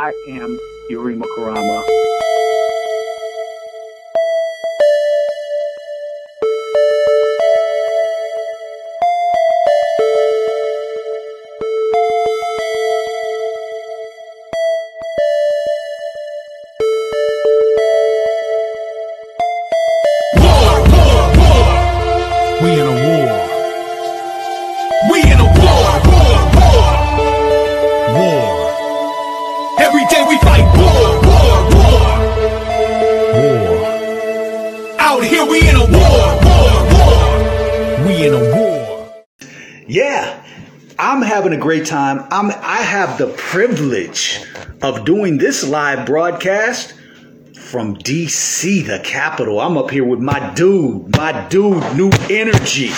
I am Yurima Karama. Great time. I'm I have the privilege of doing this live broadcast from DC, the capital. I'm up here with my dude, my dude, new energy.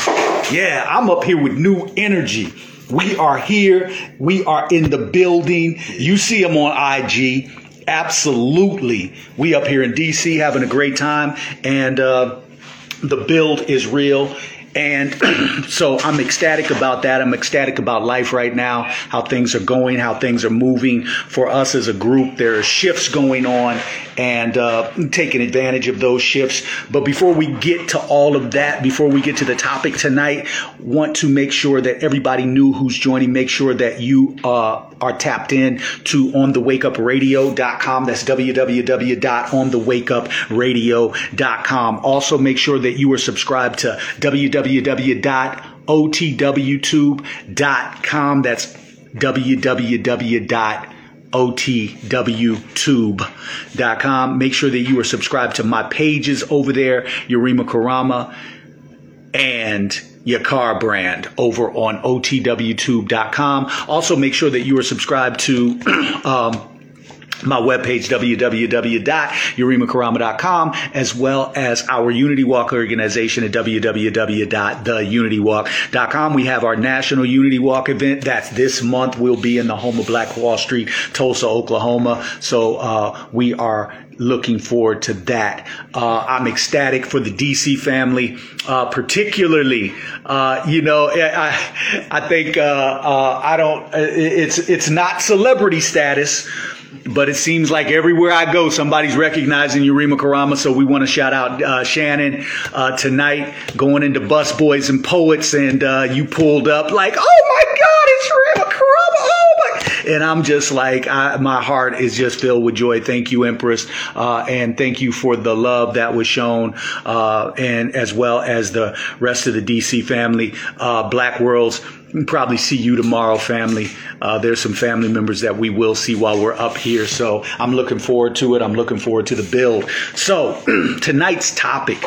Yeah, I'm up here with new energy. We are here. We are in the building. You see him on IG. Absolutely. We up here in DC having a great time and uh the build is real. And so I'm ecstatic about that. I'm ecstatic about life right now, how things are going, how things are moving for us as a group. There are shifts going on and uh, taking advantage of those shifts. But before we get to all of that, before we get to the topic tonight, want to make sure that everybody knew who's joining. Make sure that you uh, are tapped in to onthewakeupradio.com. That's www.onthewakeupradio.com. Also, make sure that you are subscribed to www.otwtube.com. That's www.otwtube.com. Make sure that you are subscribed to my pages over there, Yurima Karama and your car brand over on otwtube.com. Also, make sure that you are subscribed to um, my webpage, www.yurimakarama.com, as well as our Unity Walk organization at www.theunitywalk.com. We have our National Unity Walk event. That's this month. We'll be in the home of Black Wall Street, Tulsa, Oklahoma. So uh, we are looking forward to that. Uh, I'm ecstatic for the DC family, uh, particularly. Uh, you know, I I think uh, uh, I don't. It's it's not celebrity status. But it seems like everywhere I go, somebody's recognizing Yurima Karama. So we want to shout out uh, Shannon uh, tonight, going into Busboys and Poets, and uh, you pulled up like, oh my God, it's Yurima Karama! Oh my! And I'm just like, I, my heart is just filled with joy. Thank you, Empress, uh, and thank you for the love that was shown, uh, and as well as the rest of the DC family, uh, Black Worlds probably see you tomorrow, family. Uh, there's some family members that we will see while we're up here. So I'm looking forward to it. I'm looking forward to the build. So tonight's topic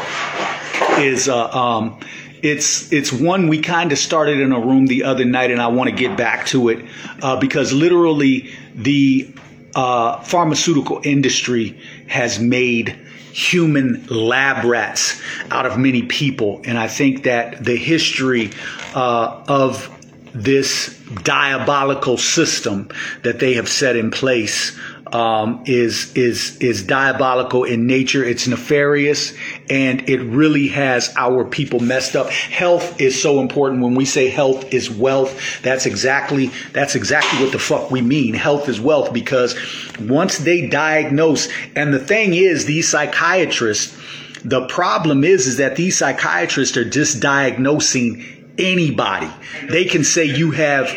is uh, um, it's it's one we kind of started in a room the other night, and I want to get back to it uh, because literally the uh, pharmaceutical industry has made human lab rats out of many people. And I think that the history uh, of this diabolical system that they have set in place um, is is is diabolical in nature. It's nefarious, and it really has our people messed up. Health is so important. When we say health is wealth, that's exactly that's exactly what the fuck we mean. Health is wealth because once they diagnose, and the thing is, these psychiatrists. The problem is, is that these psychiatrists are just diagnosing anybody. They can say you have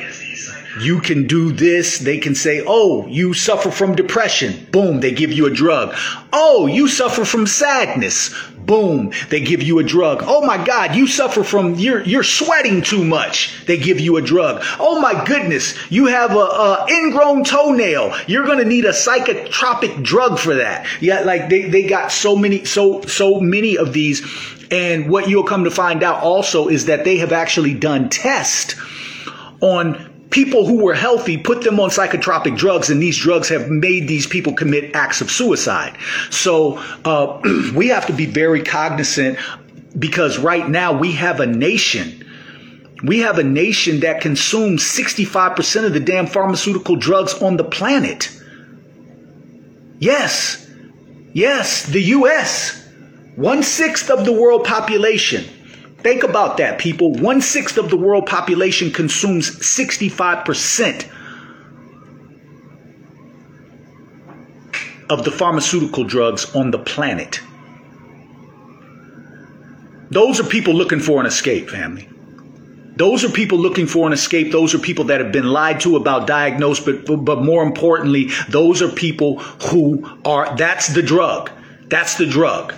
you can do this. They can say, oh, you suffer from depression. Boom, they give you a drug. Oh, you suffer from sadness. Boom, they give you a drug. Oh my God, you suffer from, you're, you're sweating too much. They give you a drug. Oh my goodness, you have a, a ingrown toenail. You're going to need a psychotropic drug for that. Yeah, like they, they got so many, so, so many of these. And what you'll come to find out also is that they have actually done tests on people who were healthy, put them on psychotropic drugs, and these drugs have made these people commit acts of suicide. So uh, we have to be very cognizant because right now we have a nation. We have a nation that consumes 65% of the damn pharmaceutical drugs on the planet. Yes, yes, the US, one sixth of the world population. Think about that, people. One sixth of the world population consumes 65% of the pharmaceutical drugs on the planet. Those are people looking for an escape, family. Those are people looking for an escape. Those are people that have been lied to about diagnosed, but, but more importantly, those are people who are, that's the drug. That's the drug.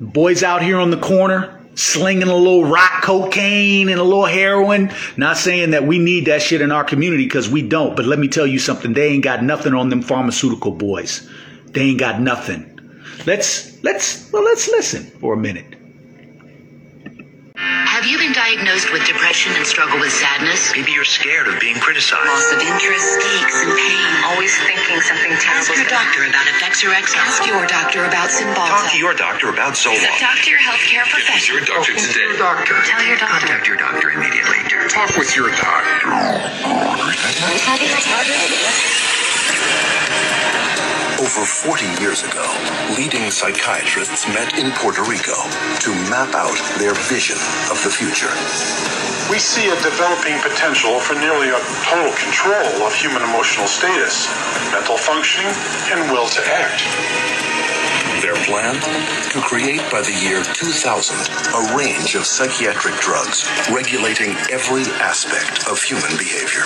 Boys out here on the corner slinging a little rock cocaine and a little heroin. Not saying that we need that shit in our community because we don't. But let me tell you something. They ain't got nothing on them pharmaceutical boys. They ain't got nothing. Let's let's well let's listen for a minute. Have you been diagnosed with depression and struggle with sadness? Maybe you're scared of being criticized. Loss of interest, aches, and pain. Always thinking something terrible. Ask your doctor about Effexor XL. Ask your doctor about Cymbalta. Talk to your doctor about Zoloft. Talk to your healthcare professional. Your doctor today. Your doctor. Tell your doctor. Contact your doctor immediately. Talk with your doctor. Over 40 years ago, leading psychiatrists met in Puerto Rico to map out their vision of the future. We see a developing potential for nearly a total control of human emotional status, mental functioning, and will to act. Their plan? To create by the year 2000 a range of psychiatric drugs regulating every aspect of human behavior.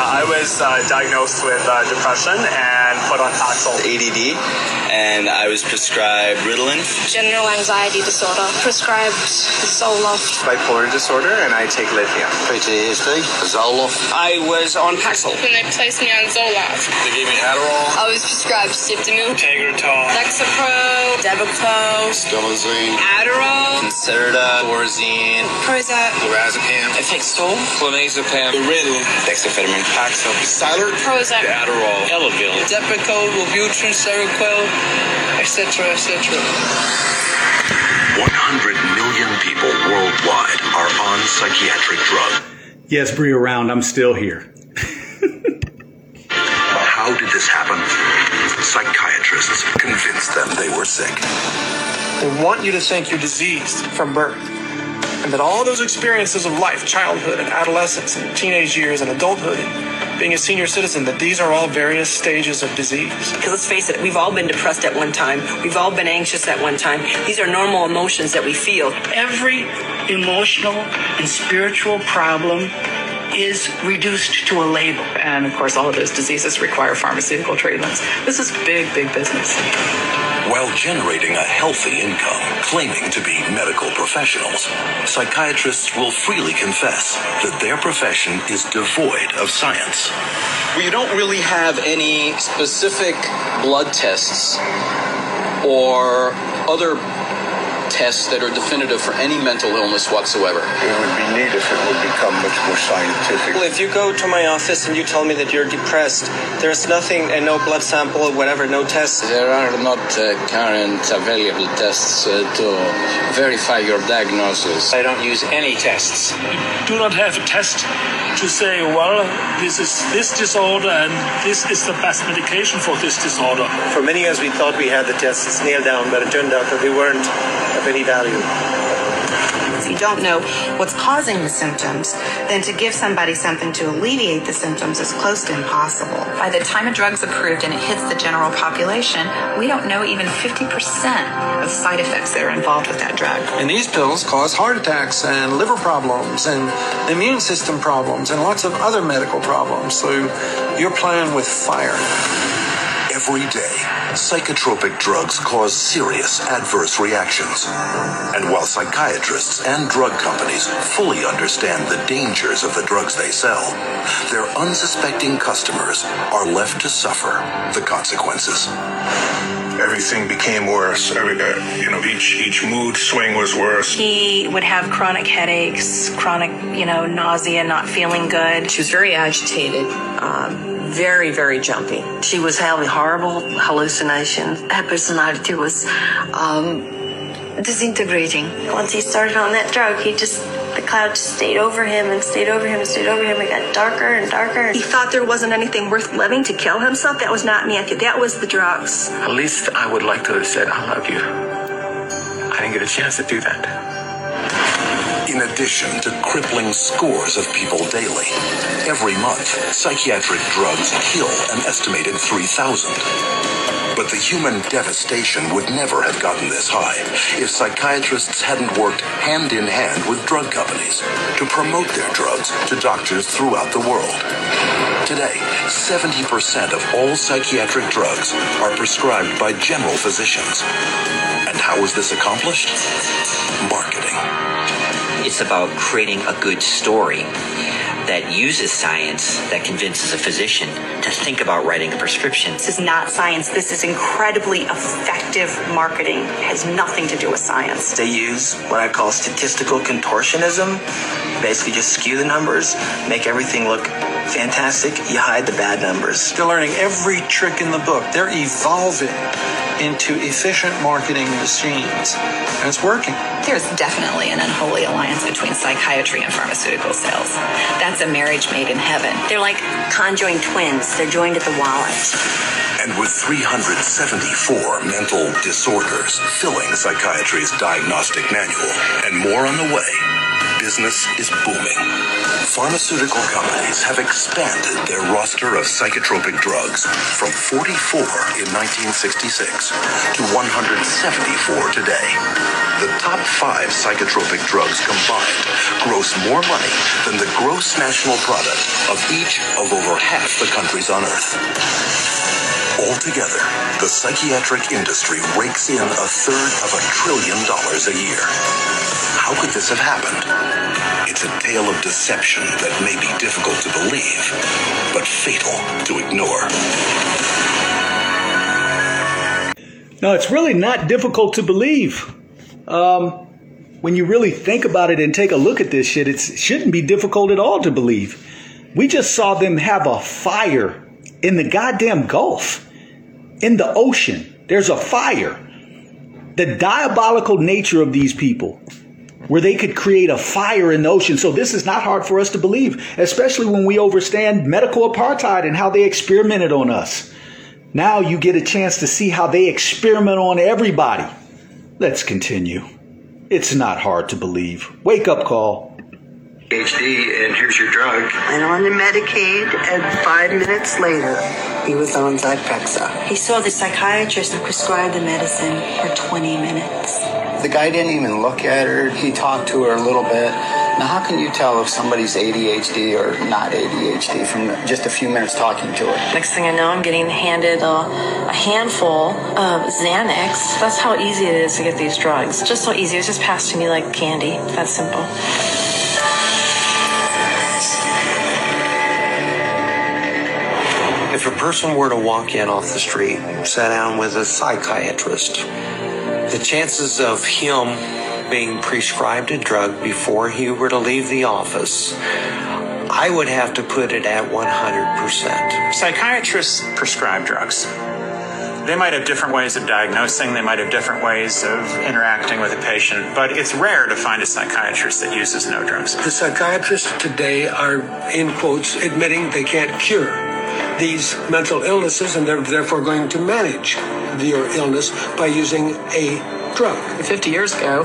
Yeah, I was uh, diagnosed with uh, depression and put on Paxil. ADD, and I was prescribed Ritalin. General anxiety disorder. Prescribed Zoloft. Bipolar disorder, and I take lithium. PTSD, Zoloft, I was on Paxil. Then they placed me on Zoloft. They gave me Adderall, I was prescribed Cipramil, Tegretol, Lexapro, Debuclo, Stomazine, Adderall, Concerta, Thorazine, Prozac, Lorazepam, Effexor, Clonazepam, Ritalin, dexamphetamine, Paxil, Silent, Prozac, Adderall, Elavil, Depakote, Wellbutrin, Seroquel, etc., etc. 100 million people worldwide are on psychiatric drugs. Yes, Bree around. I'm still here. How did this happen? Psychiatrists convinced them they were sick. They want you to think you're diseased from birth. And that all those experiences of life, childhood and adolescence and teenage years and adulthood and being a senior citizen, that these are all various stages of disease. Because let's face it, we've all been depressed at one time. We've all been anxious at one time. These are normal emotions that we feel. Every emotional and spiritual problem is reduced to a label. And of course, all of those diseases require pharmaceutical treatments. This is big, big business. While generating a healthy income, claiming to be medical professionals, psychiatrists will freely confess that their profession is devoid of science. We don't really have any specific blood tests or other tests that are definitive for any mental illness whatsoever. It would be neat if it would become much more scientific. Well, if you go to my office and you tell me that you're depressed, there's nothing, and no blood sample or whatever, no test. There are not uh, current available tests uh, to verify your diagnosis. I don't use any tests. You Do not have a test to say, well, this is this disorder and this is the best medication for this disorder. For many years, we thought we had the tests nailed down, but it turned out that they weren't of any value. If you don't know what's causing the symptoms, then to give somebody something to alleviate the symptoms is close to impossible. By the time a drug's approved and it hits the general population, we don't know even 50% of side effects that are involved with that drug. And these pills cause heart attacks and liver problems and immune system problems and lots of other medical problems. So you're playing with fire. Every day, psychotropic drugs cause serious adverse reactions. And while psychiatrists and drug companies fully understand the dangers of the drugs they sell, their unsuspecting customers are left to suffer the consequences. Everything became worse. Every, uh, you know, each each mood swing was worse. He would have chronic headaches, chronic, you know, nausea, not feeling good. She was very agitated, um, very, very jumpy. She was having horrible hallucinations. Her personality was um, disintegrating. Once he started on that drug, he just the cloud just stayed over him and stayed over him and stayed over him. It got darker and darker. He thought there wasn't anything worth living to kill himself. That was not me. That was the drugs. At least I would like to have said, I love you. I didn't get a chance to do that. In addition to crippling scores of people daily. Every month, psychiatric drugs kill an estimated 3,000. But the human devastation would never have gotten this high if psychiatrists hadn't worked hand in hand with drug companies to promote their drugs to doctors throughout the world. Today, 70% of all psychiatric drugs are prescribed by general physicians. And how was this accomplished? Marketing. It's about creating a good story that uses science that convinces a physician to think about writing a prescription. This is not science. This is incredibly effective marketing. It has nothing to do with science. They use what I call statistical contortionism. Basically, just skew the numbers, make everything look fantastic. You hide the bad numbers. They're learning every trick in the book. They're evolving into efficient marketing machines. And it's working. There's definitely an unholy alliance between psychiatry and pharmaceutical sales. That's a marriage made in heaven. They're like conjoined twins. They're joined at the wallet. And with 374 mental disorders filling psychiatry's diagnostic manual and more on the way, business is booming. Pharmaceutical companies have expanded their roster of psychotropic drugs from 44 in 1966 to 174 today. The top five psychotropic drugs combined gross more money than the gross national product of each of over half the countries on Earth. Altogether, the psychiatric industry rakes in a third of a trillion dollars a year. How could this have happened? It's a tale of deception that may be difficult to believe, but fatal to ignore. No, it's really not difficult to believe. Um, when you really think about it and take a look at this shit, it shouldn't be difficult at all to believe. We just saw them have a fire in the goddamn Gulf, in the ocean. There's a fire. The diabolical nature of these people, where they could create a fire in the ocean. So this is not hard for us to believe, especially when we understand medical apartheid and how they experimented on us. Now you get a chance to see how they experiment on everybody. Let's continue. It's not hard to believe. Wake up call. HD, and here's your drug. Went on to Medicaid, and five minutes later, he was on Zyprexa. He saw the psychiatrist and prescribed the medicine for 20 minutes. The guy didn't even look at her. He talked to her a little bit. Now, how can you tell if somebody's ADHD or not ADHD from just a few minutes talking to her? Next thing I know, I'm getting handed a, a handful of Xanax. That's how easy it is to get these drugs. Just so easy. It's just passed to me like candy. That's simple. If a person were to walk in off the street, sit down with a psychiatrist, the chances of him being prescribed a drug before he were to leave the office, I would have to put it at 100%. Psychiatrists prescribe drugs. They might have different ways of diagnosing, they might have different ways of interacting with a patient, but it's rare to find a psychiatrist that uses no drugs. The psychiatrists today are, in quotes, admitting they can't cure these mental illnesses and they're therefore going to manage your illness by using a drug. 50 years ago,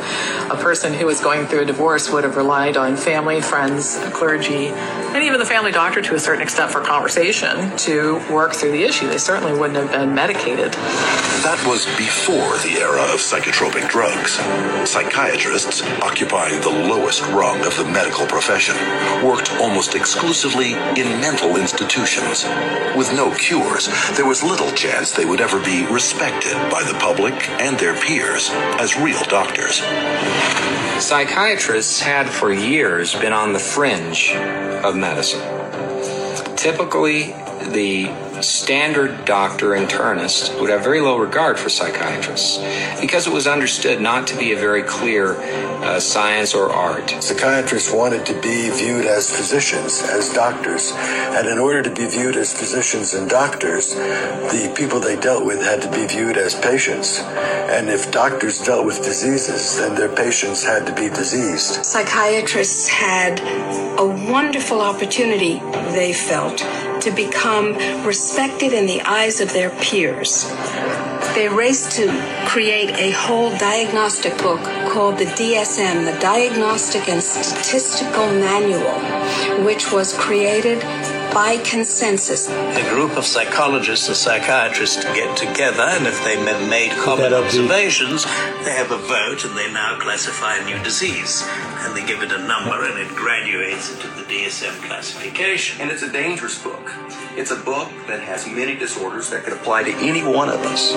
a person who was going through a divorce would have relied on family, friends, clergy, and even the family doctor to a certain extent for conversation to work through the issue. They certainly wouldn't have been medicated. That was before the era of psychotropic drugs. Psychiatrists, occupying the lowest rung of the medical profession, worked almost exclusively in mental institutions. With no cures, there was little chance they would ever be respected by the public and their peers as real doctors. Psychiatrists had for years been on the fringe of medicine. Typically, the standard doctor internist would have very low regard for psychiatrists because it was understood not to be a very clear uh, science or art. Psychiatrists wanted to be viewed as physicians, as doctors. And in order to be viewed as physicians and doctors, the people they dealt with had to be viewed as patients. And if doctors dealt with diseases, then their patients had to be diseased. Psychiatrists had a wonderful opportunity, they felt, to become respected in the eyes of their peers. they raced to create a whole diagnostic book called the DSM, the Diagnostic and Statistical Manual, which was created by consensus. A group of psychologists and psychiatrists get together, and if they have made common observations, they have a vote and they now classify a new disease. And they give it a number, and it graduates into the DSM classification. And it's a dangerous book. It's a book that has many disorders that could apply to any one of us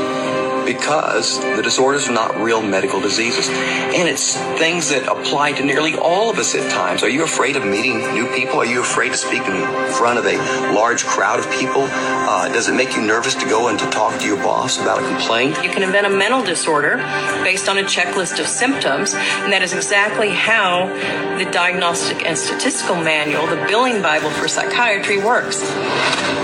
because the disorders are not real medical diseases. And it's things that apply to nearly all of us at times. Are you afraid of meeting new people? Are you afraid to speak in front of a large crowd of people? Uh, does it make you nervous to go and to talk to your boss about a complaint? You can invent a mental disorder based on a checklist of symptoms, and that is exactly how the Diagnostic and Statistical Manual, the billing Bible for psychiatry, works.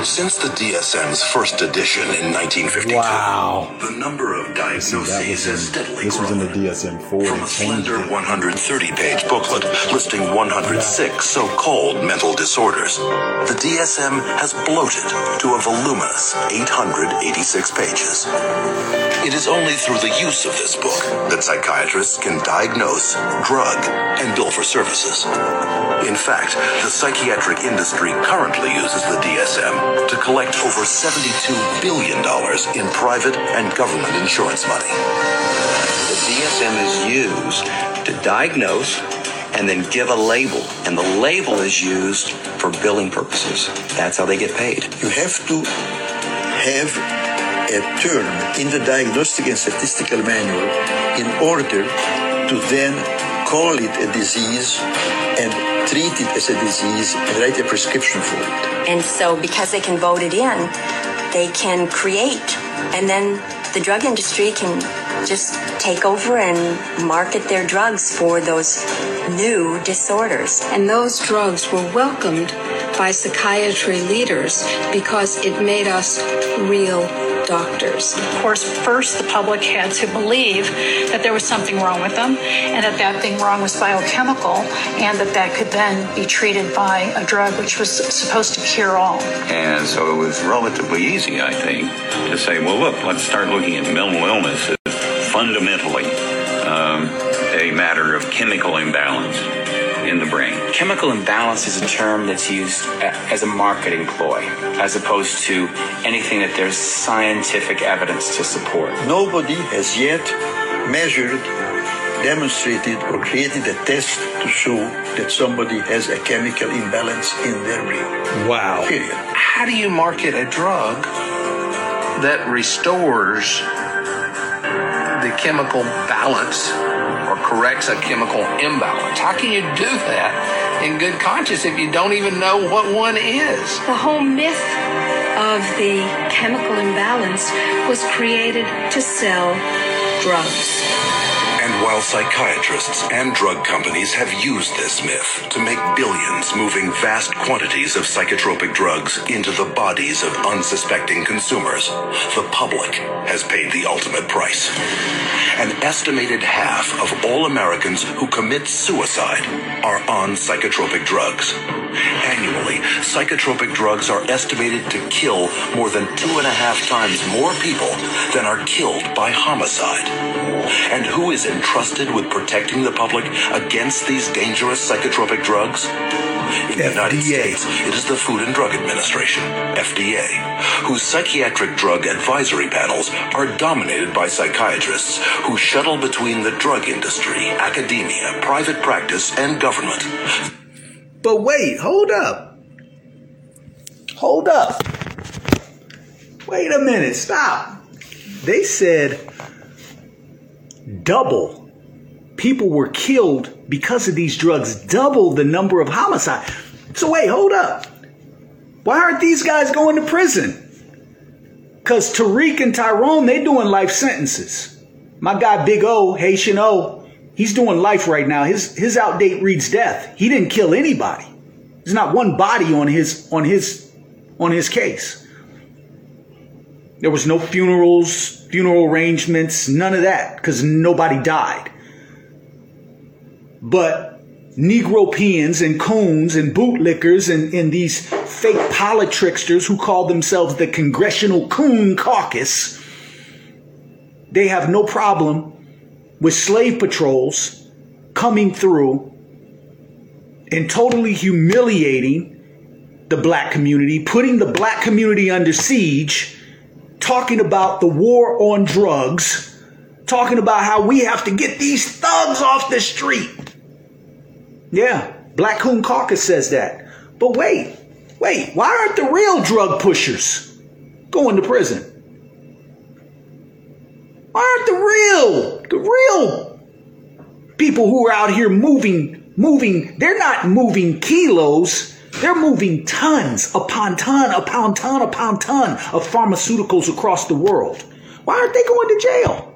Since the DSM's first edition in 1952, wow. the number of diagnoses has steadily This was in the DSM 4. From a slender 130-page booklet listing 106 so-called mental disorders, the DSM has bloated to a voluminous 886 pages. It is only through the use of this book that psychiatrists can diagnose, drug, and bill for services. In fact, the psychiatric industry currently uses the DSM to collect over $72 billion in private and government insurance money. The DSM is used to diagnose and then give a label. And the label is used for billing purposes. That's how they get paid. You have to have a term in the Diagnostic and Statistical Manual in order to then call it a disease and treat it as a disease and write a prescription for it. And so, because they can vote it in, they can create. And then the drug industry can just take over and market their drugs for those new disorders. And those drugs were welcomed by psychiatry leaders because it made us real doctors. Of course, first the public had to believe that there was something wrong with them and that that thing wrong was biochemical and that that could then be treated by a drug which was supposed to cure all. And so it was relatively easy, I think, to say, well, look, let's start looking at mental illness as fundamentally um, a matter of chemical imbalance in the brain. Chemical imbalance is a term that's used uh, as a marketing ploy, as opposed to anything that there's scientific evidence to support. Nobody has yet measured, demonstrated, or created a test to show that somebody has a chemical imbalance in their brain. Wow. Period. How do you market a drug that restores the chemical balance or corrects a chemical imbalance? How can you do that in good conscience if you don't even know what one is? The whole myth of the chemical imbalance was created to sell drugs. And while psychiatrists and drug companies have used this myth to make billions moving vast quantities of psychotropic drugs into the bodies of unsuspecting consumers, the public has paid the ultimate price. An estimated half of all Americans who commit suicide are on psychotropic drugs. Annually, psychotropic drugs are estimated to kill more than two and a half times more people than are killed by homicide. And who is entrusted with protecting the public against these dangerous psychotropic drugs? In the United States, it is the Food and Drug Administration, FDA, whose psychiatric drug advisory panels are dominated by psychiatrists who shuttle between the drug industry, academia, private practice, and government. But wait, hold up. Hold up. Wait a minute, stop. They said double people were killed because of these drugs, double the number of homicides. So wait, hold up. Why aren't these guys going to prison? Because Tariq and Tyrone, they're doing life sentences. My guy Big O, Haitian O, he's doing life right now. His his outdate reads death. He didn't kill anybody. There's not one body on his on his on his case. There was no funerals, funeral arrangements, none of that, because nobody died. But Negro Negropeans and coons and bootlickers and, and these fake politricksters who call themselves the Congressional Coon Caucus, they have no problem with slave patrols coming through and totally humiliating the black community, putting the black community under siege, talking about the war on drugs, talking about how we have to get these thugs off the street. Yeah, Black Coon Caucus says that. But wait, wait, why aren't the real drug pushers going to prison? Why aren't the real, the real people who are out here moving, moving, they're not moving kilos, they're moving tons upon ton upon ton upon ton of pharmaceuticals across the world. Why aren't they going to jail?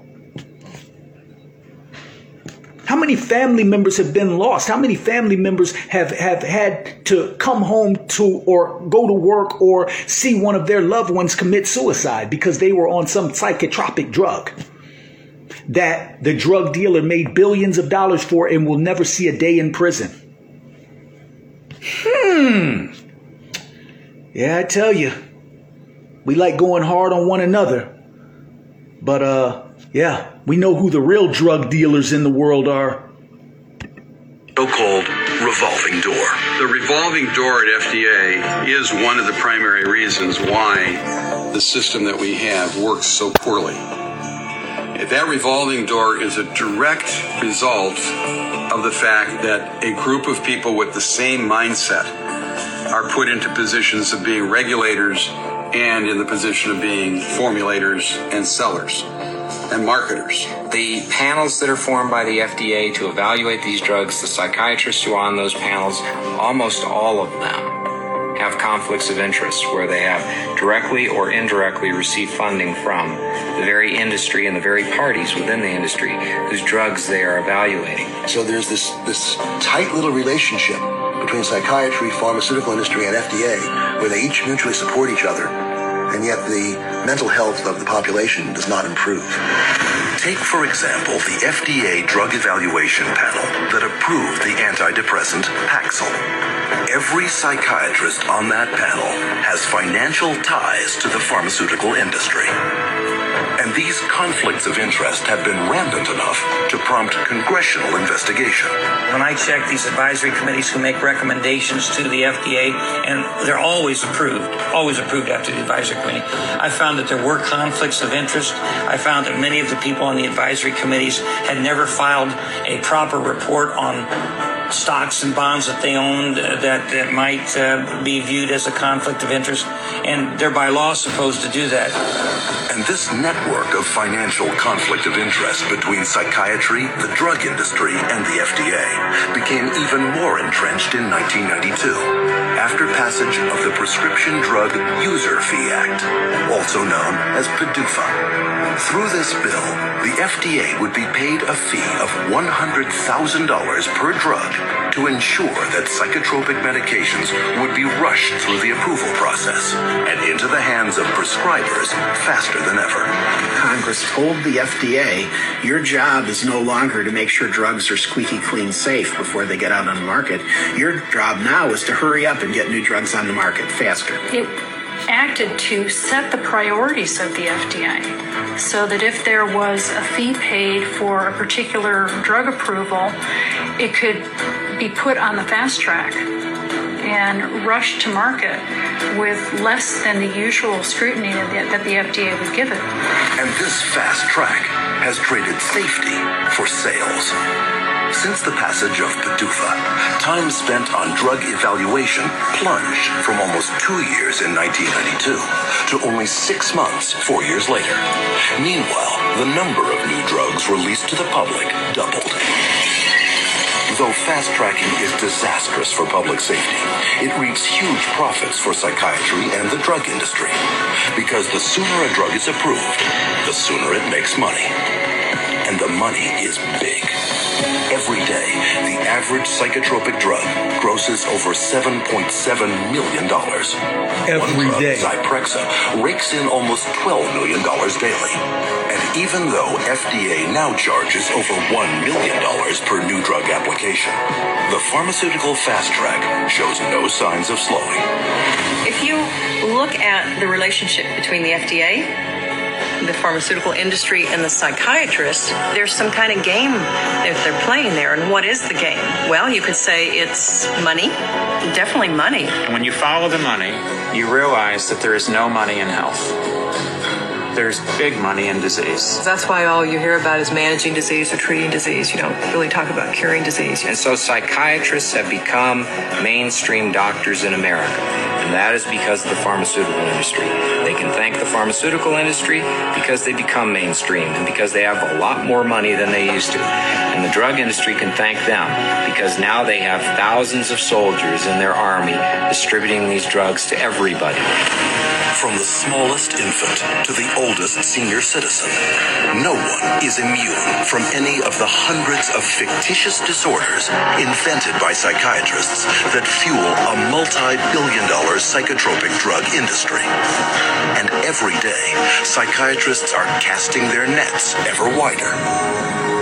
How many family members have been lost? How many family members have, have had to come home to or go to work or see one of their loved ones commit suicide because they were on some psychotropic drug that the drug dealer made billions of dollars for and will never see a day in prison? Hmm. Yeah, I tell you, we like going hard on one another. But, uh, yeah, we know who the real drug dealers in the world are. So-called revolving door. The revolving door at FDA is one of the primary reasons why the system that we have works so poorly. That revolving door is a direct result of the fact that a group of people with the same mindset are put into positions of being regulators and in the position of being formulators and sellers and marketers. The panels that are formed by the FDA to evaluate these drugs, the psychiatrists who are on those panels, almost all of them have conflicts of interest where they have directly or indirectly received funding from the very industry and the very parties within the industry whose drugs they are evaluating. So there's this this tight little relationship between psychiatry, pharmaceutical industry, and FDA where they each mutually support each other, and yet the mental health of the population does not improve. Take, for example, the FDA Drug Evaluation Panel that approved the antidepressant Paxil. Every psychiatrist on that panel has financial ties to the pharmaceutical industry. And these conflicts of interest have been rampant enough to prompt congressional investigation. When I check these advisory committees who make recommendations to the FDA, and they're always approved, always approved after the advisory committee, I found that there were conflicts of interest. I found that many of the people on the advisory committees had never filed a proper report on stocks and bonds that they owned uh, that, that might uh, be viewed as a conflict of interest, and they're by law supposed to do that. And this network of financial conflict of interest between psychiatry, the drug industry, and the FDA became even more entrenched in 1992 after passage of the Prescription Drug User Fee Act, also known as PDUFA. Through this bill, the FDA would be paid a fee of $100,000 per drug to ensure that psychotropic medications would be rushed through the approval process and into the hands of prescribers faster than ever. Congress told the FDA, your job is no longer to make sure drugs are squeaky clean safe before they get out on the market. Your job now is to hurry up and get new drugs on the market faster. It acted to set the priorities of the FDA so that if there was a fee paid for a particular drug approval, it could be put on the fast track and rushed to market with less than the usual scrutiny that the, FDA would give it. And this fast track has traded safety for sales. Since the passage of PDUFA, time spent on drug evaluation plunged from almost two years in 1992 to only six months four years later. Meanwhile, the number of new drugs released to the public doubled. Though fast tracking is disastrous for public safety, it reaps huge profits for psychiatry and the drug industry. Because the sooner a drug is approved, the sooner it makes money. And the money is big. Every day, the average psychotropic drug grosses over $7.7 million. Every One drug, day. Zyprexa, rakes in almost $12 million daily. And even though FDA now charges over $1 million per new drug application, the pharmaceutical fast track shows no signs of slowing. If you look at the relationship between the FDA the pharmaceutical industry and the psychiatrists, there's some kind of game that they're playing there. And what is the game? Well, you could say it's money, definitely money. And when you follow the money, you realize that there is no money in health. There's big money in disease. That's why all you hear about is managing disease or treating disease. You don't really talk about curing disease. And so psychiatrists have become mainstream doctors in America. And that is because of the pharmaceutical industry. They can thank the pharmaceutical industry because they become mainstream and because they have a lot more money than they used to. And the drug industry can thank them because now they have thousands of soldiers in their army distributing these drugs to everybody. From the smallest infant to the oldest senior citizen, no one is immune from any of the hundreds of fictitious disorders invented by psychiatrists that fuel a multi-billion dollar psychotropic drug industry. And every day, psychiatrists are casting their nets ever wider.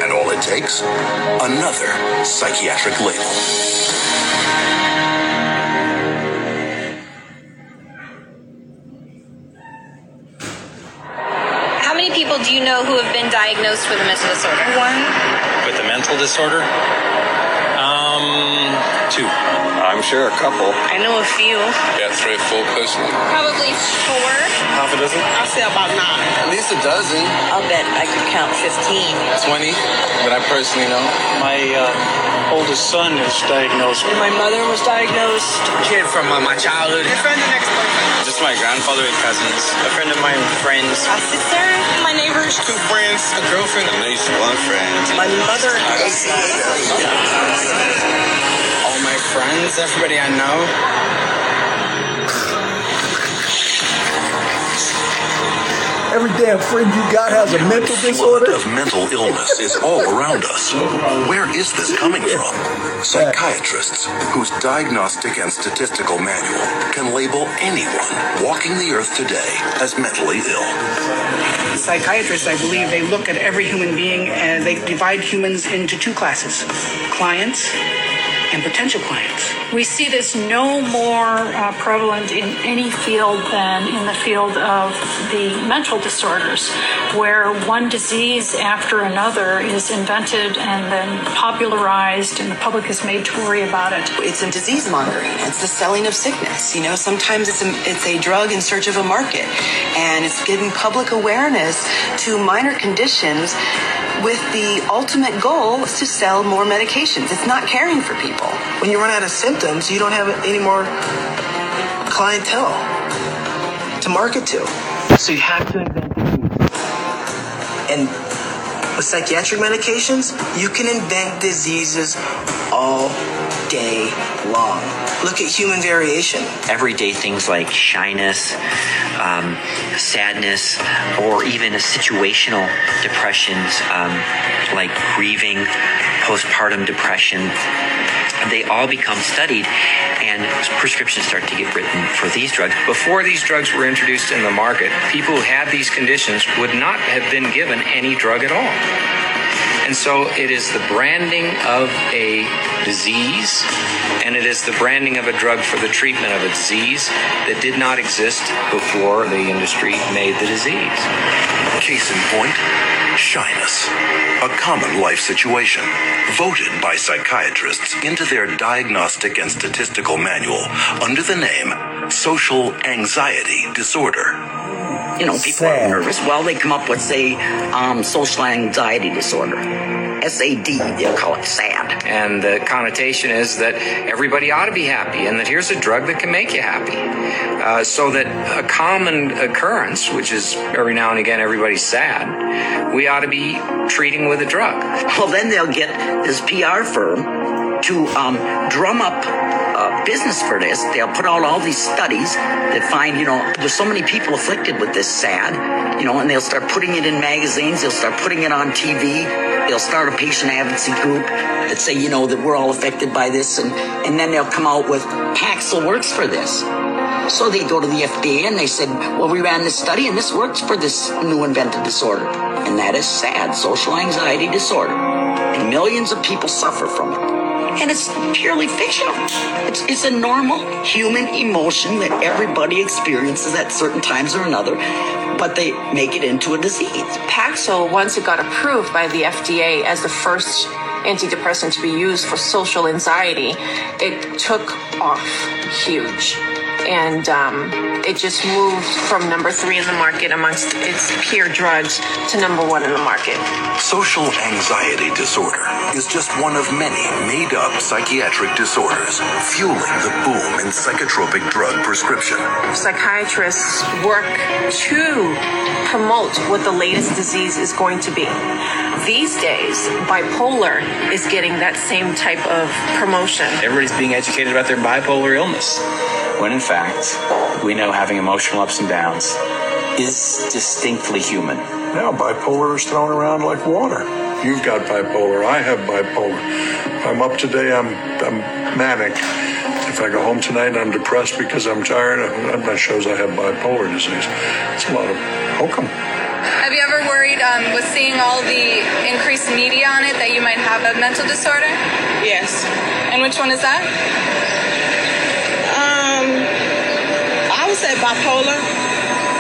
And all it takes? Another psychiatric label. People do you know who have been diagnosed with a mental disorder? One. With a mental disorder? Um, two. I'm sure a couple. I know a few. Yeah, three or four personally. Probably four. Half a dozen? I'll say about nine. At least a dozen. I'll bet I could count 15. 20 that I personally know. My uh, oldest son is diagnosed. My mother was diagnosed. Kid from uh, my childhood. My friend and ex-boyfriend. Just my grandfather and cousins. A friend of mine, friends. A sister, my neighbors. Two friends, a girlfriend, at least one friend. My mother has All my friends, everybody I know. Every damn friend you got has a mental disorder. of mental illness is all around us. Where is this coming from? Psychiatrists, whose diagnostic and statistical manual can label anyone walking the earth today as mentally ill. Psychiatrists, I believe, they look at every human being and they divide humans into two classes clients and potential clients. We see this no more uh, prevalent in any field than in the field of the mental disorders, where one disease after another is invented and then popularized, and the public is made to worry about it. It's a disease mongering. It's the selling of sickness. You know, sometimes it's a, it's a drug in search of a market, and it's giving public awareness to minor conditions with the ultimate goal to sell more medications. It's not caring for people. When you run out of symptoms, you don't have any more clientele to market to. So you have to invent disease. And with psychiatric medications, you can invent diseases all day long. Look at human variation. everyday things like shyness, um, sadness, or even a situational depressions um, like grieving, postpartum depression. They all become studied, and prescriptions start to get written for these drugs. Before these drugs were introduced in the market, people who had these conditions would not have been given any drug at all. And so it is the branding of a disease and it is the branding of a drug for the treatment of a disease that did not exist before the industry made the disease. Case in point, shyness, a common life situation, voted by psychiatrists into their diagnostic and statistical manual under the name social anxiety disorder. You know, people are nervous. Well, they come up with, say, um, social anxiety disorder. SAD, they'll call it SAD. And the connotation is that everybody ought to be happy and that here's a drug that can make you happy. Uh, so that a common occurrence, which is every now and again everybody's sad, we ought to be treating with a drug. Well, then they'll get this PR firm to um, drum up uh, business for this. They'll put out all these studies that find, you know, there's so many people afflicted with this SAD, you know, and they'll start putting it in magazines. They'll start putting it on TV. They'll start a patient advocacy group that say, you know, that we're all affected by this, and and then they'll come out with Paxil works for this. So they go to the FDA and they said, well, we ran this study and this works for this new invented disorder. And that is SAD, social anxiety disorder. And millions of people suffer from it. And it's purely fictional. It's, it's a normal human emotion that everybody experiences at certain times or another, but they make it into a disease. Paxil, once it got approved by the FDA as the first antidepressant to be used for social anxiety, it took off huge. And um, it just moved from number three in the market amongst its peer drugs to number one in the market. Social anxiety disorder is just one of many made up psychiatric disorders fueling the boom in psychotropic drug prescription. Psychiatrists work to promote what the latest disease is going to be. These days, bipolar is getting that same type of promotion. Everybody's being educated about their bipolar illness, when in fact, we know having emotional ups and downs is distinctly human. Now, bipolar is thrown around like water. You've got bipolar. I have bipolar. I'm up today. I'm, I'm manic. If I go home tonight I'm depressed because I'm tired, that shows I have bipolar disease. It's a lot of hokum. Have you ever worried um, with seeing all the increased media on it that you might have a mental disorder? Yes. And which one is that? Would say bipolar.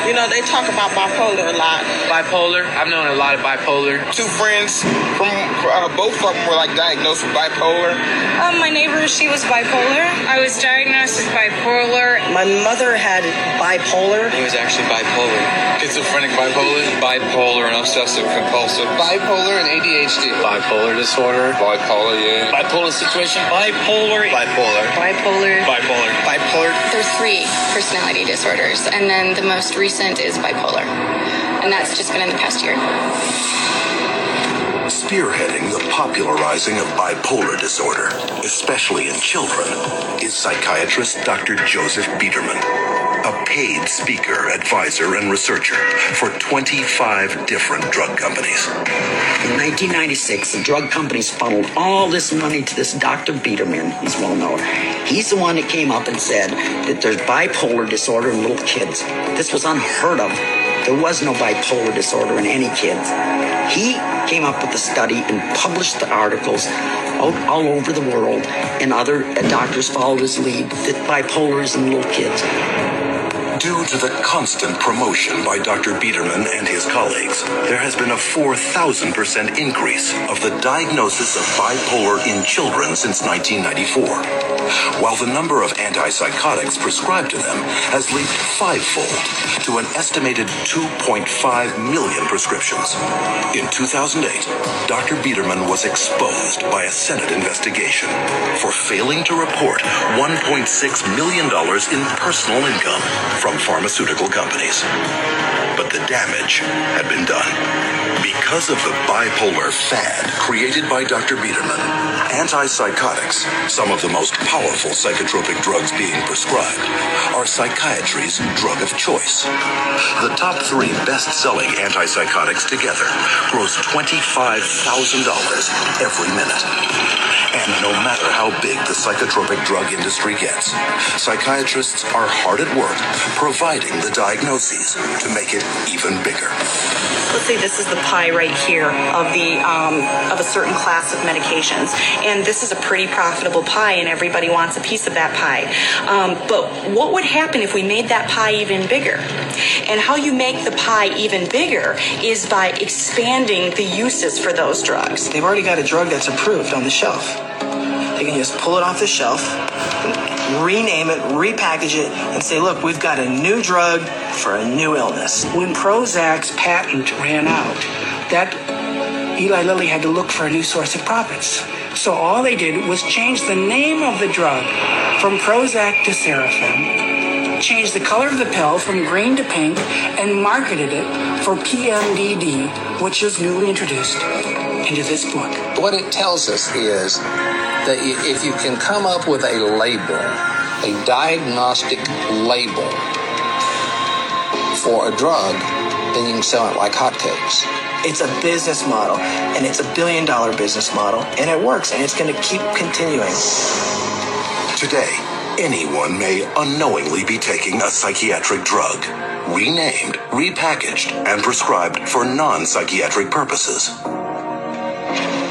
You know, they talk about bipolar a lot. Bipolar. I've known a lot of bipolar. Two friends from uh, both of them were like diagnosed with bipolar. Um, my neighbor, she was bipolar. I was diagnosed with bipolar. My mother had bipolar. He was actually bipolar. Schizophrenic bipolar. Bipolar and obsessive compulsive. Bipolar and ADHD. Bipolar disorder. Bipolar, yeah. Bipolar situation. Bipolar. Bipolar. Bipolar. Bipolar. Bipolar. There's three personality disorders, and then the most recent is bipolar. And that's just been in the past year. Spearheading the popularizing of bipolar disorder, especially in children, is psychiatrist Dr. Joseph Biederman, a paid speaker, advisor, and researcher for 25 different drug companies. In 1996, the drug companies funneled all this money to this Dr. Biederman. He's well known. He's the one that came up and said that there's bipolar disorder in little kids. This was unheard of. There was no bipolar disorder in any kids. He came up with the study and published the articles all, over the world, and other uh, doctors followed his lead that bipolar is in little kids. Due to the constant promotion by Dr. Biederman and his colleagues, there has been a 4,000% increase of the diagnosis of bipolar in children since 1994, while the number of antipsychotics prescribed to them has leaped fivefold to an estimated 2.5 million prescriptions. In 2008, Dr. Biederman was exposed by a Senate investigation for failing to report $1.6 million in personal income from pharmaceutical companies. But the damage had been done. Because of the bipolar fad created by Dr. Biederman, antipsychotics, some of the most powerful psychotropic drugs being prescribed, are psychiatry's drug of choice. The top three best-selling antipsychotics together gross $25,000 every minute. And no matter how big the psychotropic drug industry gets, psychiatrists are hard at work providing the diagnoses to make it even bigger. let's say this is the pie right here of the um, of a certain class of medications, and this is a pretty profitable pie, and everybody wants a piece of that pie. Um, but what would happen if we made that pie even bigger? And how you make the pie even bigger is by expanding the uses for those drugs. They've already got a drug that's approved on the shelf. They can just pull it off the shelf, rename it, repackage it, and say, look, we've got a new drug for a new illness. When Prozac's patent ran out, that Eli Lilly had to look for a new source of profits. So all they did was change the name of the drug from Prozac to Sarafem, change the color of the pill from green to pink, and marketed it for PMDD, which was newly introduced into this book. What it tells us is that if you can come up with a label, a diagnostic label for a drug, then you can sell it like hotcakes. It's a business model, and it's a billion dollar business model, and it works, and it's going to keep continuing. Today, anyone may unknowingly be taking a psychiatric drug, renamed, repackaged, and prescribed for non psychiatric purposes.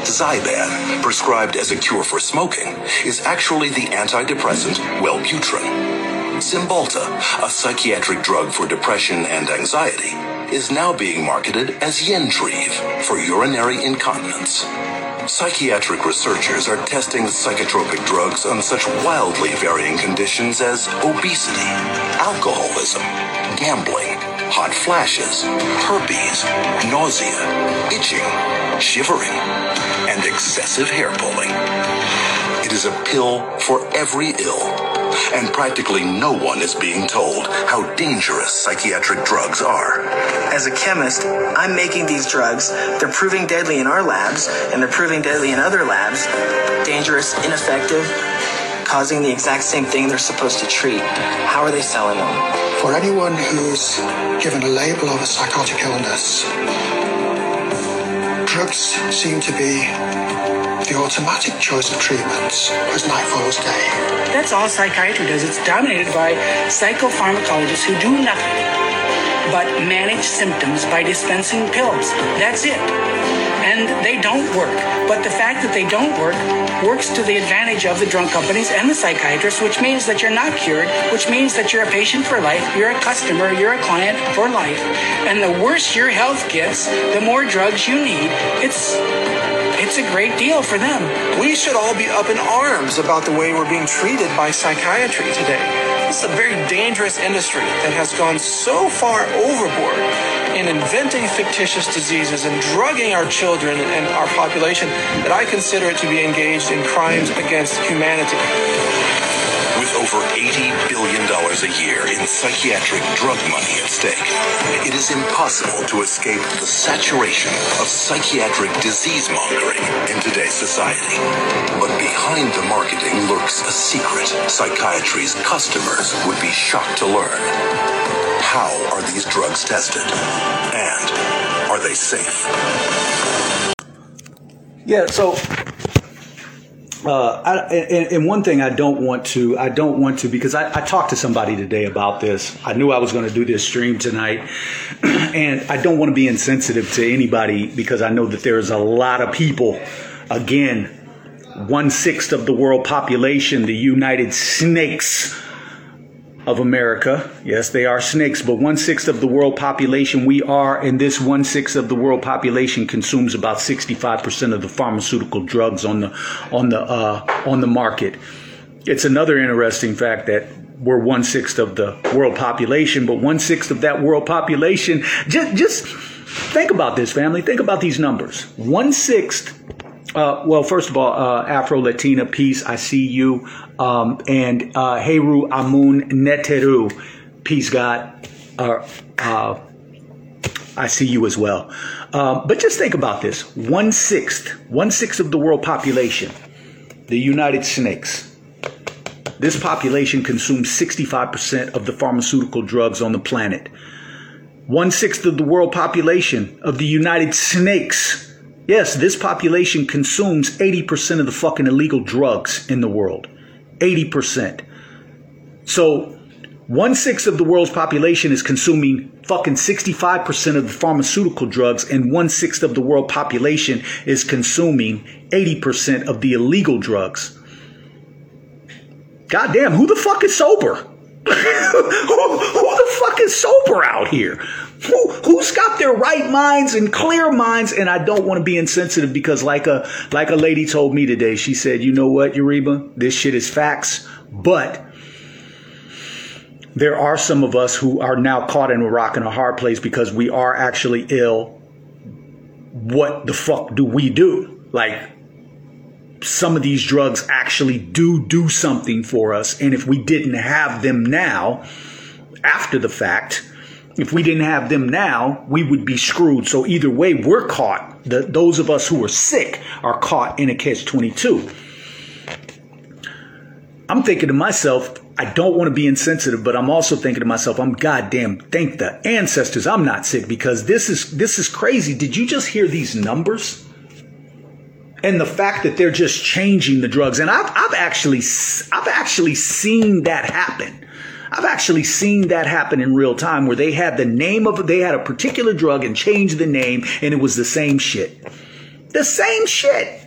Zyban, prescribed as a cure for smoking, is actually the antidepressant Wellbutrin. Cymbalta, a psychiatric drug for depression and anxiety, is now being marketed as Yentreve for urinary incontinence. Psychiatric researchers are testing psychotropic drugs on such wildly varying conditions as obesity, alcoholism, gambling, hot flashes, herpes, nausea, itching, shivering, and excessive hair pulling. It is a pill for every ill, and practically no one is being told how dangerous psychiatric drugs are. As a chemist, I'm making these drugs. They're proving deadly in our labs, and they're proving deadly in other labs. Dangerous, ineffective, causing the exact same thing they're supposed to treat. How are they selling them? For anyone who's given a label of a psychotic illness, drugs seem to be the automatic choice of treatments as night follows day. That's all psychiatry does. It's dominated by psychopharmacologists who do nothing but manage symptoms by dispensing pills. That's it. And they don't work. But the fact that they don't work works to the advantage of the drug companies and the psychiatrists, which means that you're not cured, which means that you're a patient for life, you're a customer, you're a client for life. And the worse your health gets, the more drugs you need. It's it's a great deal for them. We should all be up in arms about the way we're being treated by psychiatry today. This is a very dangerous industry that has gone so far overboard in inventing fictitious diseases and drugging our children and our population that I consider it to be engaged in crimes against humanity. With over $80 billion a year in psychiatric drug money at stake, it is impossible to escape the saturation of psychiatric disease mongering in today's society. But behind the marketing lurks a secret psychiatry's customers would be shocked to learn. How are these drugs tested? And are they safe? Yeah, so uh, I, and, and, one thing I don't want to, I don't want to, because I, I talked to somebody today about this. I knew I was going to do this stream tonight, and I don't want to be insensitive to anybody because I know that there's a lot of people, again, one sixth of the world population, the United Snakes of America. Yes, they are snakes, but one sixth of the world population we are, and this one sixth of the world population consumes about 65% of the pharmaceutical drugs on the on the uh, on the market. It's another interesting fact that we're one sixth of the world population, but one sixth of that world population. Just just think about this, family. Think about these numbers. One sixth uh, well, first of all, uh, Afro Latina peace. I see you. Um, and uh, Heru Amun Neteru, peace God. Uh, uh, I see you as well. Um, but just think about this: one sixth, one sixth of the world population, the United Snakes. This population consumes 65% of the pharmaceutical drugs on the planet. One sixth of the world population of the United Snakes Yes, this population consumes 80% of the fucking illegal drugs in the world. 80%. So, one sixth of the world's population is consuming fucking 65% of the pharmaceutical drugs, and one sixth of the world population is consuming 80% of the illegal drugs. Goddamn, who the fuck is sober? who, who the fuck is sober out here? Who, who's got their right minds and clear minds? And I don't want to be insensitive because like a, like a lady told me today, she said, you know what, Uriba, this shit is facts, but there are some of us who are now caught in a rock and a hard place because we are actually ill. What the fuck do we do? Like, some of these drugs actually do do something for us. And if we didn't have them now, after the fact, if we didn't have them now, we would be screwed. So either way, we're caught. The, those of us who are sick are caught in a catch 22. I'm thinking to myself, I don't want to be insensitive, but I'm also thinking to myself, I'm goddamn thank the ancestors I'm not sick because this is this is crazy. Did you just hear these numbers? And the fact that they're just changing the drugs, and I've, I've actually I've actually seen that happen. I've actually seen that happen in real time where they had the name of they had a particular drug and changed the name and it was the same shit. The same shit.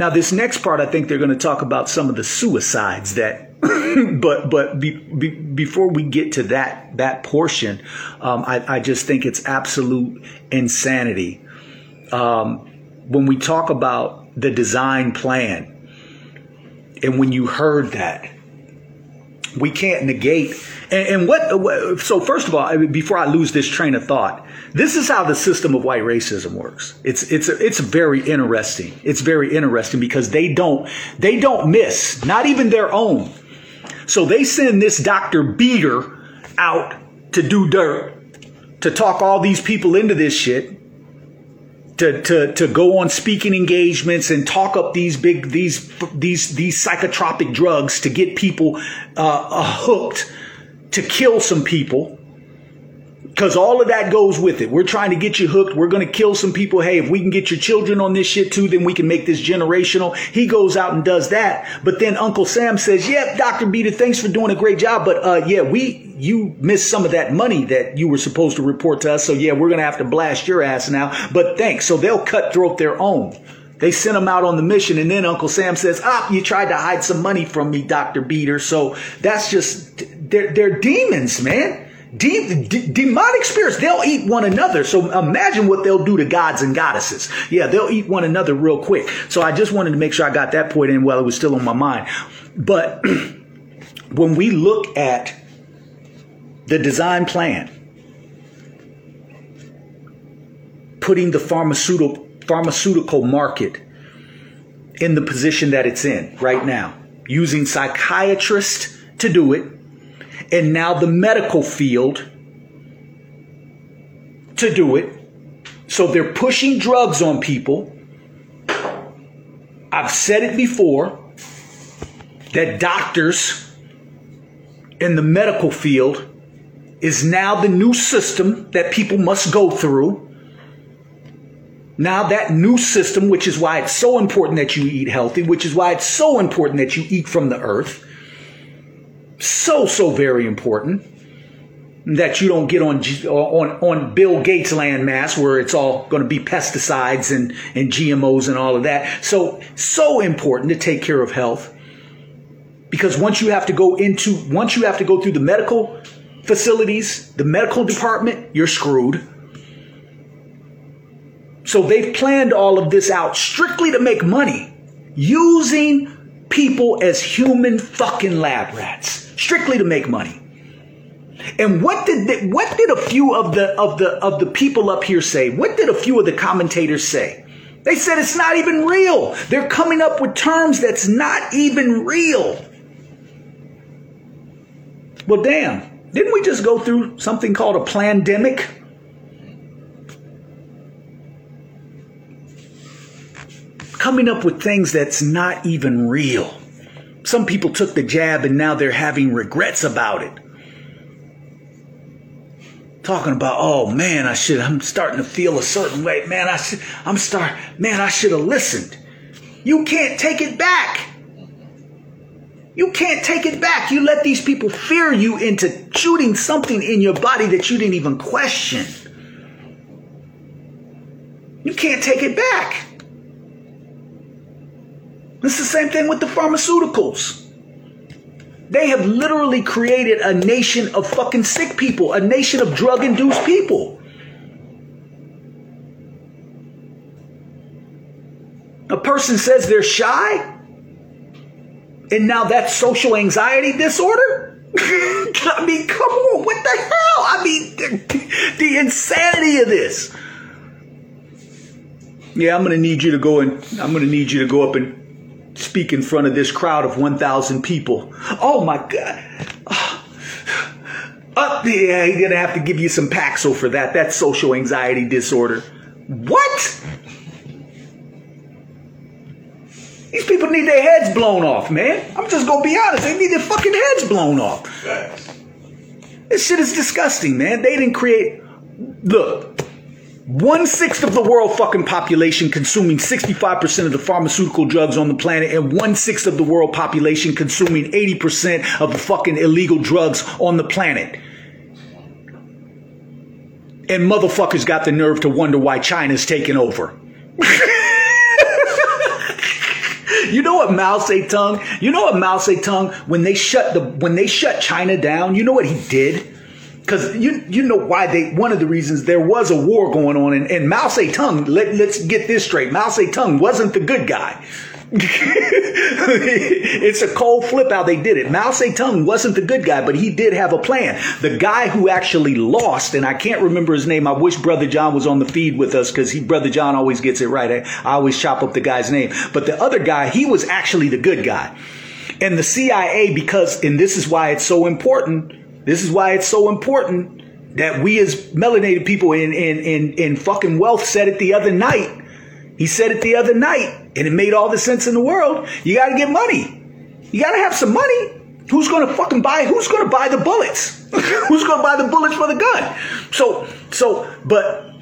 Now, this next part, I think they're going to talk about some of the suicides that, but but be, be, before we get to that that portion, um, I, I, just think it's absolute insanity. Um, when we talk about the design plan, and when you heard that, we can't negate. And, and what? So first of all, before I lose this train of thought, this is how the system of white racism works. It's it's it's very interesting. It's very interesting because they don't they don't miss not even their own. So they send this Dr. Beater out to do dirt, to talk all these people into this shit, to, to, to go on speaking engagements and talk up these big these these these psychotropic drugs to get people uh, uh, hooked to kill some people because all of that goes with it. We're trying to get you hooked. We're going to kill some people. Hey, if we can get your children on this shit too, then we can make this generational. He goes out and does that. But then Uncle Sam says, yep, Dr. Beater, thanks for doing a great job. But, uh, yeah, we, you missed some of that money that you were supposed to report to us. So yeah, we're going to have to blast your ass now. But thanks. So they'll cutthroat their own. They sent him out on the mission, and then Uncle Sam says, "Ah, you tried to hide some money from me, Doctor Beater." So that's just they're they're demons, man. De- de- demonic spirits, they'll eat one another. So imagine what they'll do to gods and goddesses. Yeah, they'll eat one another real quick. So I just wanted to make sure I got that point in while it was still on my mind. But when we look at the design plan, putting the pharmaceutical pharmaceutical market in the position that it's in right now, using psychiatrists to do it, and now the medical field to do it. So they're pushing drugs on people. I've said it before that doctors in the medical field is now the new system that people must go through. Now, that new system, which is why it's so important that you eat healthy, which is why it's so important that you eat from the earth, so so very important that you don't get on on on Bill Gates landmass where it's all going to be pesticides and and GMOs and all of that. So so important to take care of health because once you have to go into once you have to go through the medical facilities, the medical department, you're screwed. So they've planned all of this out strictly to make money using people as human fucking lab rats strictly to make money. And what did what did a few of the of the of the people up here say? What did a few of the commentators say? They said it's not even real. They're coming up with terms that's not even real. Well, damn. Didn't we just go through something called a pandemic? Coming up with things that's not even real. Some people took the jab and now they're having regrets about it. Talking about, oh man, I should, I'm starting to feel a certain way. Man, I should, I'm start, man, I should have listened. You can't take it back. You can't take it back. You let these people fear you into shooting something in your body that you didn't even question. You can't take it back. It's the same thing with the pharmaceuticals. They have literally created a nation of fucking sick people, a nation of drug induced people. A person says they're shy, and now that's social anxiety disorder? I mean, come on, what the hell? I mean, the, the insanity of this. Yeah, I'm gonna need you to go and I'm gonna need you to go up and speak in front of this crowd of 1,000 people. Oh my God. Uh, up there, he's gonna have to give you some Paxil for that. That's social anxiety disorder. What? These people need their heads blown off, man. I'm just gonna be honest. They need their fucking heads blown off. This shit is disgusting, man. They didn't create. Look, one sixth of the world fucking population consuming 65% of the pharmaceutical drugs on the planet, and one sixth of the world population consuming 80% of the fucking illegal drugs on the planet. And motherfuckers got the nerve to wonder why China's taking over. You know what Mao Zedong? You know what Mao Zedong when they shut the when they shut China down? You know what he did? Because you you know why they one of the reasons there was a war going on and, and Mao Zedong. Let, let's get this straight. Mao Zedong wasn't the good guy. it's a cold flip how they did it. Mao Zedong wasn't the good guy, but he did have a plan. The guy who actually lost, and I can't remember his name. I wish Brother John was on the feed with us because he, Brother John always gets it right. I, I always chop up the guy's name. But the other guy, he was actually the good guy. And the CIA, because, and this is why it's so important. This is why it's so important that we as melanated people in, in, in, in fucking wealth said it the other night. He said it the other night and it made all the sense in the world. You got to get money. You got to have some money. Who's to fucking buy? Who's to buy the bullets? who's to buy the bullets for the gun? So, so, but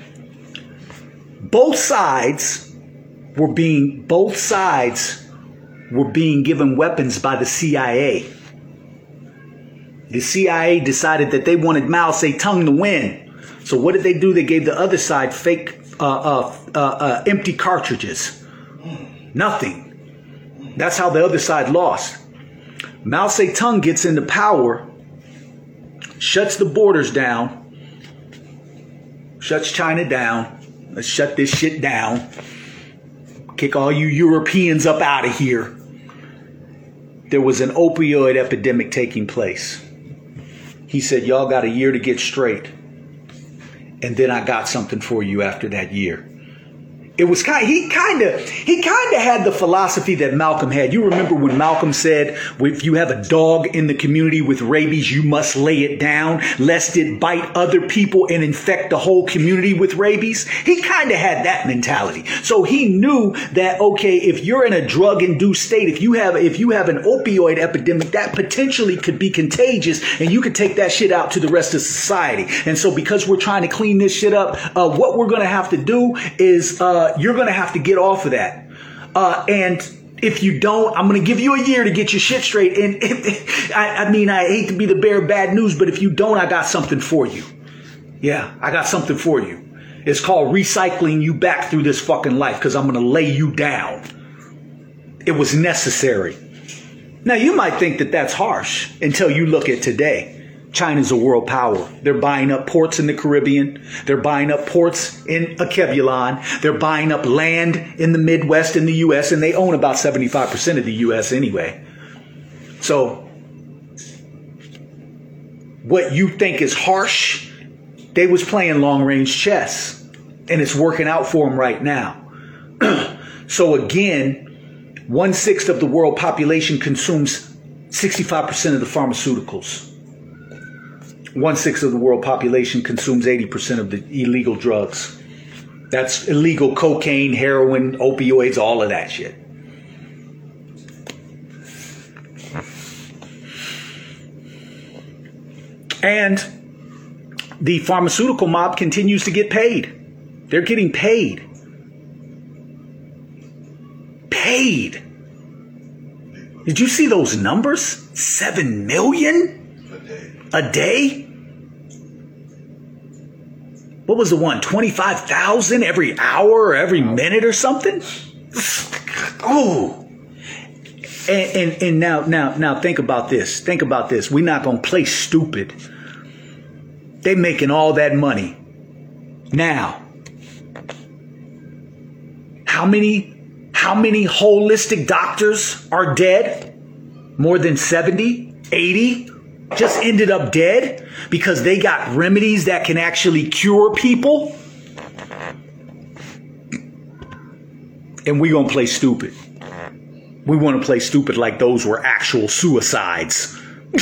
both sides were being, both sides were being given weapons by the CIA. The CIA decided that they wanted Mao Zedong to win. So what did they do? They gave the other side fake, uh, uh, uh, uh empty cartridges. Nothing. That's how the other side lost. Mao Zedong gets into power, shuts the borders down, shuts China down. Let's shut this shit down. Kick all you Europeans up out of here. There was an opioid epidemic taking place. He said, Y'all got a year to get straight. And then I got something for you after that year it was kind he kind of he kind of had the philosophy that Malcolm had. You remember when Malcolm said, "If you have a dog in the community with rabies, you must lay it down lest it bite other people and infect the whole community with rabies." He kind of had that mentality. So he knew that okay, if you're in a drug-induced state, if you have if you have an opioid epidemic, that potentially could be contagious, and you could take that shit out to the rest of society. And so, because we're trying to clean this shit up, uh, what we're going to have to do is uh, you're going to have to get off of that. Uh, and if you don't, I'm going to give you a year to get your shit straight. And I, I mean, I hate to be the bearer of bad news, but if you don't, I got something for you. Yeah, I got something for you. It's called recycling you back through this fucking life because I'm going to lay you down. It was necessary. Now, you might think that that's harsh until you look at today. China's a world power. They're buying up ports in the Caribbean. They're buying up ports in Akebulon. They're buying up land in the Midwest in the U.S. and they own about 75% of the U.S. anyway. So, what you think is harsh, they was playing long range chess and it's working out for them right now. so again, one sixth of the world population consumes 65% of the pharmaceuticals one sixth of the world population consumes 80% of the illegal drugs. That's illegal cocaine, heroin, opioids, all of that shit. And the pharmaceutical mob continues to get paid. They're getting paid. Paid. Did you see those numbers? Seven million a day? what was the one? 25,000 every hour or every minute or something? Oh. And, and and now now now think about this. Think about this. We're not going to play stupid. They making all that money. Now how many how many holistic doctors are dead? More than 70 80 just ended up dead because they got remedies that can actually cure people. And we gonna play stupid. We want to play stupid like those were actual suicides.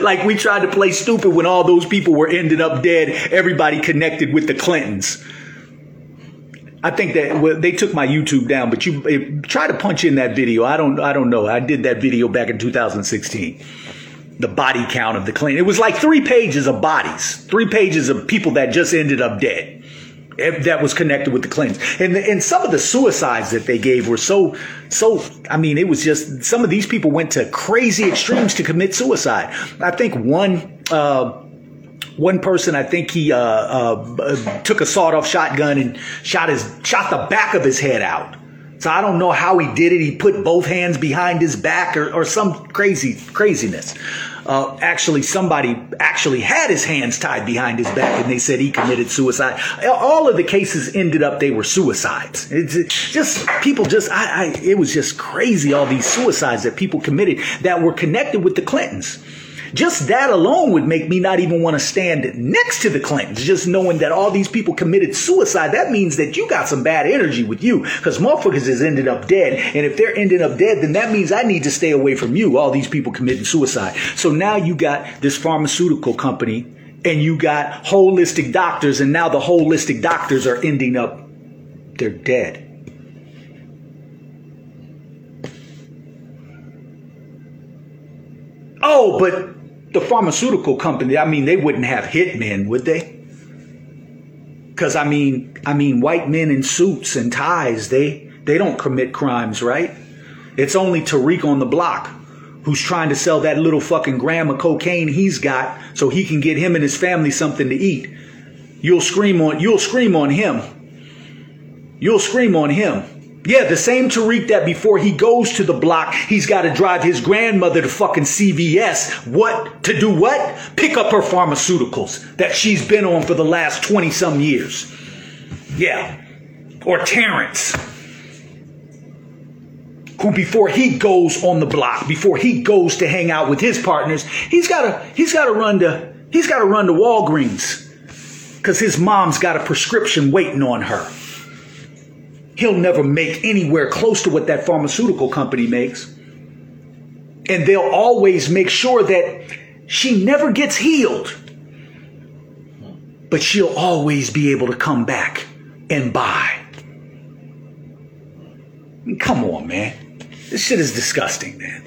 like we tried to play stupid when all those people were ended up dead, everybody connected with the Clintons. I think that well, they took my YouTube down, but you try to punch in that video. I don't, I don't know. I did that video back in 2016. The body count of the Clinton. It was like three pages of bodies, three pages of people that just ended up dead. that was connected with the Clintons. And and some of the suicides that they gave were so so. I mean, it was just some of these people went to crazy extremes to commit suicide. I think one. Uh, one person, I think he uh, uh, took a sawed-off shotgun and shot his shot the back of his head out. So I don't know how he did it. He put both hands behind his back or, or some crazy craziness. Uh, actually, somebody actually had his hands tied behind his back, and they said he committed suicide. All of the cases ended up they were suicides. It's just people just I, I it was just crazy. All these suicides that people committed that were connected with the Clintons. Just that alone would make me not even want to stand next to the Clintons. Just knowing that all these people committed suicide, that means that you got some bad energy with you because motherfuckers has ended up dead. And if they're ending up dead, then that means I need to stay away from you. All these people committing suicide. So now you got this pharmaceutical company and you got holistic doctors and now the holistic doctors are ending up, they're dead. Oh, but the pharmaceutical company, I mean, they wouldn't have hitmen, would they? Because I mean, I mean, white men in suits and ties, they they don't commit crimes, right? It's only Tariq on the block who's trying to sell that little fucking gram of cocaine he's got so he can get him and his family something to eat. You'll scream on you'll scream on him. You'll scream on him. Yeah, the same Tariq that before he goes to the block, he's got to drive his grandmother to fucking CVS. What? To do what? Pick up her pharmaceuticals that she's been on for the last 20 some years. Yeah. Or Terrence, who before he goes on the block, before he goes to hang out with his partners, he's got to he's got to run to he's got to run to Walgreens cuz his mom's got a prescription waiting on her. He'll never make anywhere close to what that pharmaceutical company makes. And they'll always make sure that she never gets healed. But she'll always be able to come back and buy. Come on, man. This shit is disgusting, man.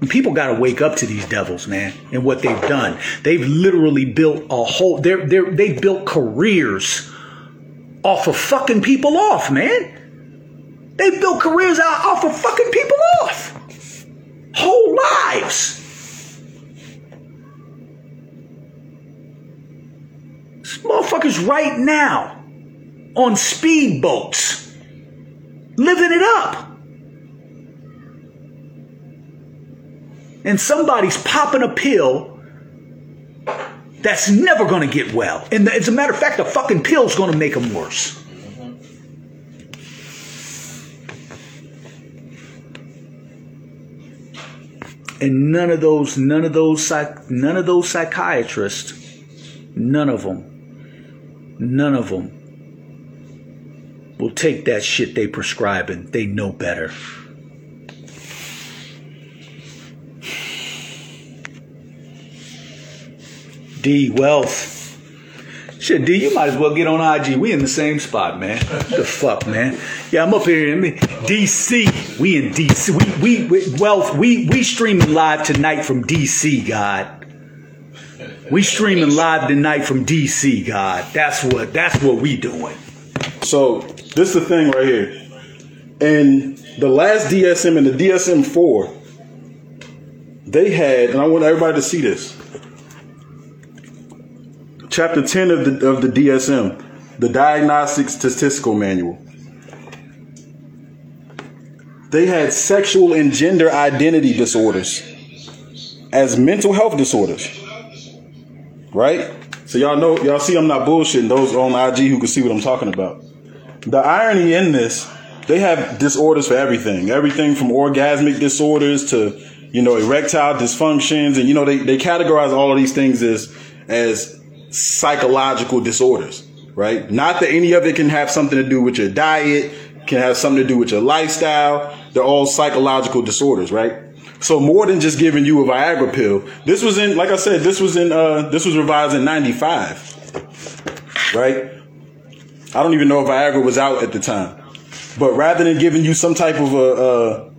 And people got to wake up to these devils, man, and what they've done. They've literally built a whole, they're, they're, they've built careers off of fucking people off, man. They built careers out off of fucking people off. Whole lives. This motherfuckers right now on speedboats, living it up. And somebody's popping a pill that's never to get well. And as a matter of fact, the fucking pill's to make them worse. And none of those, none of those, none of those psychiatrists, none of them, none of them will take that shit they prescribing. They know better. D Wealth. Shit, D, you might as well get on IG. We in the same spot, man. the fuck, man. Yeah, I'm up here in DC. We in DC. We we, we Wealth. We we streaming live tonight from DC, God. We streaming live tonight from DC, God. That's what that's what we doing. So this is the thing right here. In the last DSM and the DSM four, they had, and I want everybody to see this. Chapter 10 of the of the DSM, the Diagnostic Statistical Manual. They had sexual and gender identity disorders as mental health disorders. Right? So y'all know y'all see I'm not bullshitting those on IG who can see what I'm talking about. The irony in this, they have disorders for everything. Everything from orgasmic disorders to, you know, erectile dysfunctions. And, you know, they, they categorize all of these things as, as psychological disorders, right? Not that any of it can have something to do with your diet, can have something to do with your lifestyle. They're all psychological disorders, right? So more than just giving you a Viagra pill. This was in, like I said, this was in, uh, this was revised in 95, right? I don't even know if Viagra was out at the time. But rather than giving you some type of a, uh,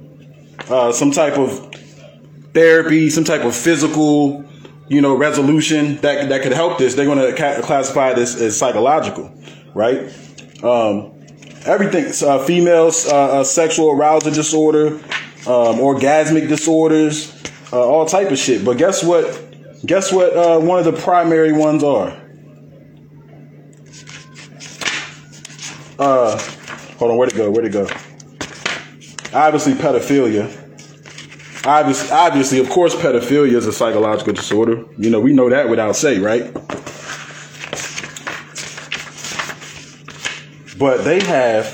uh, some type of therapy, some type of physical, you know, resolution that that could help this, they're going to ca- classify this as psychological. right? Um, everything, uh, females, uh, uh, sexual arousal disorder, um, orgasmic disorders, uh, all type of shit. But guess what? Guess what? Uh, one of the primary ones are. Uh, hold on, where'd it go? Where'd it go? Obviously, pedophilia. Obviously, obviously, of course, pedophilia is a psychological disorder. You know, we know that without say, right? But they have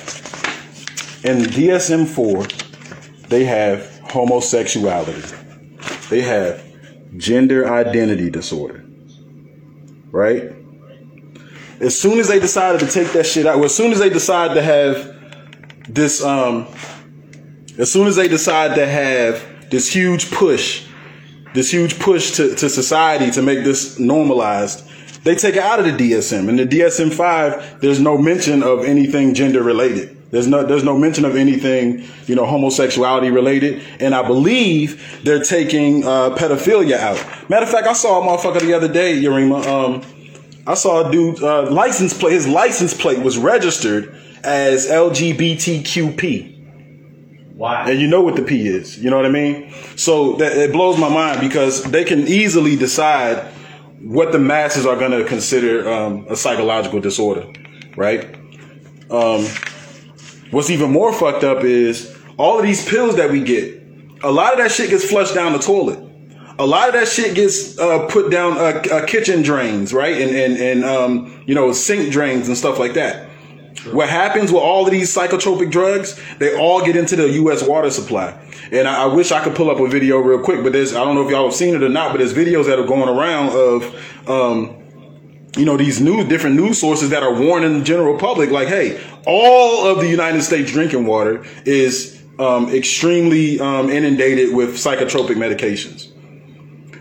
in DSM four, they have homosexuality. They have gender identity disorder. Right? As soon as they decided to take that shit out, well, as soon as they decide to have this um as soon as they decide to have this huge push, this huge push to, to society to make this normalized, they take it out of the DSM. In the DSM five, there's no mention of anything gender related. There's no there's no mention of anything you know homosexuality related, and I believe they're taking uh, pedophilia out. Matter of fact, I saw a motherfucker the other day, Yarima. Um, I saw a dude uh, license plate. His license plate was registered as LGBTQP. Wow. And you know what the P is. You know what I mean? So that it blows my mind because they can easily decide what the masses are going to consider um, a psychological disorder, right? Um, what's even more fucked up is all of these pills that we get. A lot of that shit gets flushed down the toilet. A lot of that shit gets uh, put down uh, uh, kitchen drains, right? And and and um, you know sink drains and stuff like that. What happens with all of these psychotropic drugs? They all get into the U.S. water supply. And I, I, wish I could pull up a video real quick, but there's I don't know if y'all have seen it or not, but there's videos that are going around of, um, you know, these new different news sources that are warning the general public, like, hey, all of the United States drinking water is um, extremely um, inundated with psychotropic medications.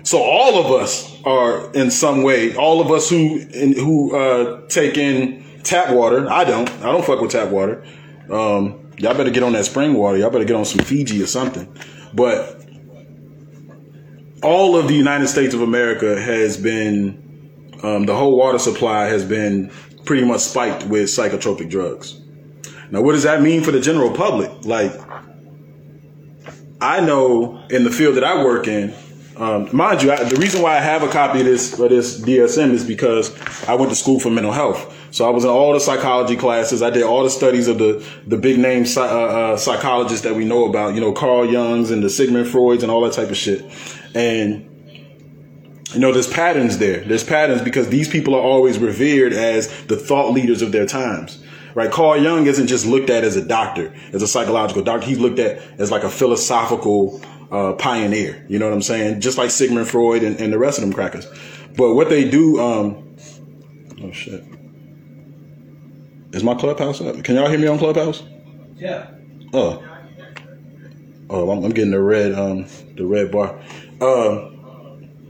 So all of us are in some way, all of us who in, who uh, take in tap water. I don't. I don't fuck with tap water. Um, y'all better get on that spring water. Y'all better get on some Fiji or something. But all of the United States of America has been, um, the whole water supply has been pretty much spiked with psychotropic drugs. Now, what does that mean for the general public? Like, I know in the field that I work in, um, mind you, I, the reason why I have a copy of this of this DSM is because I went to school for mental health. So I was in all the psychology classes. I did all the studies of the the big name uh, uh, psychologists that we know about. You know, Carl Jung's and the Sigmund Freud's and all that type of shit. And you know, there's patterns there. There's patterns because these people are always revered as the thought leaders of their times. Right? Carl Jung isn't just looked at as a doctor, as a psychological doctor. He's looked at as like a philosophical uh, pioneer. You know what I'm saying? Just like Sigmund Freud and, and the rest of them crackers. But what they do, um, oh shit. Is my clubhouse up? Can y'all hear me on clubhouse? Yeah. Oh. Oh, I'm, I'm getting the red, um, the red bar. Uh,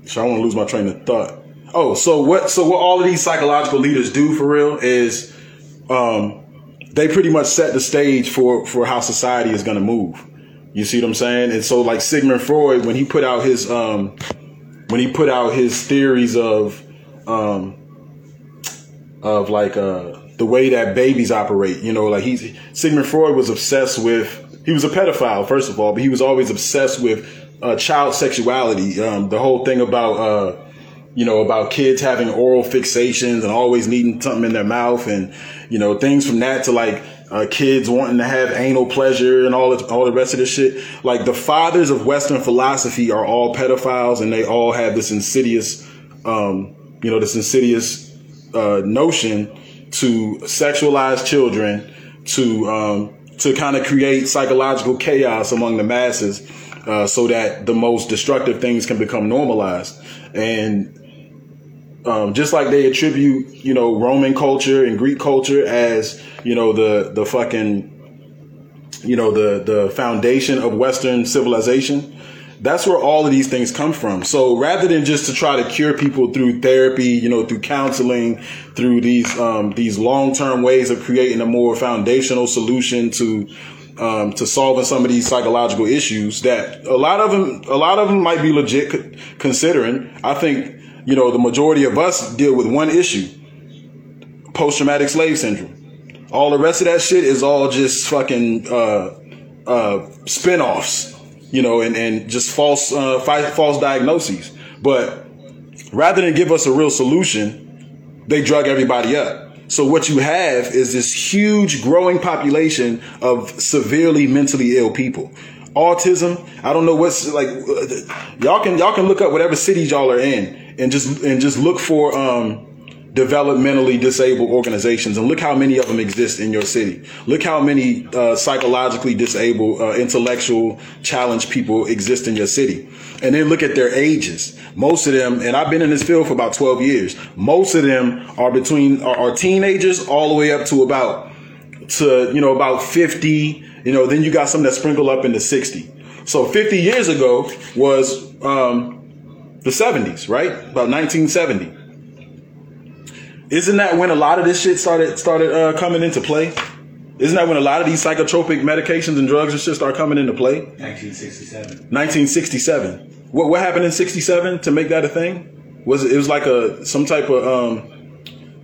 so I want to lose my train of thought. Oh, so what? So what all of these psychological leaders do for real is, um, they pretty much set the stage for for how society is going to move. You see what I'm saying? And so like Sigmund Freud, when he put out his um, when he put out his theories of um, of like uh the way that babies operate. You know, like he's Sigmund Freud was obsessed with. He was a pedophile, first of all, but he was always obsessed with uh, child sexuality. Um, the whole thing about uh, you know about kids having oral fixations and always needing something in their mouth, and you know things from that to like uh, kids wanting to have anal pleasure and all the, all the rest of this shit. Like the fathers of Western philosophy are all pedophiles, and they all have this insidious, um, you know, this insidious uh, notion to sexualize children, to um, to kind of create psychological chaos among the masses, uh, so that the most destructive things can become normalized. And um, just like they attribute, you know, Roman culture and Greek culture as, you know, the the fucking, you know, the the foundation of Western civilization that's where all of these things come from. So rather than just to try to cure people through therapy, you know, through counseling, through these um, these long term ways of creating a more foundational solution to um, to solving some of these psychological issues that a lot of them a lot of them might be legit considering. I think you know the majority of us deal with one issue. post traumatic slave syndrome. All the rest of that shit is all just fucking uh, uh, spin-offs, you know, and, and just false uh, false diagnoses. But rather than give us a real solution, they drug everybody up. So what you have is this huge growing population of severely mentally ill people. Autism, I don't know what's like uh, y'all can y'all can look up whatever cities y'all are in and just and just look for um developmentally disabled organizations and look how many of them exist in your city. Look how many uh, psychologically disabled, uh, intellectual challenged people exist in your city. And then look at their ages. Most of them, and I've been in this field for about 12 years, most of them are between, are, are teenagers all the way up to about, to, you know, about 50, you know, then you got some that sprinkle up into 60. So 50 years ago was, um, the 70s, right? About 1970. Isn't that when a lot of this shit started started uh, coming into play? Isn't that when a lot of these psychotropic medications and drugs and shit start coming into play? 1967. 1967. What what happened in 67 to make that a thing? Was it, it was like a some type of um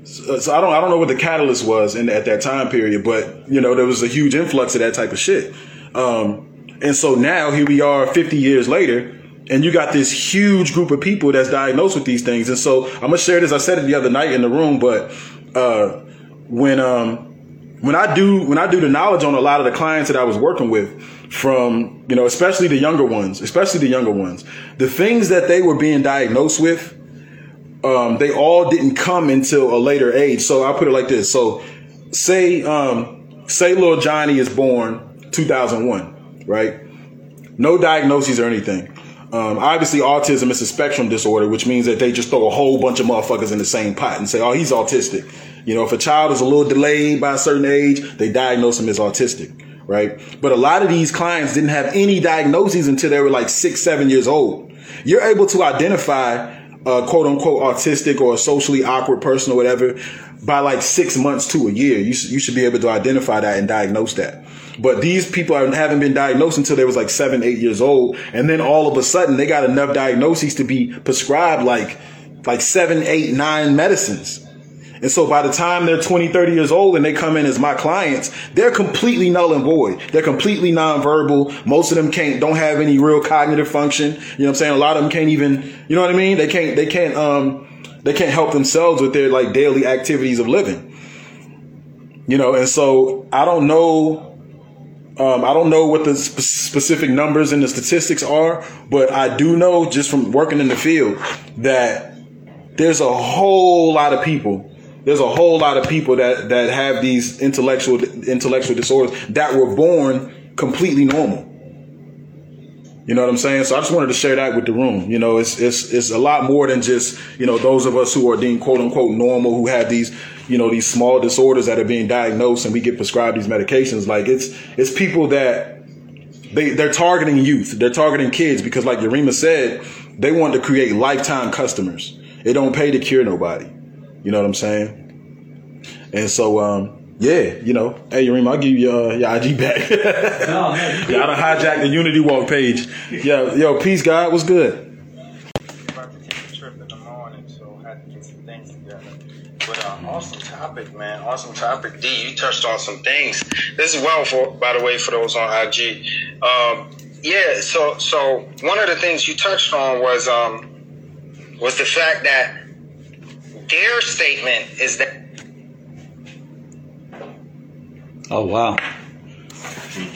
so I don't I don't know what the catalyst was in at that time period, but you know there was a huge influx of that type of shit. Um, and so now here we are 50 years later and you got this huge group of people that's diagnosed with these things. And so I'm gonna share this. I said it the other night in the room, but uh, when um, when I do when I do the knowledge on a lot of the clients that I was working with, from you know especially the younger ones, especially the younger ones, the things that they were being diagnosed with, um, they all didn't come until a later age. So I'll put it like this. So say um, say little Johnny is born 2001, right? No diagnoses or anything. Um, obviously, autism is a spectrum disorder, which means that they just throw a whole bunch of motherfuckers in the same pot and say, "Oh, he's autistic." You know, if a child is a little delayed by a certain age, they diagnose him as autistic, right? But a lot of these clients didn't have any diagnoses until they were like six, seven years old. You're able to identify a quote unquote autistic or a socially awkward person or whatever by like six months to a year. You, sh- you should be able to identify that and diagnose that. But these people haven't been diagnosed until they was like seven, eight years old. And then all of a sudden they got enough diagnoses to be prescribed like, like seven, eight, nine medicines. And so by the time they're 20, 30 years old and they come in as my clients, they're completely null and void. They're completely nonverbal. Most of them can't, don't have any real cognitive function. You know what I'm saying? A lot of them can't even, you know what I mean? They can't, they can't, um, they can't help themselves with their like daily activities of living. You know, and so I don't know um, I don't know what the sp- specific numbers and the statistics are, but I do know just from working in the field that there's a whole lot of people. There's a whole lot of people that that have these intellectual intellectual disorders that were born completely normal. You know what I'm saying? So I just wanted to share that with the room. You know, it's it's it's a lot more than just you know those of us who are deemed quote unquote normal who have these you know these small disorders that are being diagnosed and we get prescribed these medications. Like it's it's people that they they're targeting youth, they're targeting kids because like Yarima said, they want to create lifetime customers. It don't pay to cure nobody. You know what I'm saying? And so um yeah, you know, hey Yarima, I'll give you your, your IG back. No, man, yeah, I done hijacked the Unity Walk page. Yo, yo, peace, God, what's good? But uh, awesome topic, man. Awesome topic. D, you touched on some things. This is well for, by the way, for those on IG. Um, yeah. So, so one of the things you touched on was um, was the fact that their statement is that. Oh wow.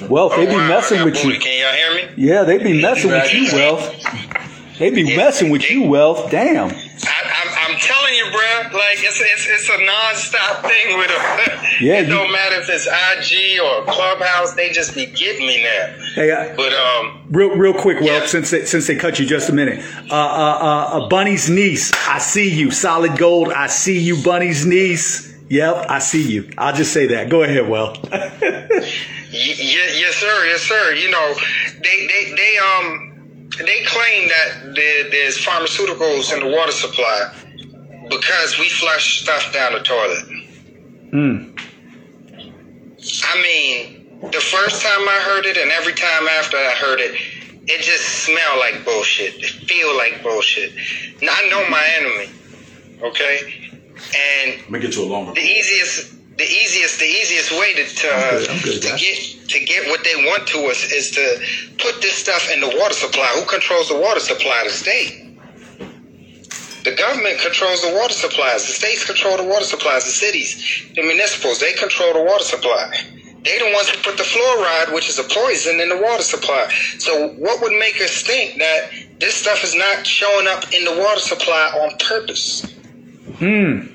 Wealth, they be Oh, messing with you. Can y'all hear me? Yeah, they be messing with you, Wealth. They be messing with you, Wealth. Damn. I, I'm, I'm telling you, bro. Like it's it's, it's a non-stop thing with them. Yeah, it you- don't matter if it's IG or Clubhouse. They just be getting me now. Hey, I, But um, real, real quick, Wealth, since they, since they cut you just a minute. Uh, uh, uh, uh, Bunny's niece, I see you. Solid gold, I see you. Bunny's niece. Yep, I see you. I'll just say that. Go ahead, Well. Y- y- yes, sir. Yes, sir. You know, they they they um they claim that there, there's pharmaceuticals in the water supply because we flush stuff down the toilet. Hmm. I mean, the first time I heard it and every time after I heard it, it just smelled like bullshit. It feel like bullshit. Now, I know my enemy, okay? And Let me get you a longer. the easiest the easiest the easiest way to to, I'm good, I'm good, to get to get what they want to us is to put this stuff in the water supply. Who controls the water supply? The state. The government controls the water supplies. The states control the water supplies. The cities, the municipals, they control the water supply. They the ones who put the fluoride, which is a poison, in the water supply. So what would make us think that this stuff is not showing up in the water supply on purpose? Hmm.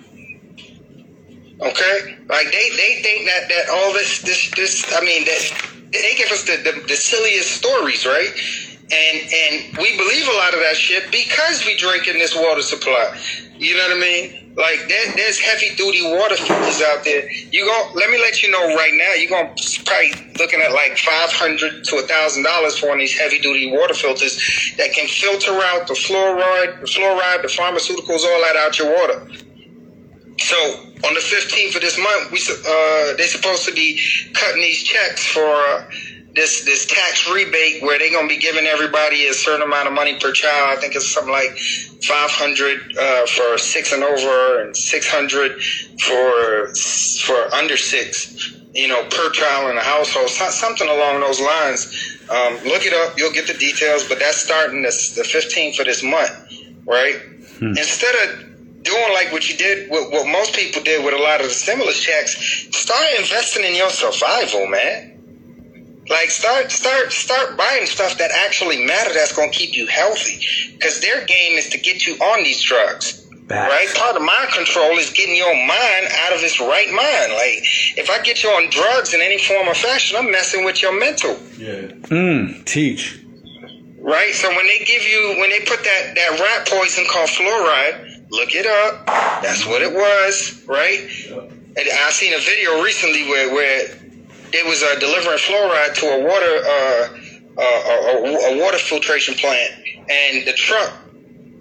Okay, like they they think that that all this this this I mean that they give us the, the the silliest stories, right? And and we believe a lot of that shit because we drink in this water supply. You know what I mean? Like there, there's heavy duty water filters out there. You go. Let me let you know right now. You're gonna probably looking at like five hundred to a thousand dollars for one of these heavy duty water filters that can filter out the fluoride, the fluoride, the pharmaceuticals, all that out your water. So on the 15th of this month, we uh, they're supposed to be cutting these checks for this this tax rebate where they're gonna be giving everybody a certain amount of money per child. I think it's something like 500 uh, for six and over, and 600 for for under six. You know, per child in the household, so- something along those lines. Um, look it up; you'll get the details. But that's starting this the 15th of this month, right? Instead of doing like what you did, what, what most people did with a lot of the stimulus checks, start investing in your survival, man. Like start start start buying stuff that actually matter that's gonna keep you healthy. Cause their game is to get you on these drugs. Right? Part of mind control is getting your mind out of its right mind. Like if I get you on drugs in any form or fashion, I'm messing with your mental. Yeah. Mm. Teach. Right? So when they give you, when they put that, that rat poison called fluoride, look it up. That's what it was, right? And I seen a video recently where, where it was uh, delivering fluoride to a water, uh, uh, a, a water filtration plant, and the truck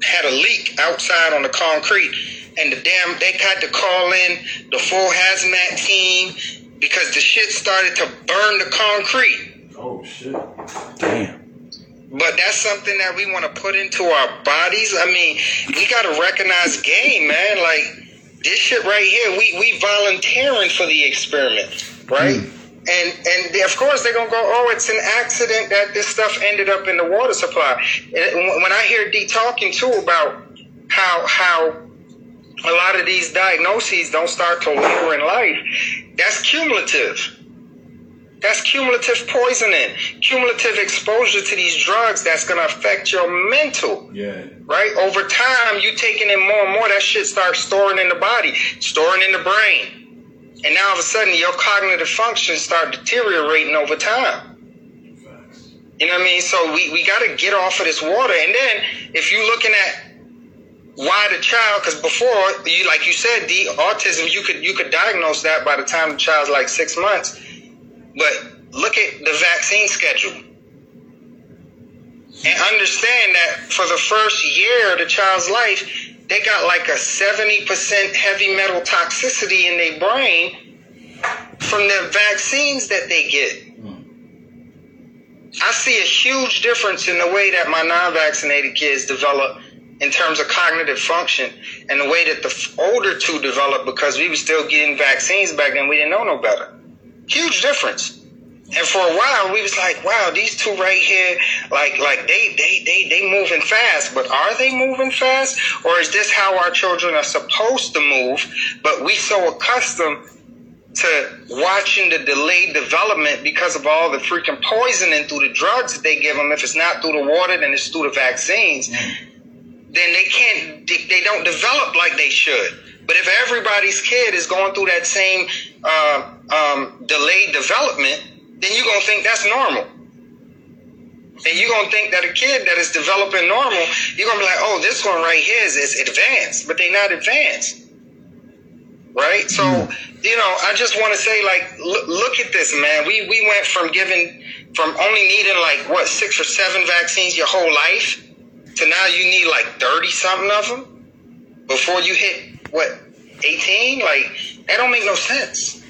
had a leak outside on the concrete, and the damn they had to call in the full hazmat team because the shit started to burn the concrete. Oh shit. Damn. But that's something that we want to put into our bodies. I mean, we got to recognize game, man. Like this shit right here, we we volunteering for the experiment, right? Mm. And and of course they're gonna go, oh, it's an accident that this stuff ended up in the water supply. And when I hear D talking too about how how a lot of these diagnoses don't start till later in life, that's cumulative. That's cumulative poisoning, cumulative exposure to these drugs that's going to affect your mental. Yeah. Right? Over time, you taking in more and more, that shit starts storing in the body, storing in the brain. And now all of a sudden, your cognitive functions start deteriorating over time. You know what I mean? So we, we got to get off of this water. And then if you're looking at why the child, because before you, like you said, the autism, you could you could diagnose that by the time the child's like six months. But look at the vaccine schedule. And understand that for the first year of the child's life, they got like a 70% heavy metal toxicity in their brain from the vaccines that they get. I see a huge difference in the way that my non vaccinated kids develop in terms of cognitive function and the way that the older two develop because we were still getting vaccines back then. We didn't know no better. Huge difference. And for a while, we was like, "Wow, these two right here, like, like they, they, they, they moving fast." But are they moving fast, or is this how our children are supposed to move? But we so accustomed to watching the delayed development because of all the freaking poisoning through the drugs that they give them. If it's not through the water, then it's through the vaccines. Mm. Then they can't. They they don't develop like they should. But if everybody's kid is going through that same uh, um, delayed development, then you're gonna think that's normal. And you're gonna think that a kid that is developing normal, you're gonna be like, oh, this one right here is, is advanced, but they're not advanced. Right? So, you know, I just wanna say, like, look, look at this, man. We we went from giving from only needing like what, six or seven vaccines your whole life to now you need like thirty something of them before you hit what, eighteen? Like, that don't make no sense.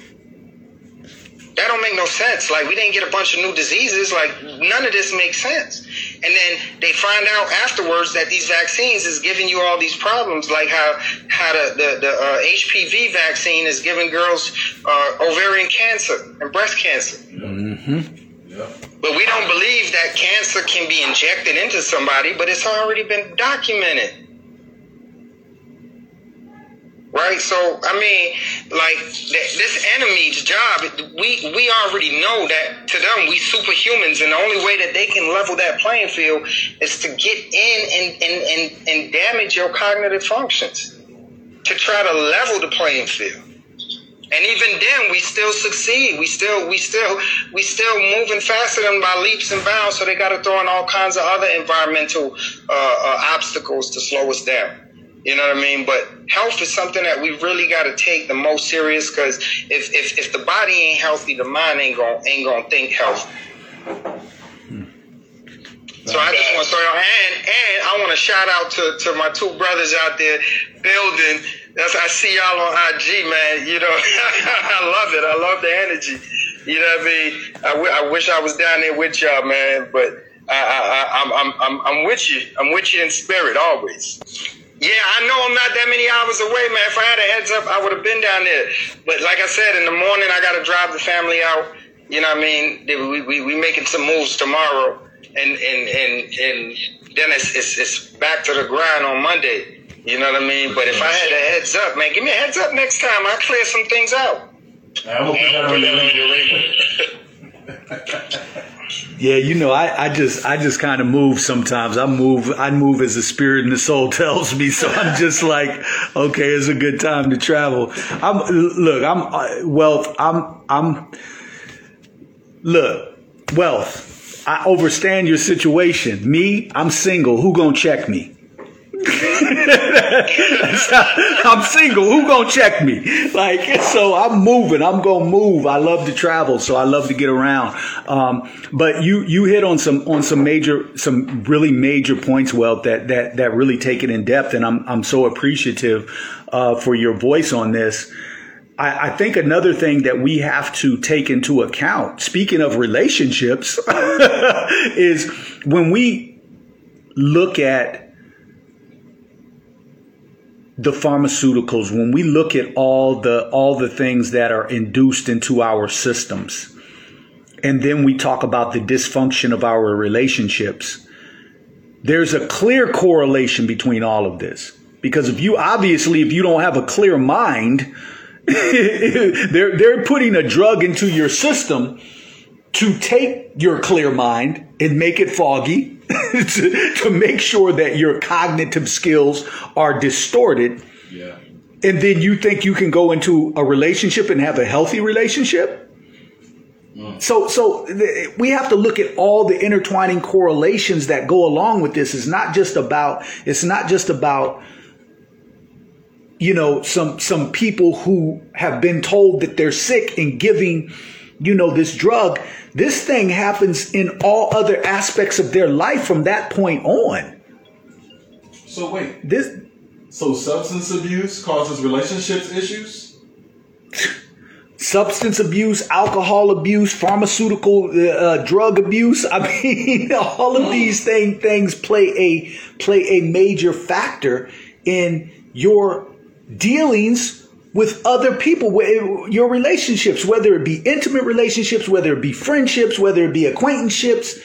That don't make no sense. Like we didn't get a bunch of new diseases. Like none of this makes sense. And then they find out afterwards that these vaccines is giving you all these problems, like how how the the, the uh, HPV vaccine is giving girls uh, ovarian cancer and breast cancer. Mm-hmm. Yeah. But we don't believe that cancer can be injected into somebody, but it's already been documented. Right? So, I mean, like, th- this enemy's job, we, we already know that to them, we superhumans, and the only way that they can level that playing field is to get in and, and, and, and damage your cognitive functions to try to level the playing field. And even then, we still succeed. We still, we still, we still moving faster than by leaps and bounds. So they got to throw in all kinds of other environmental uh, uh, obstacles to slow us down. You know what I mean? But health is something that we really got to take the most serious because if, if if the body ain't healthy, the mind ain't gonna ain't gonna think health. Hmm. So I just want to throw out, and and I want to shout out to, to my two brothers out there building. That's I see y'all on IG, man. You know, I love it. I love the energy. You know what I mean? I, w- I wish I was down there with y'all, man. But I, I, I, I'm, I'm, I'm, I'm with you. I'm with you in spirit always. Yeah, I know I'm not that many hours away, man. If I had a heads up, I would have been down there. But like I said, in the morning, I got to drive the family out. You know what I mean? We, we, we making some moves tomorrow. And, and, and, and then it's, it's, it's back to the grind on Monday. You know what I mean? But if I had a heads up, man, give me a heads up next time. I'll clear some things out. I will put that on your Yeah, you know, I, I just I just kind of move sometimes. I move I move as the spirit and the soul tells me. So I'm just like, okay, it's a good time to travel. I'm look, I'm uh, wealth. I'm I'm look wealth. I understand your situation. Me, I'm single. Who gonna check me? I'm single. Who gonna check me? Like, so I'm moving. I'm gonna move. I love to travel, so I love to get around. Um, but you you hit on some on some major some really major points, well that that that really take it in depth, and I'm I'm so appreciative uh, for your voice on this. I, I think another thing that we have to take into account, speaking of relationships, is when we look at the pharmaceuticals when we look at all the all the things that are induced into our systems and then we talk about the dysfunction of our relationships there's a clear correlation between all of this. Because if you obviously if you don't have a clear mind they're they're putting a drug into your system to take your clear mind and make it foggy to, to make sure that your cognitive skills are distorted. Yeah. And then you think you can go into a relationship and have a healthy relationship? Mm. So, so th- we have to look at all the intertwining correlations that go along with this. It's not just about, it's not just about, you know, some, some people who have been told that they're sick and giving, you know, this drug. This thing happens in all other aspects of their life from that point on. So wait, this so substance abuse causes relationships issues. Substance abuse, alcohol abuse, pharmaceutical uh, uh, drug abuse. I mean, all of these thing, things play a play a major factor in your dealings with other people, eh, your relationships, whether it be intimate relationships, whether it be friendships, whether it be acquaintanceships.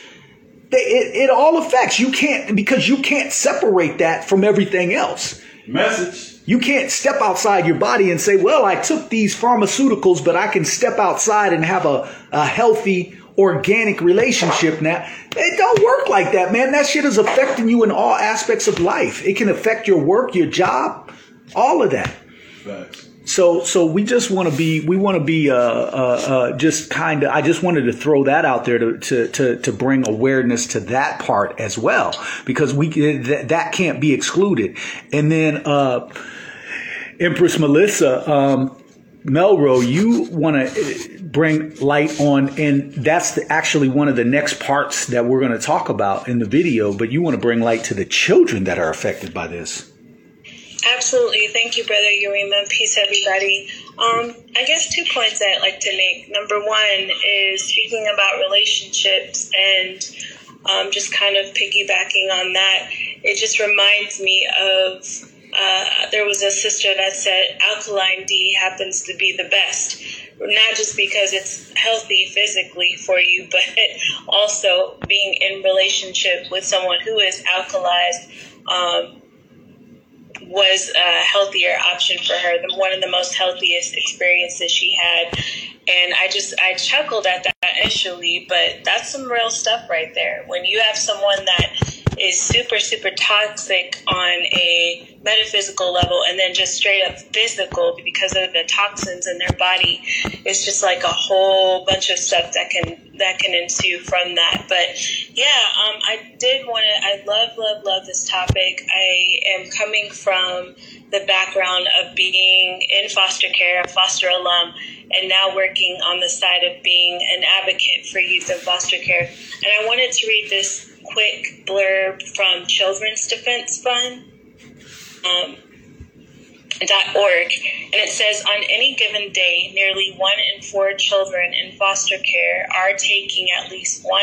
They- It, it all affects. You can't, because you can't separate that from everything else. Message. You can't step outside your body and say, well, I took these pharmaceuticals, but I can step outside and have a, a healthy, organic relationship now. It don't work like that, man. That shit is affecting you in all aspects of life. It can affect your work, your job, all of that. Facts. So, so we just want to be, we want to be, uh, uh, uh, just kind of, I just wanted to throw that out there to, to, to, to bring awareness to that part as well, because we, that, that can't be excluded. And then, uh, Empress Melissa, um, Melro, you want to bring light on, and that's the, actually one of the next parts that we're going to talk about in the video, but you want to bring light to the children that are affected by this. Absolutely. Thank you, Brother Urema. Peace, everybody. Um, I guess two points I'd like to make. Number one is speaking about relationships and um, just kind of piggybacking on that. It just reminds me of uh, there was a sister that said alkaline D happens to be the best, not just because it's healthy physically for you, but also being in relationship with someone who is alkalized. Um, was a healthier option for her, one of the most healthiest experiences she had. And I just I chuckled at that initially, but that's some real stuff right there. When you have someone that is super super toxic on a metaphysical level and then just straight up physical because of the toxins in their body. It's just like a whole bunch of stuff that can that can ensue from that. But yeah um, i did want to i love love love this topic. I am coming from the background of being in foster care a foster alum and now working on the side of being an advocate for youth in foster care. And i wanted to read this quick blurb from Children's Defense Fund. Um, .org, and it says on any given day, nearly one in four children in foster care are taking at least one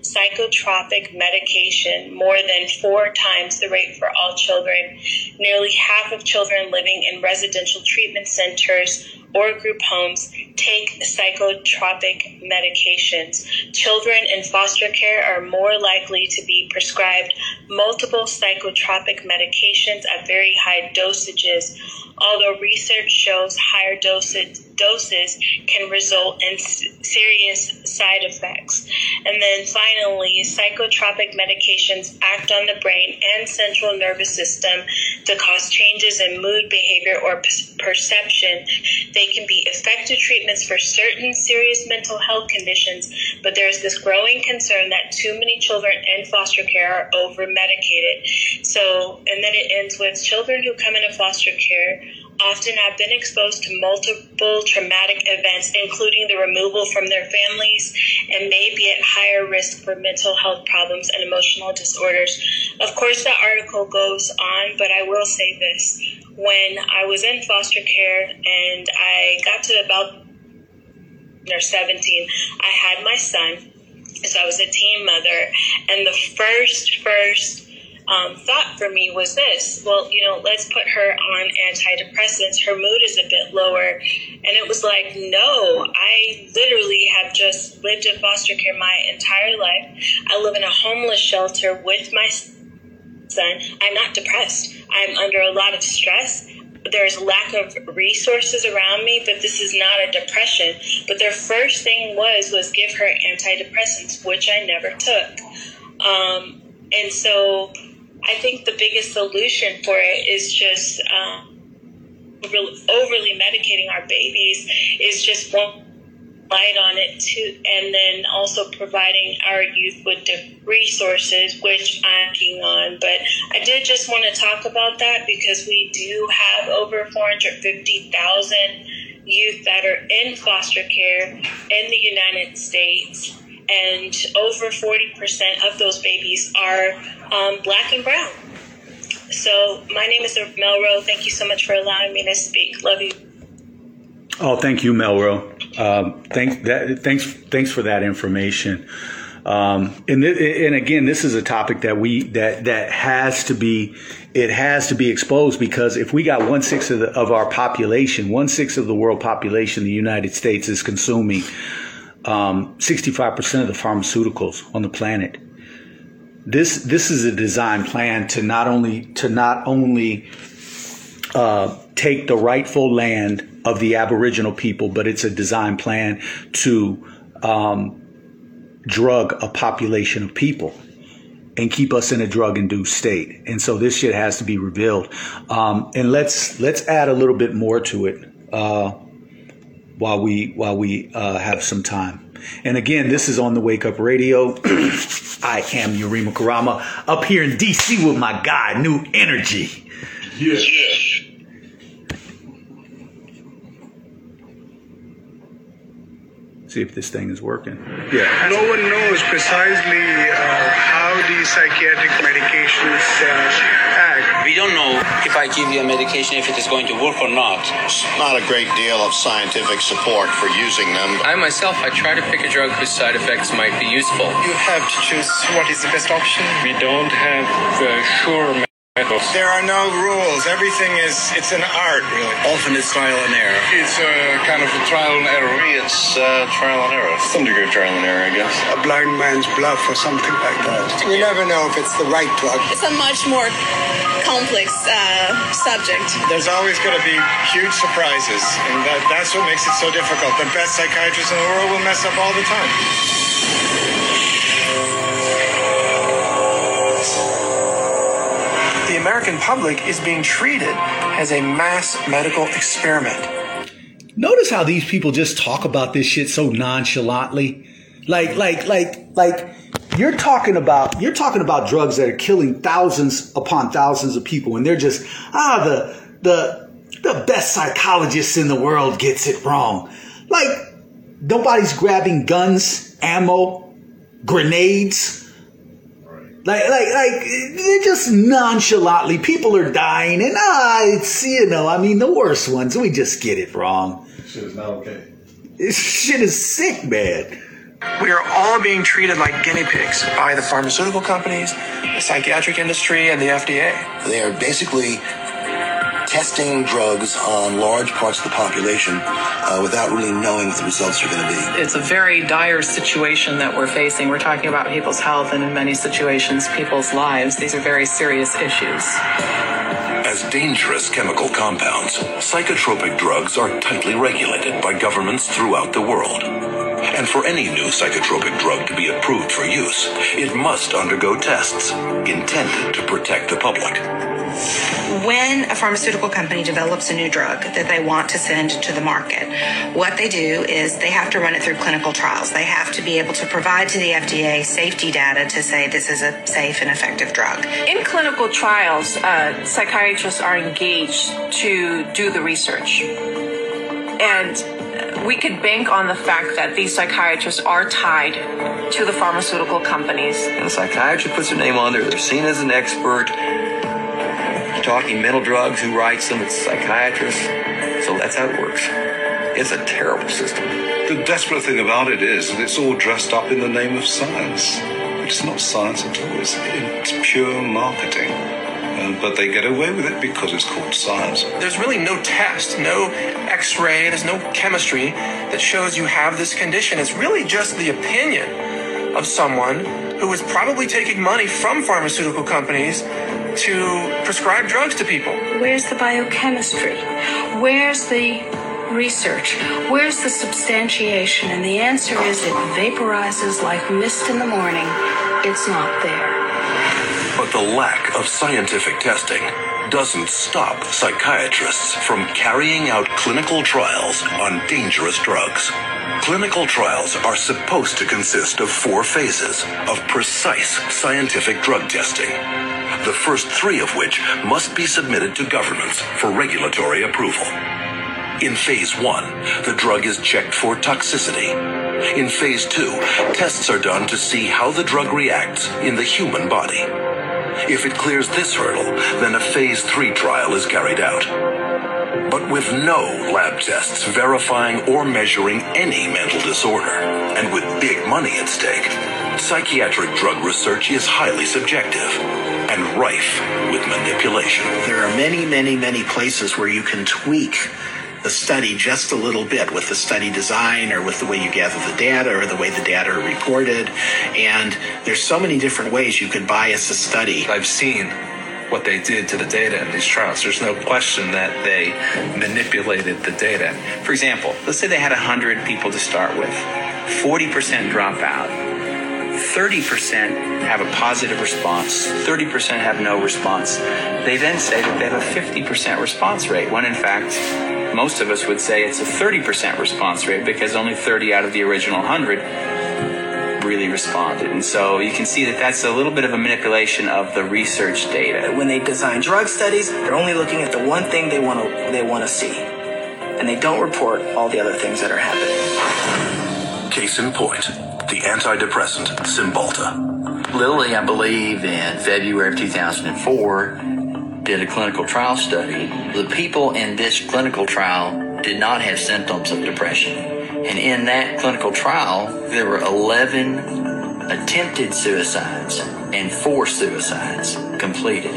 psychotropic medication, more than four times the rate for all children. Nearly half of children living in residential treatment centers or group homes take psychotropic medications. Children in foster care are more likely to be prescribed multiple psychotropic medications at very high dosages, although research shows higher doses doses can result in serious side effects. And then finally, psychotropic medications act on the brain and central nervous system to cause changes in mood, behavior, or perception. They can be effective treatments for certain serious mental health conditions, but there's this growing concern that too many children in foster care are over medicated. So, and then it ends with children who come into foster care often have been exposed to multiple traumatic events, including the removal from their families, and may be at higher risk for mental health problems and emotional disorders. Of course, the article goes on, but I will say this. When I was in foster care and I got to about or 17, I had my son. So I was a teen mother. And the first, first um, thought for me was this well, you know, let's put her on antidepressants. Her mood is a bit lower. And it was like, no, I literally have just lived in foster care my entire life. I live in a homeless shelter with my son. I'm not depressed, I'm under a lot of stress there's lack of resources around me but this is not a depression but their first thing was was give her antidepressants which i never took um, and so I think the biggest solution for it is just um, overly medicating our babies is just one light on it too, and then also providing our youth with the resources, which I'm working on. But I did just want to talk about that because we do have over 450,000 youth that are in foster care in the United States and over 40% of those babies are um, black and brown. So my name is Melro. Thank you so much for allowing me to speak. Love you. Oh, thank you, Melro. Um, thanks, that, thanks, thanks for that information. Um, and th- and again, this is a topic that we that that has to be it has to be exposed because if we got one sixth of, of our population, one sixth of the world population, the United States is consuming um, 65% of the pharmaceuticals on the planet. This this is a design plan to not only to not only uh, take the rightful land of the Aboriginal people, but it's a design plan to um, drug a population of people and keep us in a drug-induced state. And so this shit has to be revealed. Um, and let's let's add a little bit more to it. Uh, while we while we uh, have some time. And again, this is on the Wake Up Radio. I am Yurima Karama up here in DC with my guy, New Energy. Yeah. See if this thing is working. Yeah. No one knows precisely uh, how these Psychiatric Medications uh, Act. We don't know if I give you a medication if it is going to work or not. Not a great deal of scientific support for using them. I myself, I try to pick a drug whose side effects might be useful. You have to choose what is the best option. We don't have uh, sure methods. There are no rules. Everything is, it's an art, really. Often it's trial and error. It's a kind of a trial and error. It's uh, trial and error. Some degree of trial and error, I guess. A blind man's bluff or something like that. You never know if it's the right drug. It's a much more complex uh, subject. There's always going to be huge surprises, and that, that's what makes it so difficult. The best psychiatrists in the world will mess up all the time. American public is being treated as a mass medical experiment. Notice how these people just talk about this shit so nonchalantly. Like, like, like, like, you're talking about you're talking about drugs that are killing thousands upon thousands of people, and they're just ah the the the best psychologists in the world gets it wrong. Like nobody's grabbing guns, ammo, grenades. Like, like, like, they're just nonchalantly. People are dying, and ah, it's you know, I mean, the worst ones. We just get it wrong. Shit is not okay. This shit is sick, man. We are all being treated like guinea pigs by the pharmaceutical companies, the psychiatric industry, and the FDA. They are basically testing drugs on large parts of the population uh, without really knowing what the results are going to be. It's a very dire situation that we're facing. We're talking about people's health and in many situations, people's lives. These are very serious issues. As dangerous chemical compounds, psychotropic drugs are tightly regulated by governments throughout the world. And for any new psychotropic drug to be approved for use, it must undergo tests intended to protect the public. When a pharmaceutical company develops a new drug that they want to send to the market, what they do is they have to run it through clinical trials. They have to be able to provide to the FDA safety data to say this is a safe and effective drug. In clinical trials, uh, psychiatrists are engaged to do the research. And we could bank on the fact that these psychiatrists are tied to the pharmaceutical companies. And the psychiatrist puts their name on there. They're seen as an expert. You're talking mental drugs, who writes them? It's psychiatrists. So that's how it works. It's a terrible system. The desperate thing about it is that it's all dressed up in the name of science. It's not science at all. It's, it's pure marketing. Um, but they get away with it because it's called science. There's really no test, no x ray, there's no chemistry that shows you have this condition. It's really just the opinion of someone who is probably taking money from pharmaceutical companies to prescribe drugs to people. Where's the biochemistry? Where's the research? Where's the substantiation? And the answer is it vaporizes like mist in the morning. It's not there. But the lack of scientific testing doesn't stop psychiatrists from carrying out clinical trials on dangerous drugs. Clinical trials are supposed to consist of four phases of precise scientific drug testing. The first three of which must be submitted to governments for regulatory approval. In phase one, the drug is checked for toxicity. In phase two, tests are done to see how the drug reacts in the human body. If it clears this hurdle, then a phase three trial is carried out. But with no lab tests verifying or measuring any mental disorder, and with big money at stake, psychiatric drug research is highly subjective and rife with manipulation. There are many, many, many places where you can tweak the study just a little bit with the study design or with the way you gather the data or the way the data are reported. And there's so many different ways you can bias a study. I've seen what they did to the data in these trials. There's no question that they manipulated the data. For example, let's say they had 100 people to start with, 40% drop out. 30% have a positive response, 30% have no response. They then say that they have a 50% response rate, when in fact, most of us would say it's a 30% response rate because only 30 out of the original 100 really responded. And so you can see that that's a little bit of a manipulation of the research data. When they design drug studies, they're only looking at the one thing they want to they want to see, and they don't report all the other things that are happening. Case in point, the antidepressant Cymbalta. Lilly, I believe, in February of 2004, did a clinical trial study. The people in this clinical trial did not have symptoms of depression. And in that clinical trial, there were 11 attempted suicides and four suicides completed.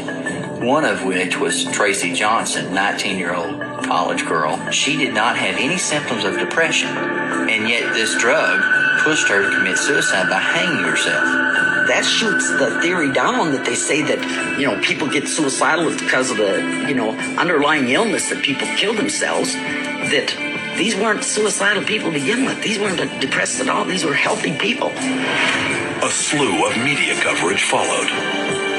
One of which was Traci Johnson, 19 year old college girl. She did not have any symptoms of depression, and yet this drug pushed her to commit suicide by hanging herself that shoots the theory down that they say that you know people get suicidal because of the you know underlying illness that people kill themselves that these weren't suicidal people to begin with. These weren't depressed at all. These were healthy people. A slew of media coverage followed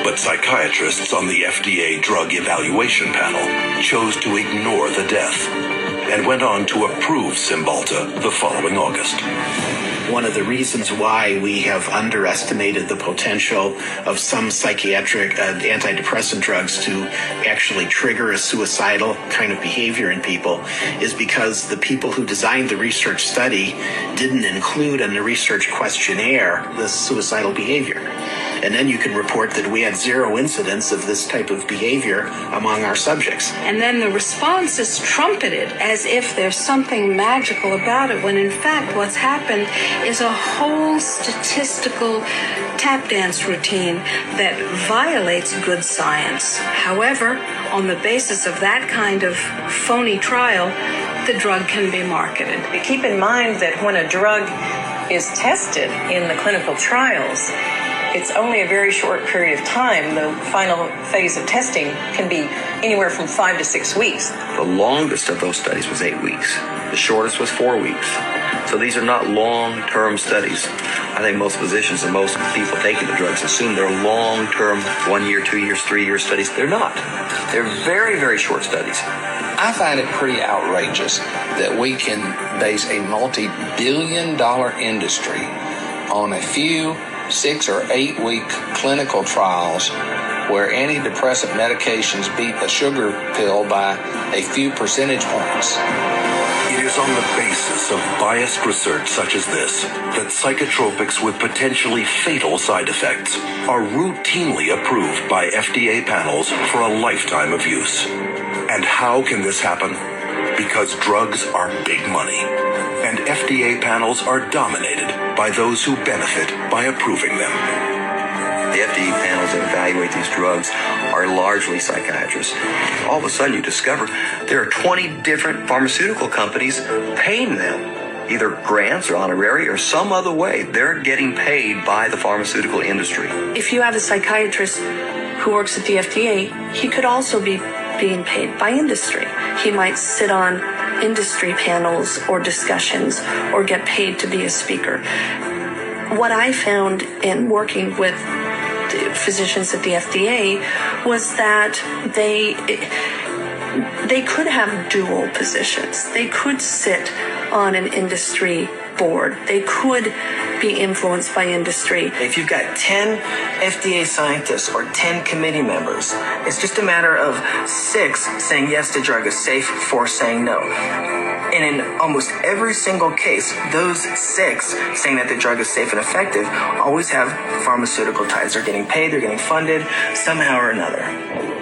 but psychiatrists on the FDA drug evaluation panel chose to ignore the death and went on to approve Cymbalta the following August one of the reasons why we have underestimated the potential of some psychiatric uh, antidepressant drugs to actually trigger a suicidal kind of behavior in people is because the people who designed the research study didn't include in the research questionnaire the suicidal behavior. And then you can report that we had zero incidents of this type of behavior among our subjects. And then the response is trumpeted as if there's something magical about it, when in fact what's happened is a whole statistical tap dance routine that violates good science. However, on the basis of that kind of phony trial, the drug can be marketed. Keep in mind that when a drug is tested in the clinical trials, it's only a very short period of time. The final phase of testing can be anywhere from five to six weeks. The longest of those studies was eight weeks. The shortest was four weeks. So these are not long-term studies. I think most physicians and most people taking the drugs assume they're long-term, one year, two years, three year studies. They're not. They're very, very short studies. I find it pretty outrageous that we can base a multi-billion dollar industry on a few six or eight week clinical trials where antidepressant medications beat a sugar pill by a few percentage points. It is on the basis of biased research such as this that psychotropics with potentially fatal side effects are routinely approved by FDA panels for a lifetime of use. And how can this happen? Because drugs are big money, and FDA panels are dominated by those who benefit by approving them. The FDA panels that evaluate these drugs are largely psychiatrists. All of a sudden, you discover there are 20 different pharmaceutical companies paying them either grants or honorary or some other way. They're getting paid by the pharmaceutical industry. If you have a psychiatrist who works at the FDA, he could also be being paid by industry. He might sit on industry panels or discussions or get paid to be a speaker. What I found in working with physicians at the FDA was that they they could have dual positions. They could sit on an industry board. They could be influenced by industry. If you've got 10 FDA scientists or 10 committee members, it's just a matter of six saying yes, the drug is safe, four saying no. And in almost every single case, those six saying that the drug is safe and effective always have pharmaceutical ties. They're getting paid, they're getting funded somehow or another.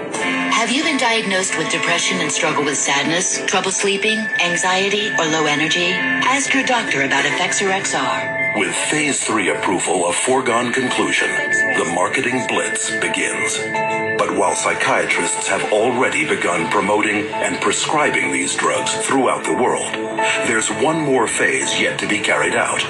Have you been diagnosed with depression and struggle with sadness, trouble sleeping, anxiety, or low energy? Ask your doctor about Effexor XR. With phase three approval a foregone conclusion, the marketing blitz begins. But while psychiatrists have already begun promoting and prescribing these drugs throughout the world, there's one more phase yet to be carried out.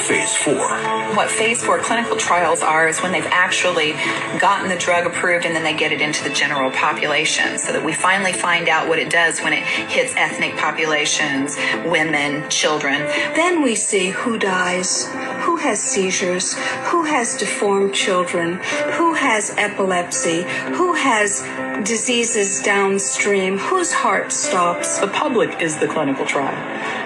Phase four. What phase four clinical trials are is when they've actually gotten the drug approved and then they get it into the general population so that we finally find out what it does when it hits ethnic populations, women, children. Then we see who dies, who has seizures, who has deformed children, who has epilepsy, who has diseases downstream, whose heart stops. The public is the clinical trial.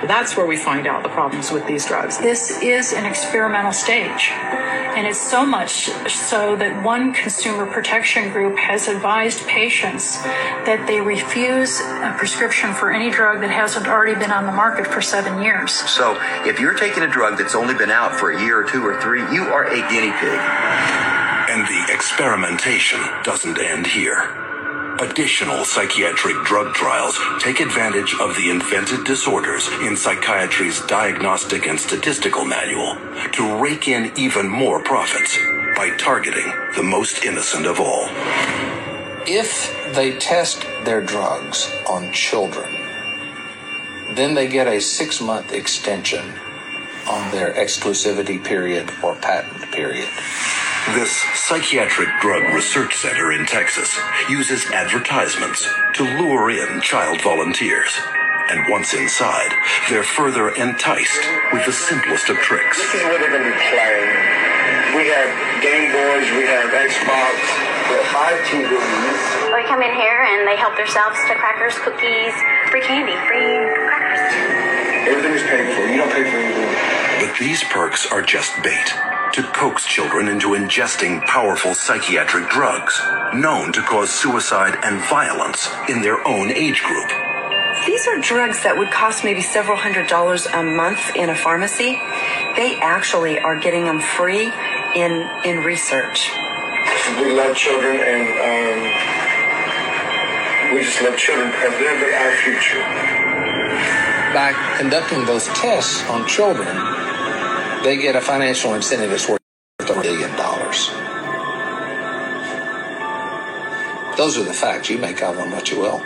That's where we find out the problems with these drugs. This is an experimental stage. And it's so much so that one consumer protection group has advised patients that they refuse a prescription for any drug that hasn't already been on the market for seven years. So if you're taking a drug that's only been out for a year or two or three, you are a guinea pig. And the experimentation doesn't end here. Additional psychiatric drug trials take advantage of the invented disorders in psychiatry's diagnostic and statistical manual to rake in even more profits by targeting the most innocent of all. If they test their drugs on children, then they get a six month extension on their exclusivity period or patent period. This psychiatric drug research center in Texas uses advertisements to lure in child volunteers. And once inside, they're further enticed with the simplest of tricks. This is what they're going to be playing. We have Game Boys, we have Xbox, we have five TVs. They come in here and they help themselves to crackers, cookies, free candy, free crackers. Everything is paid for. You don't pay for anything. But these perks are just bait to coax children into ingesting powerful psychiatric drugs known to cause suicide and violence in their own age group. These are drugs that would cost maybe several hundred dollars a month in a pharmacy. They actually are getting them free in in research. We love children and um, we just love children because they're our future. By conducting those tests on children, they get a financial incentive that's worth a million dollars. Those are the facts. You make of them what you will.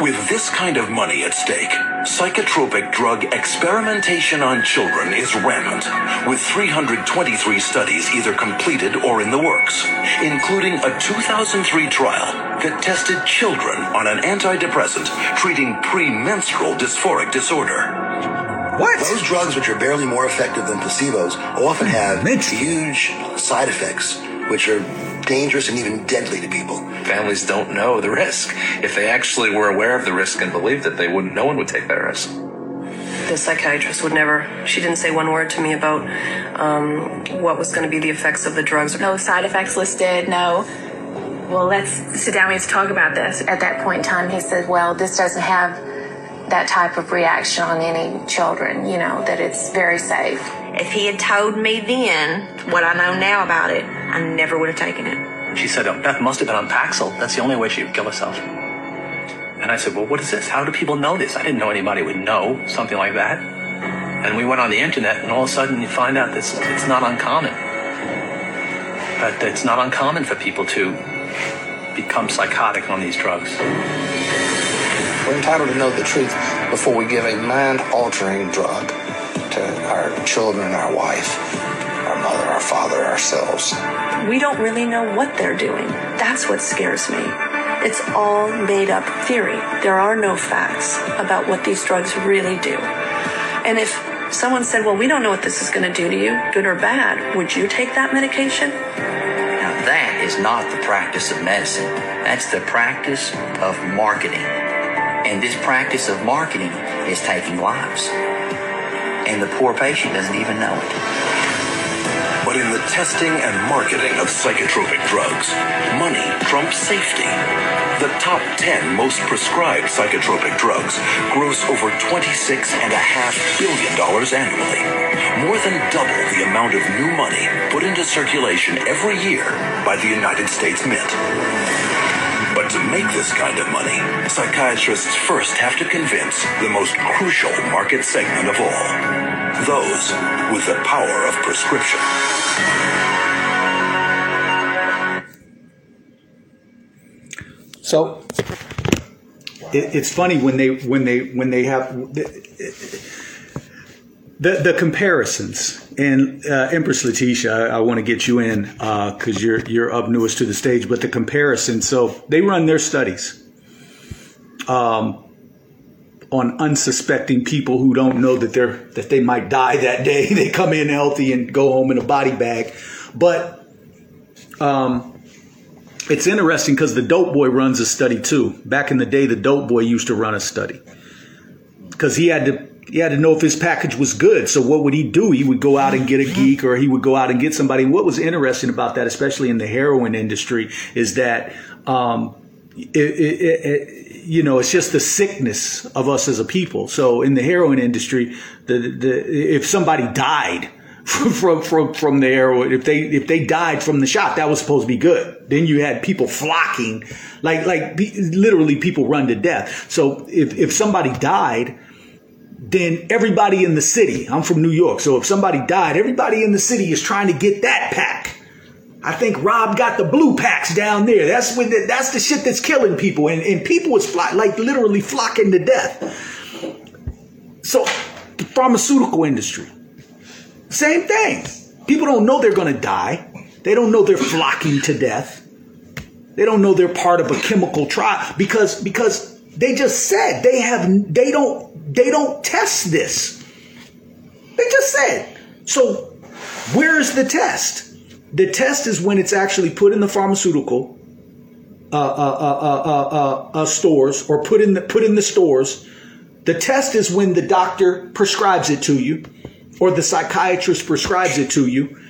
With this kind of money at stake, psychotropic drug experimentation on children is rampant, with 323 studies either completed or in the works, including a 2003 trial that tested children on an antidepressant treating premenstrual dysphoric disorder. What? Those drugs, which are barely more effective than placebos, often have huge side effects, which are dangerous and even deadly to people. Families don't know the risk. If they actually were aware of the risk and believed it, they wouldn't. No one would take that risk. The psychiatrist would never, she didn't say one word to me about um, what was going to be the effects of the drugs. No side effects listed, no. Well, let's sit down, we have to talk about this. At that point in time, he said, well, this doesn't have that type of reaction on any children, you know, that it's very safe. If he had told me then what I know now about it, I never would have taken it. She said, oh, Beth must have been on Paxil. That's the only way she would kill herself. And I said, well, what is this? How do people know this? I didn't know anybody would know something like that. And we went on the internet, and all of a sudden you find out this it's not uncommon. But it's not uncommon for people to become psychotic on these drugs. We're entitled to know the truth before we give a mind altering drug to our children, our wife, our mother, our father, ourselves. We don't really know what they're doing. That's what scares me. It's all made up theory. There are no facts about what these drugs really do. And if someone said, well, we don't know what this is going to do to you, good or bad, would you take that medication? Now, that is not the practice of medicine. That's the practice of marketing. And this practice of marketing is taking lives. And the poor patient doesn't even know it. But in the testing and marketing of psychotropic drugs, money trumps safety. The top 10 most prescribed psychotropic drugs gross over $26.5 billion annually, more than double the amount of new money put into circulation every year by the United States Mint. To make this kind of money, psychiatrists first have to convince the most crucial market segment of all those with the power of prescription. So it, it's funny when they when they when they have the the, comparisons. And uh, Empress Letitia, I, I want to get you in because you're you're up newest to the stage. But the comparison, so they run their studies um, on unsuspecting people who don't know that they're that they might die that day. they come in healthy and go home in a body bag, but. Um, it's interesting because the dope boy runs a study too. Back in the day, the dope boy used to run a study because he had to He had to know if his package was good. So what would he do? He would go out and get a geek or he would go out and get somebody. And what was interesting about that, especially in the heroin industry, is that, um, it, it, it, you know, it's just the sickness of us as a people. So in the heroin industry, the, the, if somebody died, from from from the heroin. If they if they died from the shot, that was supposed to be good. Then you had people flocking, like like literally people run to death. So if if somebody died, then everybody in the city. I'm from New York, so if somebody died, everybody in the city is trying to get that pack. I think Rob got the blue packs down there. That's when the, that's the shit that's killing people, and and people was fly, like literally flocking to death. So, the pharmaceutical industry same thing. People don't know they're going to die. They don't know they're flocking to death. They don't know they're part of a chemical trial because because they just said they have they don't they don't test this. They just said. So where is the test? The test is when it's actually put in the pharmaceutical uh, uh, uh, stores or put in the put in the stores. The test is when the doctor prescribes it to you or the psychiatrist prescribes it to you,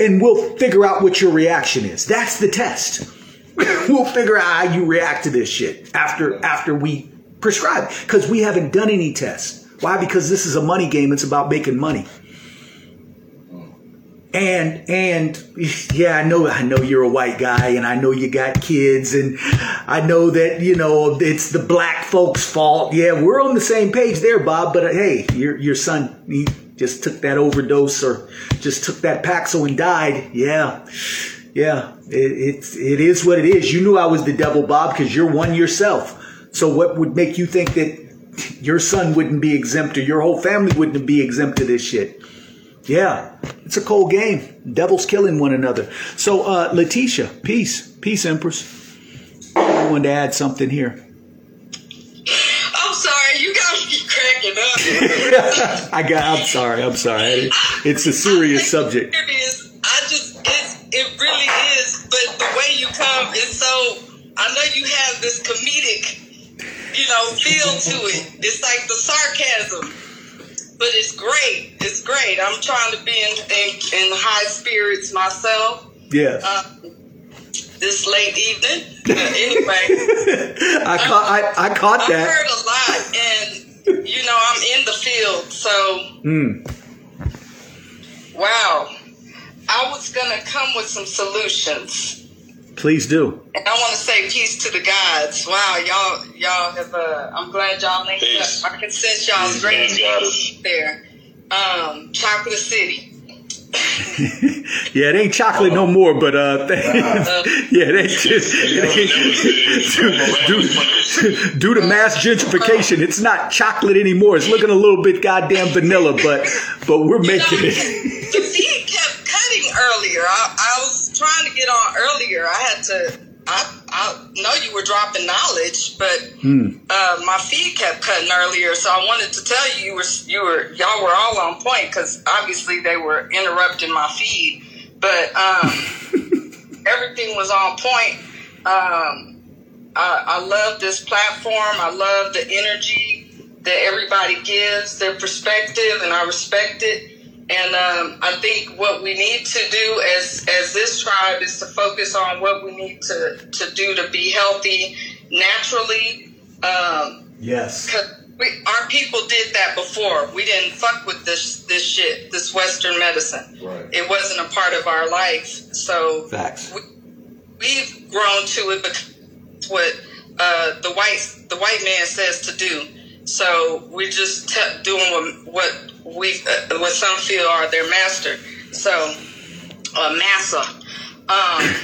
and we'll figure out what your reaction is. That's the test. we'll figure out how you react to this shit after after we prescribe because we haven't done any tests. Why? Because this is a money game. It's about making money. And and yeah, I know I know you're a white guy and I know you got kids and I know that, you know, it's the black folks' fault. Yeah, we're on the same page there, Bob, but uh, hey, your your son he just took that overdose or just took that Paxil and died. Yeah. Yeah, it, it's it is what it is. You knew I was the devil, Bob, because you're one yourself. So what would make you think that your son wouldn't be exempt or your whole family wouldn't be exempt to this shit? Yeah, it's a cold game. Devils killing one another. So, uh, Letitia, peace. Peace, Empress. I wanted to add something here. I'm sorry, you got me cracking up. I got, I'm sorry, I'm sorry. It's a serious subject. It is. I just, it's, it really is. But the way you come is so, I know you have this comedic, you know, feel to it. It's like the sarcasm but it's great. It's great. I'm trying to be in, in, in high spirits myself. Yeah. Uh, this late evening. anyway, I caught. I, I caught I've that. heard a lot, and you know, I'm in the field, so. Mm. Wow. I was gonna come with some solutions. Please do. And I want to say peace to the gods. Wow, y'all, y'all have. Uh, I'm glad y'all linked peace. up. I can sense y'all's peace, great there. Um, Chocolate City. yeah, it ain't chocolate no more, but uh, th- yeah, they just due, due to mass gentrification, it's not chocolate anymore. It's looking a little bit goddamn vanilla, but but we're making it. earlier. I, I was trying to get on earlier. I had to. I, I know you were dropping knowledge, but mm. uh, my feed kept cutting earlier. So I wanted to tell you you were you were y'all were all on point because obviously they were interrupting my feed, but um, everything was on point. Um, I, I love this platform. I love the energy that everybody gives, their perspective, and I respect it. And um, I think what we need to do as as this tribe is to focus on what we need to to do to be healthy naturally. Um, yes. We, our people did that before. We didn't fuck with this this shit, this Western medicine. Right. It wasn't a part of our life. So Facts. We, we've grown to it because what uh, the white the white man says to do. So we're just t- doing what, what we uh, what some feel are their master. So uh, massa. Um,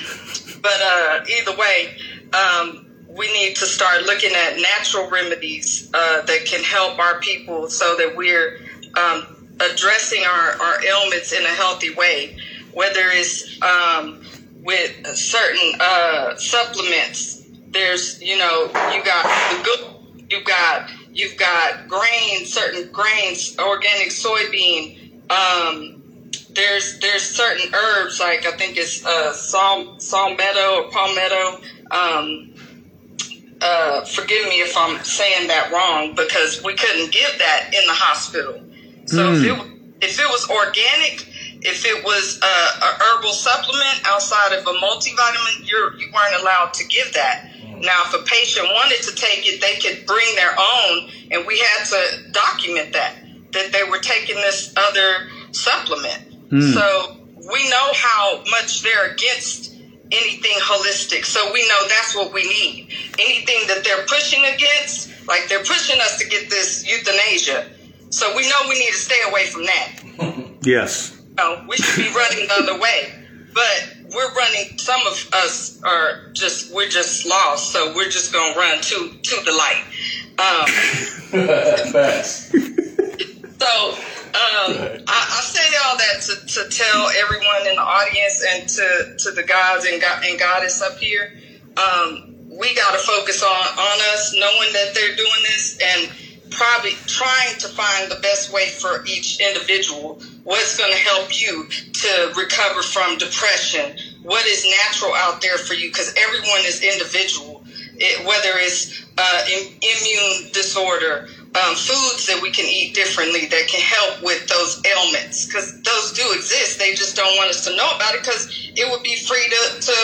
but uh, either way, um, we need to start looking at natural remedies uh, that can help our people so that we're um, addressing our, our ailments in a healthy way. Whether it's um, with certain uh, supplements, there's you know you got the good, you've got you've got grains, certain grains, organic soybean. Um, there's there's certain herbs like I think it's uh, sal, salmetto or palmetto. Um, uh, forgive me if I'm saying that wrong because we couldn't give that in the hospital. So if, it, if it was organic, if it was a, a herbal supplement outside of a multivitamin, you're, you weren't allowed to give that. Now, if a patient wanted to take it, they could bring their own, and we had to document that that they were taking this other supplement. Mm. So we know how much they're against anything holistic. So we know that's what we need. Anything that they're pushing against, like they're pushing us to get this euthanasia. So we know we need to stay away from that. Yes. No, we should be running the other way. But we're running. Some of us are just we're just lost. So we're just gonna run to to the light. Um, so um, I, I say all that to, to tell everyone in the audience and to, to the gods and, God, and goddess up here, um, we got to focus on, on us, knowing that they're doing this and probably trying to find the best way for each individual. What's going to help you to recover from depression? What is natural out there for you? Because everyone is individual. It, whether it's uh, im- immune disorder, um, foods that we can eat differently that can help with those ailments because those do exist. They just don't want us to know about it because it would be free to to,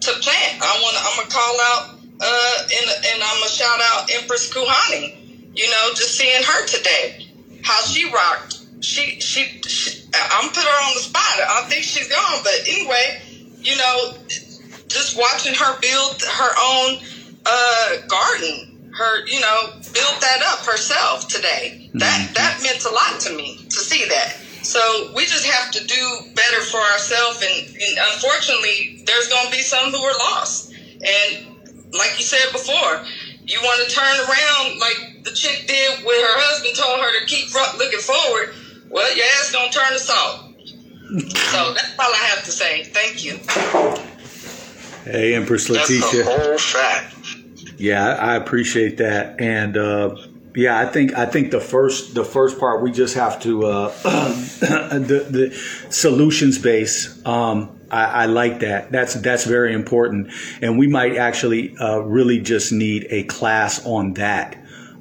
to plant. I want. I'm gonna call out uh, and and I'm gonna shout out Empress Kuhani. You know, just seeing her today, how she rocked. She she. she I'm put her on the spot. I think she's gone, but anyway, you know, just watching her build her own uh, garden her, you know, build that up herself today. That that meant a lot to me to see that. So we just have to do better for ourselves, and, and unfortunately, there's going to be some who are lost. And like you said before, you want to turn around like the chick did with her husband told her to keep looking forward. Well, your ass gonna turn to salt. so that's all I have to say. Thank you. Hey, Empress Letitia. That's the whole fact. Yeah, I appreciate that, and uh, yeah, I think I think the first the first part we just have to uh, the the solutions base. Um, I, I, like that. That's that's very important, and we might actually uh, really just need a class on that,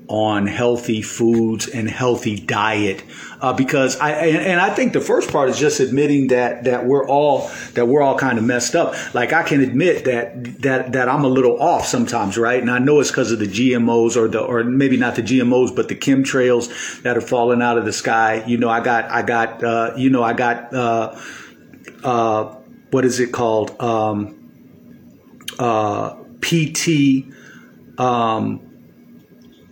on healthy foods and healthy diet uh, because I and, and, I think the first part is just admitting that that we're all that we're all kind of messed up. Like I can admit that that that I'm a little off sometimes, right? And I know it's because of the GMOs or the or maybe not the GMOs, but the chemtrails that are falling out of the sky. You know, I got I got uh, you know I got uh, uh, what is it called um, uh, PT. Um,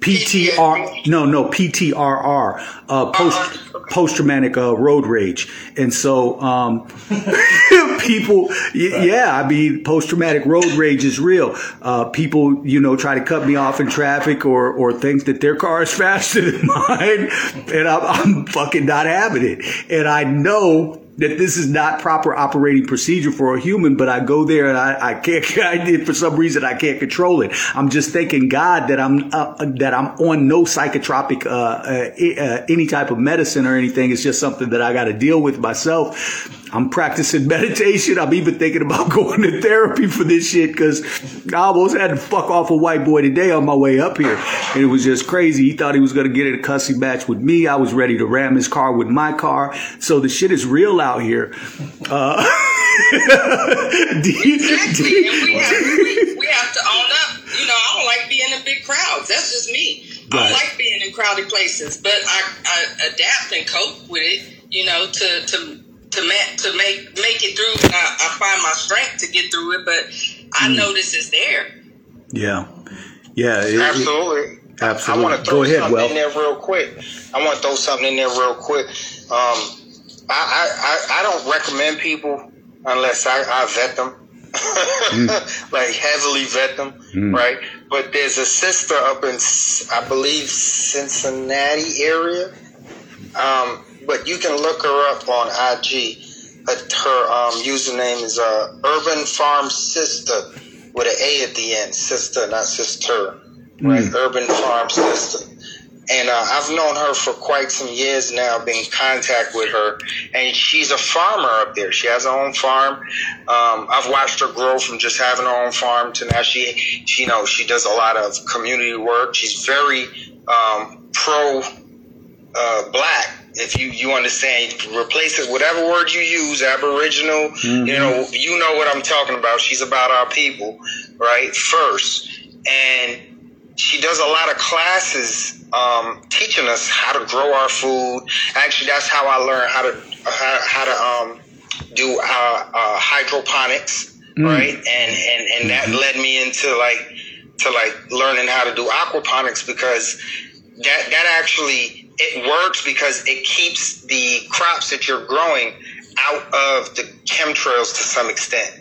PTR, no, no, PTRR, uh, post post traumatic uh, road rage, and so um, people, yeah, I mean, post traumatic road rage is real. Uh, people, you know, try to cut me off in traffic or or think that their car is faster than mine, and I'm, I'm fucking not having it, and I know that this is not proper operating procedure for a human, but I go there and I, I can't, I did for some reason I can't control it. I'm just thanking God that I'm, uh, that I'm on no psychotropic, uh, uh, uh, any type of medicine or anything. It's just something that I got to deal with myself. I'm practicing meditation. I'm even thinking about going to therapy for this shit because I almost had to fuck off a white boy today on my way up here. And it was just crazy. He thought he was going to get in a cussing match with me. I was ready to ram his car with my car. So the shit is real out here. Uh, exactly. and we have, we, we have to own up. You know, I don't like being in big crowds. That's just me. Right. I don't like being in crowded places, but I, I adapt and cope with it, you know, to, to to make to make make it through. I, I, find my strength to get through it, but I mm. notice it's there. Yeah, yeah, it, absolutely. It, absolutely. I want to throw ahead, something well. in there real quick. I want to throw something in there real quick. Um, I, I, I, don't recommend people unless I, I vet them, mm. like heavily vet them, mm. right? But there's a sister up in, I believe, Cincinnati area. Um, but you can look her up on IG. Her um, username is uh, Urban Farm Sister with an A at the end. Sister, not sister. Right? Mm. Urban Farm Sister. and uh, I've known her for quite some years now. Been in contact with her, and she's a farmer up there. She has her own farm. Um, I've watched her grow from just having her own farm to now she, she you know, she does a lot of community work. She's very um, pro uh, black. If you you understand, replace it whatever word you use, Aboriginal. Mm-hmm. You know, you know what I'm talking about. She's about our people, right? First, and she does a lot of classes um, teaching us how to grow our food. Actually, that's how I learned how to how, how to um, do uh, uh, hydroponics, Mm. right? And and and that led me into like to like learning how to do aquaponics because that that actually it works because it keeps the crops that you're growing out of the chemtrails to some extent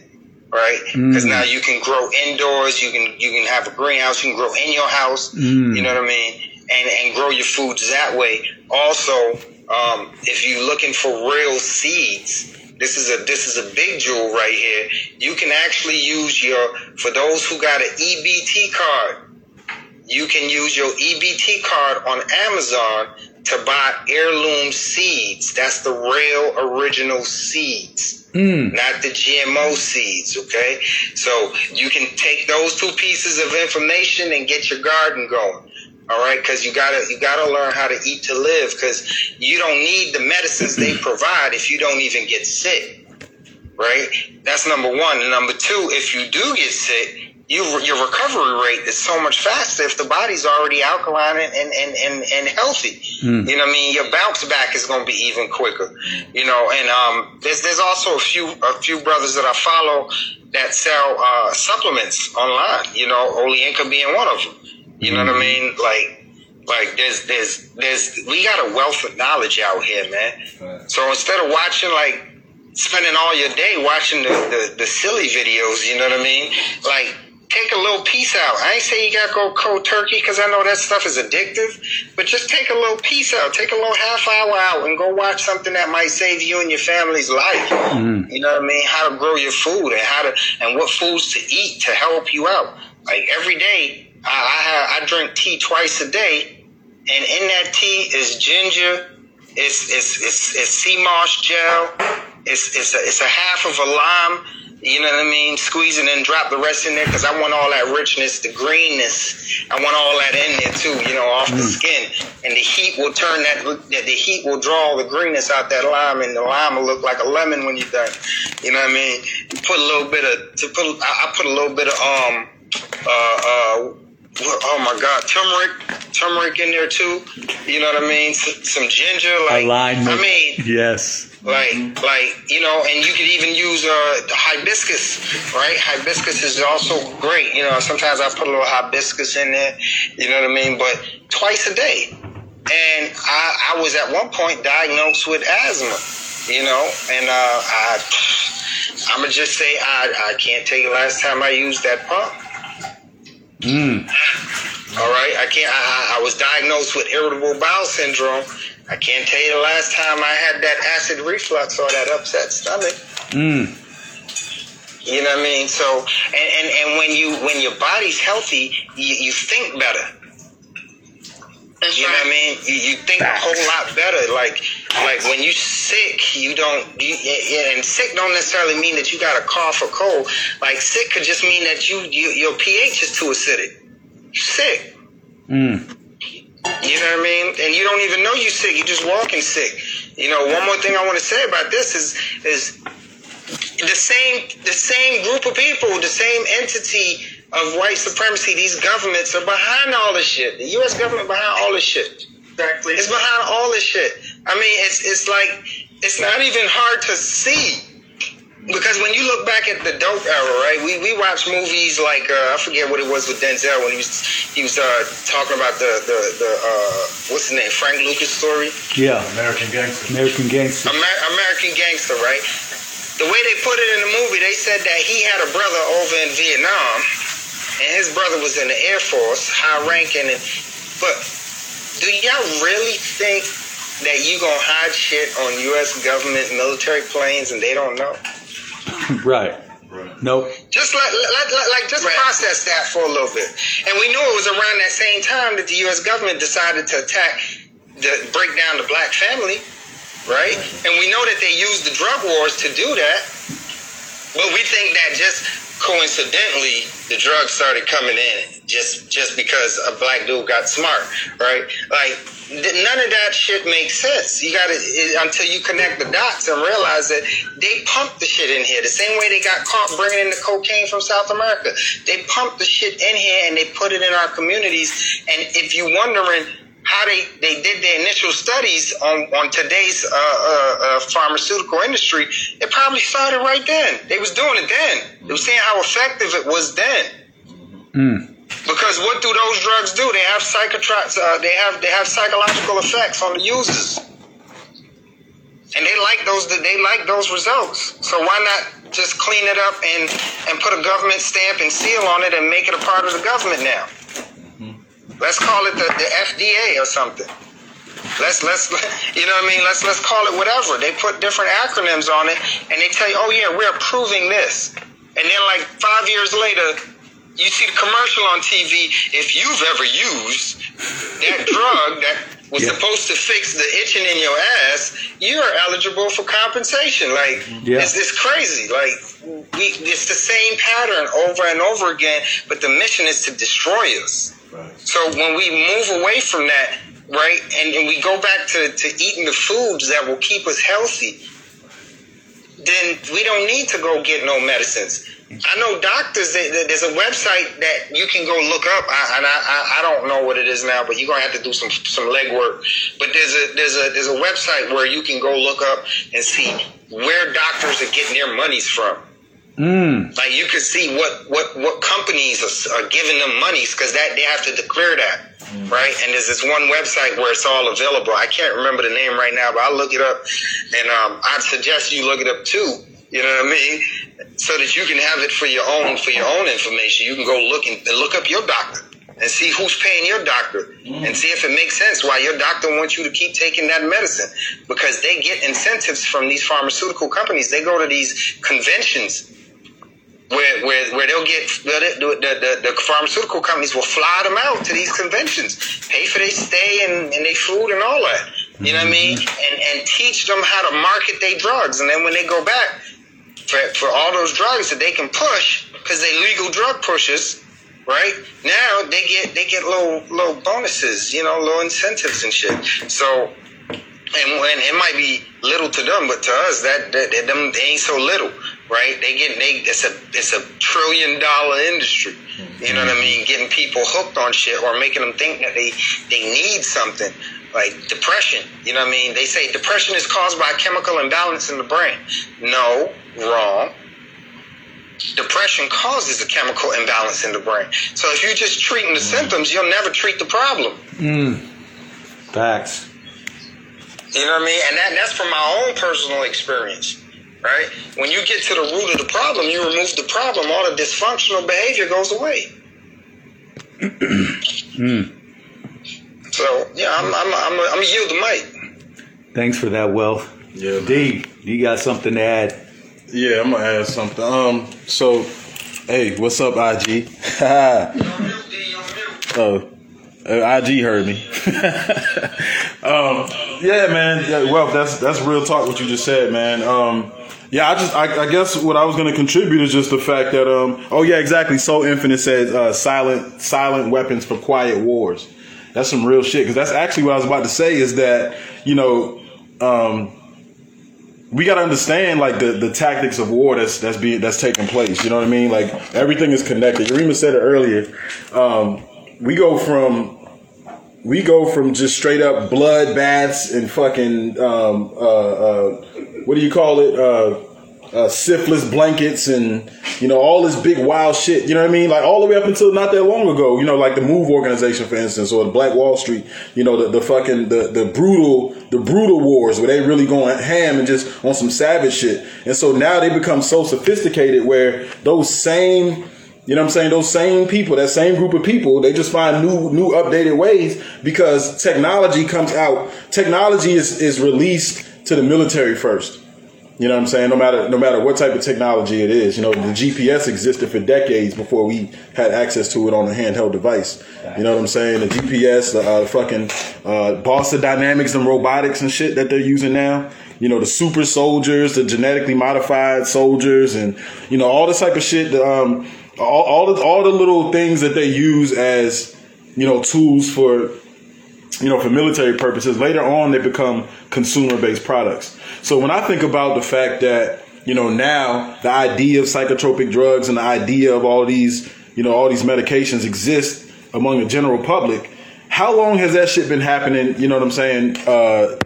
right because Mm. now you can grow indoors you can you can have a greenhouse you can grow in your house Mm. you know what i mean and and grow your foods that way also um, if you're looking for real seeds this is a this is a big jewel right here you can actually use your for those who got an ebt card you can use your EBT card on Amazon to buy heirloom seeds. That's the real original seeds, Mm. not the GMO seeds, okay? So you can take those two pieces of information and get your garden going. All right, because you gotta you gotta learn how to eat to live. Because you don't need the medicines they provide if you don't even get sick right? That's number one. And number two, if you do get sick, you, your recovery rate is so much faster if the body's already alkaline and, and, and, and, healthy. Mm. You know what I mean? Your bounce back is going to be even quicker. You know, and um, there's there's also a few a few brothers that I follow that sell uh, supplements online. You know, Oli Inca being one of them. You know what I mean? Like like there's there's there's we got a wealth of knowledge out here, man. So instead of watching like spending all your day watching the, the, the silly videos, you know what I mean? Like take a little piece out. I ain't say you gotta go cold turkey because I know that stuff is addictive, but just take a little piece out. Take a little half hour out and go watch something that might save you and your family's life. Mm. You know what I mean? How to grow your food and how to and what foods to eat to help you out. Like every day, I I, have, I drink tea twice a day, and in that tea is ginger. It's it's it's, it's sea moss gel. It's it's a, it's a half of a lime. You know what I mean? Squeeze it and drop the rest in there because I want all that richness, the greenness. I want all that in there too. You know, off the skin, and the heat will turn that. that The heat will draw all the greenness out that lime, and the lime will look like a lemon when you're done. You know what I mean? You put a little bit of to put. I, I put a little bit of um uh uh. Oh my God, turmeric, turmeric in there too. You know what I mean? S- some ginger, like Alignment. I mean, yes. Like like you know and you could even use uh hibiscus right hibiscus is also great you know sometimes i put a little hibiscus in there you know what i mean but twice a day and i i was at one point diagnosed with asthma you know and uh i i'm gonna just say i i can't tell you last time i used that pump Mm. all right, I can't. I, I I was diagnosed with irritable bowel syndrome. I can't tell you the last time I had that acid reflux or that upset stomach. Mm. You know what I mean? So, and, and, and when you when your body's healthy, you, you think better. That's you know what I mean? You, you think a whole lot better. Like like when you sick, you don't. You, and sick don't necessarily mean that you got a cough or cold. Like sick could just mean that you, you your pH is too acidic. You sick. Mm. You know what I mean? And you don't even know you're sick. You're just walking sick. You know, one more thing I want to say about this is is the same the same group of people, the same entity of white supremacy, these governments are behind all this shit. The US government behind all this shit. Exactly. It's behind all this shit. I mean, it's it's like it's not even hard to see. Because when you look back at the dope era, right? We we watch movies like uh, I forget what it was with Denzel when he was he was uh, talking about the the the uh, what's his name Frank Lucas story. Yeah. American Gangster. American Gangster. Amer- American Gangster, right? The way they put it in the movie, they said that he had a brother over in Vietnam, and his brother was in the Air Force, high ranking. And but do y'all really think that you gonna hide shit on U.S. government military planes and they don't know? right. Nope. Just let, let, let- like just process that for a little bit. And we knew it was around that same time that the U.S. government decided to attack, the break down the black family, right? And we know that they used the drug wars to do that. But we think that just coincidentally the drugs started coming in just just because a black dude got smart, right? Like th- none of that shit makes sense. You got to until you connect the dots and realize that they pumped the shit in here the same way they got caught bringing in the cocaine from South America. They pumped the shit in here and they put it in our communities. And if you're wondering how they, they did their initial studies on, on today's uh, uh, uh, pharmaceutical industry, it probably started right then. They was doing it then. They was seeing how effective it was then. Because what do those drugs do? They have psychotrops. Uh, they have they have psychological effects on the users, and they like those. They like those results. So why not just clean it up and and put a government stamp and seal on it and make it a part of the government now? Let's call it the, the FDA or something. Let's let's you know what I mean. Let's let's call it whatever. They put different acronyms on it, and they tell you, oh yeah, we're approving this. And then like five years later, you see the commercial on TV. If you've ever used that drug that was supposed to fix the itching in your ass, you are eligible for compensation. Like Yeah. it's, it's crazy. Like we, it's the same pattern over and over again, but the mission is to destroy us. So when we move away from that, right, and, and we go back to, to eating the foods that will keep us healthy, then we don't need to go get no medicines. I know doctors. There's a website that you can go look up, I, and I, I, I don't know what it is now, but you're gonna have to do some some legwork. But there's a there's a there's a website where you can go look up and see where doctors are getting their monies from. Mm. Like you can see what what what companies are, are giving them monies because that they have to declare that, right? And there's this one website where it's all available. I can't remember the name right now, but I'll look it up, and um, I'd suggest you look it up too. You know what I mean? So that you can have it for your own for your own information. You can go look and, and look up your doctor and see who's paying your doctor and see if it makes sense why your doctor wants you to keep taking that medicine because they get incentives from these pharmaceutical companies. They go to these conventions where where, where they'll get the, the, the, the pharmaceutical companies will fly them out to these conventions, pay for their stay and, and their food and all that. You know what I mean? Mm-hmm. And and teach them how to market their drugs. And then when they go back for, for all those drugs that they can push, because they legal drug pushers, right? Now they get they get little little bonuses, you know, little incentives and shit. So and when it might be little to them, but to us that that, that them they ain't so little, right? They get they it's a it's a trillion dollar industry. You know what I mean? Getting people hooked on shit or making them think that they they need something. Like depression, you know what I mean? They say depression is caused by a chemical imbalance in the brain. No, wrong. Depression causes a chemical imbalance in the brain. So if you're just treating the symptoms, you'll never treat the problem. Mm. Facts. You know what I mean? And that, that's from my own personal experience, right? When you get to the root of the problem, you remove the problem, all the dysfunctional behavior goes away. Mm. So, yeah, I'm, I'm, I'm, I'm going to yield the mic. Thanks for that, Wealth. Yeah. D, you got something to add? Yeah, I'm gonna add something. Um, so, hey, what's up, IG? oh, uh, IG heard me. um, yeah, man. Yeah, well, that's that's real talk. What you just said, man. Um, yeah, I just, I, I guess what I was gonna contribute is just the fact that, um, oh yeah, exactly. So Infinite says, uh, silent, silent weapons for quiet wars. That's some real shit. Because that's actually what I was about to say. Is that you know, um, we got to understand like the, the tactics of war that's that's being that's taking place. You know what I mean? Like everything is connected. Yarima said it earlier. Um, we go from we go from just straight up blood baths and fucking um, uh, uh, what do you call it? Uh, uh, syphilis blankets and you know all this big wild shit. You know what I mean? Like all the way up until not that long ago. You know, like the Move organization, for instance, or the Black Wall Street. You know, the, the fucking the the brutal the brutal wars where they really going ham and just on some savage shit. And so now they become so sophisticated where those same you know what I'm saying? Those same people, that same group of people, they just find new, new updated ways because technology comes out. Technology is, is released to the military first. You know what I'm saying? No matter no matter what type of technology it is, you know, the GPS existed for decades before we had access to it on a handheld device. You know what I'm saying? The GPS, the uh, fucking uh, Boston Dynamics and robotics and shit that they're using now. You know, the super soldiers, the genetically modified soldiers, and you know all this type of shit. Um, all all the, all the little things that they use as you know tools for you know, for military purposes. Later on, they become consumer based products. So when I think about the fact that, you know, now the idea of psychotropic drugs and the idea of all these, you know, all these medications exist among the general public, how long has that shit been happening, you know what I'm saying, uh,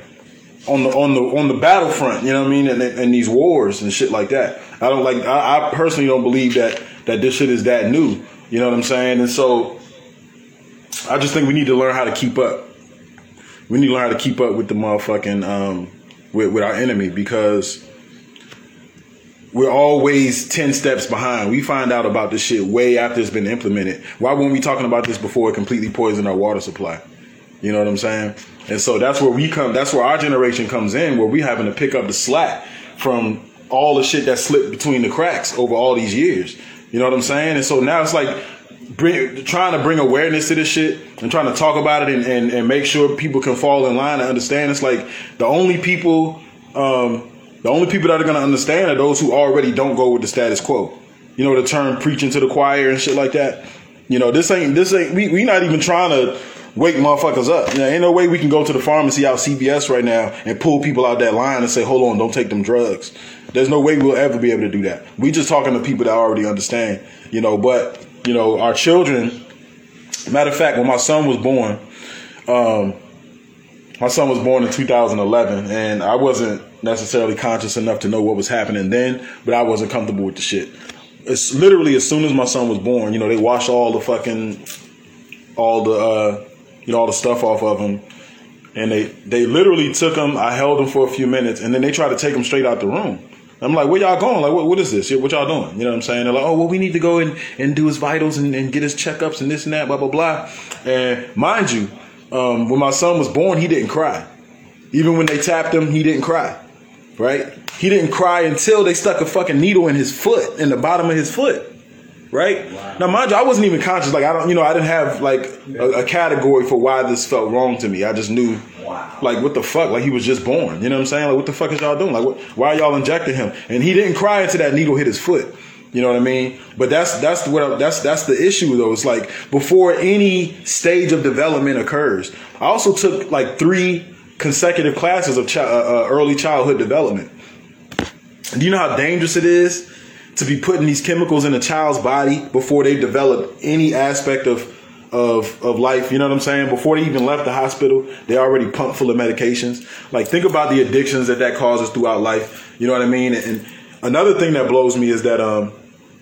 on the on the on the battlefront, you know what I mean, and, and these wars and shit like that. I don't like. I, I personally don't believe that that this shit is that new. You know what I'm saying? And so, I just think we need to learn how to keep up we need to learn how to keep up with the motherfucking um, with with our enemy because we're always 10 steps behind. We find out about this shit way after it's been implemented. Why weren't we talking about this before it completely poisoned our water supply? You know what I'm saying? And so that's where we come, that's where our generation comes in, where we having to pick up the slack from all the shit that slipped between the cracks over all these years. You know what I'm saying? And so now it's like bring, trying to bring awareness to this shit and trying to talk about it and, and, and make sure people can fall in line and understand. It's like the only people, um, the only people that are going to understand are those who already don't go with the status quo. You know, the term preaching to the choir and shit like that. You know, this ain't, this ain't, we, we not even trying to wake motherfuckers up. You know, ain't no way we can go to the pharmacy out CVS right now and pull people out that line and say, hold on, don't take them drugs. There's no way we'll ever be able to do that. We just talking to people that already understand, you know, but you know, our children. Matter of fact, when my son was born, um, my son was born in 2011, and I wasn't necessarily conscious enough to know what was happening then, but I wasn't comfortable with the shit. It's literally as soon as my son was born, you know, they washed all the fucking, all the, uh, you know, all the stuff off of him, and they they literally took him. I held him for a few minutes, and then they tried to take him straight out the room. I'm like, where y'all going? Like, what, what is this? What y'all doing? You know what I'm saying? They're like, oh, well, we need to go and, and do his vitals and, and get his checkups and this and that, blah, blah, blah. And mind you, um, when my son was born, he didn't cry. Even when they tapped him, he didn't cry. Right? He didn't cry until they stuck a fucking needle in his foot, in the bottom of his foot. Right? Wow. Now, mind you, I wasn't even conscious. Like, I don't, you know, I didn't have like a, a category for why this felt wrong to me. I just knew Wow. Like what the fuck? Like he was just born. You know what I'm saying? Like what the fuck is y'all doing? Like what, why are y'all injecting him? And he didn't cry until that needle hit his foot. You know what I mean? But that's that's what I, that's that's the issue though. It's like before any stage of development occurs. I also took like three consecutive classes of chi- uh, uh early childhood development. Do you know how dangerous it is to be putting these chemicals in a child's body before they develop any aspect of of of life. You know what I'm saying? Before they even left the hospital, they already pumped full of medications. Like think about the addictions that that causes throughout life. You know what I mean? And another thing that blows me is that um,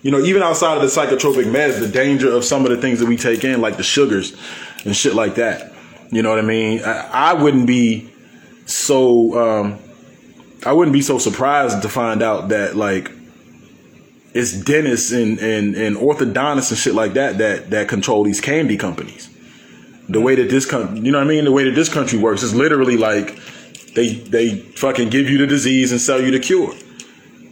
you know, even outside of the psychotropic meds, the danger of some of the things that we take in, like the sugars and shit like that. You know what I mean? I, I wouldn't be so um, I wouldn't be so surprised to find out that like it's dentists and, and, and orthodontists and shit like that that that control these candy companies. The way that this country, you know what I mean? The way that this country works is literally like they they fucking give you the disease and sell you the cure.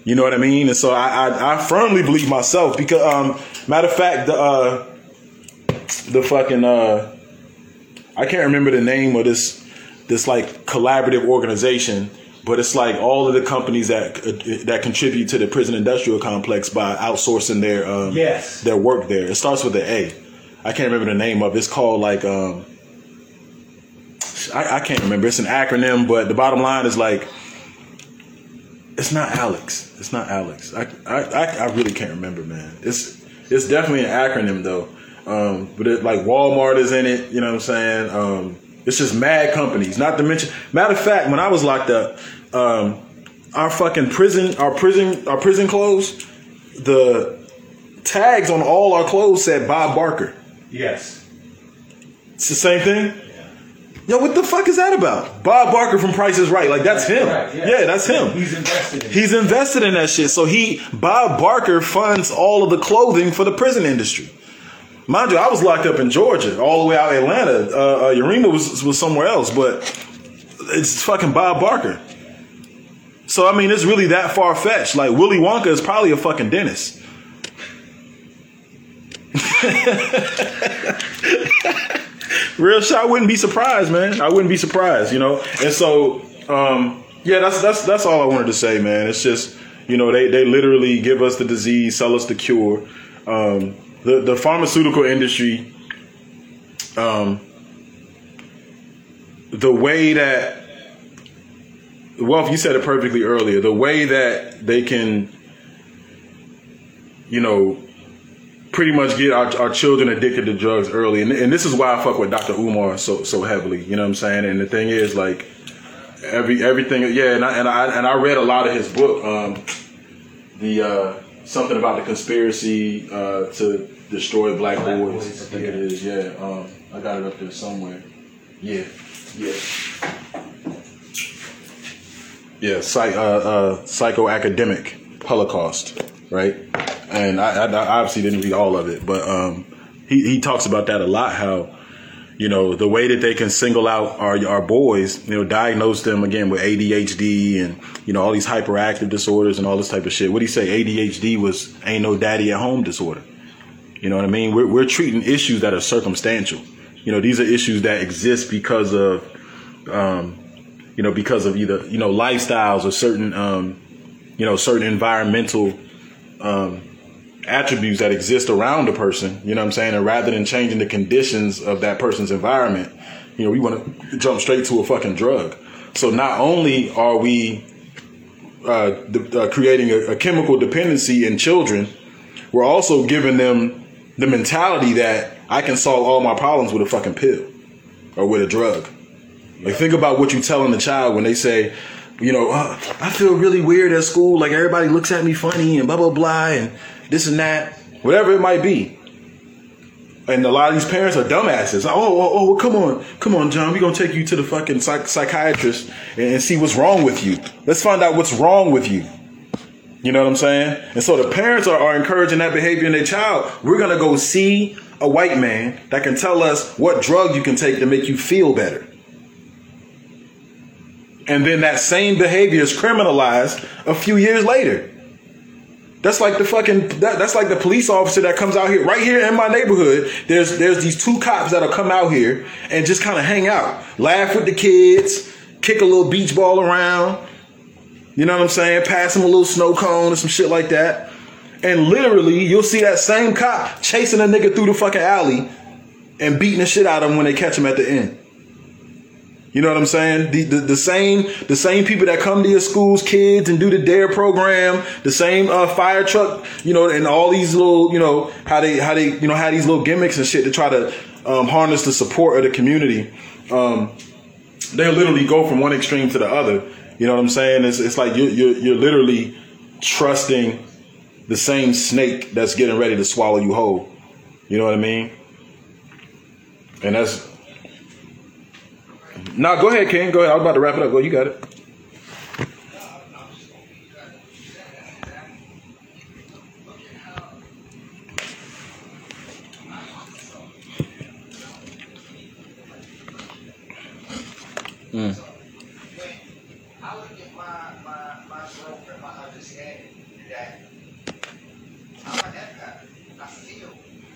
You know what I mean? And so I I, I firmly believe myself because um matter of fact the uh the fucking uh I can't remember the name of this this like collaborative organization but it's like all of the companies that that contribute to the prison industrial complex by outsourcing their um, yes their work there. It starts with an A. I can't remember the name of it. It's called like um, I, I can't remember. It's an acronym, but the bottom line is like it's not Alex. It's not Alex. I I, I really can't remember, man. It's it's definitely an acronym though. Um, but it, like Walmart is in it. You know what I'm saying? Um, it's just mad companies. Not to mention, matter of fact, when I was locked up, um, our fucking prison, our prison, our prison clothes, the tags on all our clothes said Bob Barker. Yes. It's the same thing. Yo, what the fuck is that about? Bob Barker from Price is Right. Like that's, him. yeah. yeah. that's him. He's invested in He's invested in that shit. So he Bob Barker funds all of the clothing for the prison industry. Mind you, I was locked up in Georgia, all the way out of Atlanta. Uh, uh, Yarima was was somewhere else, but it's fucking Bob Barker. So I mean, it's really that far fetched. Like Willy Wonka is probably a fucking dentist. Real shit, I wouldn't be surprised, man. I wouldn't be surprised, you know. And so, um, yeah, that's that's that's all I wanted to say, man. It's just, you know, they they literally give us the disease, sell us the cure. Um, the the pharmaceutical industry, um, the way that, well, you said it perfectly earlier. The way that they can, you know, pretty much get our, our children addicted to drugs early. And, and this is why I fuck with Dr. Umar so so heavily. You know what I'm saying? And the thing is, like, every everything, yeah. And I and I and I read a lot of his book, um, the uh, something about the conspiracy uh, to destroy black, boys. I think it is. Yeah, um, I got it up there somewhere. Yeah, yeah. Yeah, psych, uh, uh, psychoacademic Holocaust, right? And I, I, obviously didn't read all of it, but um, he, he talks about that a lot. How you know the way that they can single out our our boys, you know, diagnose them again with ADHD and you know all these hyperactive disorders and all this type of shit. What do you say? ADHD was ain't no daddy at home disorder. You know what I mean? We're we're treating issues that are circumstantial. You know, these are issues that exist because of, um, you know, because of either you know lifestyles or certain, um, you know, certain environmental um, attributes that exist around a person. You know what I'm saying? And rather than changing the conditions of that person's environment, you know, we want to jump straight to a fucking drug. So not only are we uh, de- uh, creating a, a chemical dependency in children, we're also giving them the mentality that I can solve all my problems with a fucking pill or with a drug. Like think about what you telling the child when they say, you know, uh, I feel really weird at school. Like everybody looks at me funny and blah blah blah and this and that, whatever it might be. And a lot of these parents are dumbasses. Oh, oh, oh, come on, come on, John. We're gonna take you to the fucking psych- psychiatrist and, and see what's wrong with you. Let's find out what's wrong with you. You know what I'm saying? And so the parents are, are encouraging that behavior in their child. We're gonna go see a white man that can tell us what drug you can take to make you feel better. And then that same behavior is criminalized a few years later. That's like the fucking that, that's like the police officer that comes out here right here in my neighborhood. There's there's these two cops that'll come out here and just kind of hang out, laugh with the kids, kick a little beach ball around. You know what I'm saying? Pass them a little snow cone or some shit like that. And literally, you'll see that same cop chasing a nigga through the fucking alley and beating the shit out of him when they catch him at the end. You know what I'm saying? The, the, the same the same people that come to your schools, kids, and do the Dare program, the same uh, fire truck, you know, and all these little, you know, how they how they you know how these little gimmicks and shit to try to um, harness the support of the community. Um, they literally go from one extreme to the other. You know what I'm saying? It's it's like you're you're, you're literally trusting the same snake that's getting ready to swallow you whole. You know what I mean? And that's no, go ahead, King. Go ahead. I was about to wrap it up. Go, you got it. Mm. I look at my, my, my girlfriend, my understanding that I'm an empath. I feel,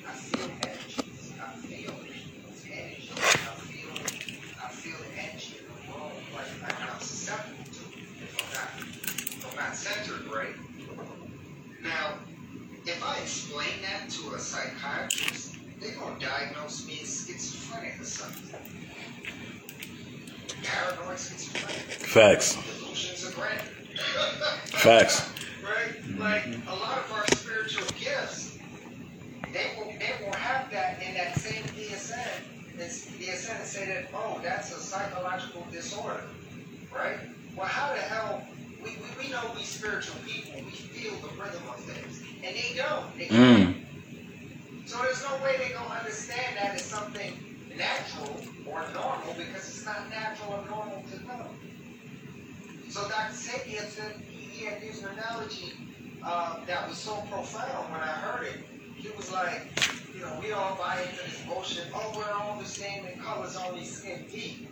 I feel energies. I feel energy. I feel, I feel the energy in the world. Like, like I'm susceptible to it if I'm not, if I'm not centered right. Now, if I explain that to a psychiatrist, they're gonna diagnose me as schizophrenic or something. Paranoid schizophrenic. Facts. Delusions of grandeur. Facts. right? Like a lot of our spiritual gifts, they will they will have that in that same DSM. It's DSM say that oh that's a psychological disorder, right? Well, how the hell? We, we, we know we spiritual people. We feel the rhythm of things, and they don't. They Mm. so there's no way they're gonna understand that as something natural or normal because it's not natural or normal to them. So Dr. Sapienson, he, he had this analogy uh, that was so profound when I heard it. He was like, you know, we all buy into this bullshit. Oh, we're all the same in colors, only skin deep,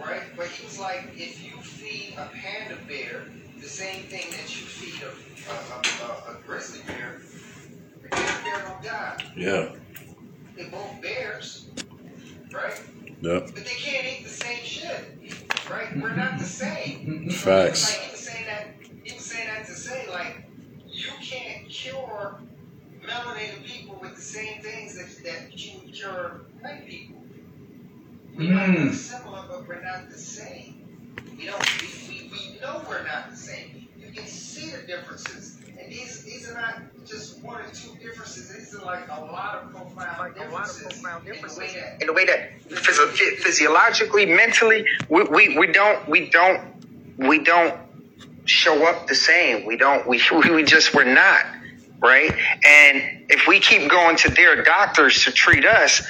right? But he was like, if you feed a panda bear the same thing that you feed a, a, a, a, a grizzly bear, the grizzly bear don't die. Yeah. They're both bears, right? Yep. But they can't eat the same shit, right? We're not the same. Facts. Like was saying that, was saying that to say like you can't cure melanated people with the same things that that you cure white people. We might Mm. be similar, but we're not the same. We don't. We, we, we know we're not the same. You can see the differences, and these these are not just one or two differences. These are like a lot of profound differences. In the way that in the way that physio- physiologically, mentally, we, we, we don't we don't we don't show up the same. We don't we we just we're not right. And if we keep going to their doctors to treat us,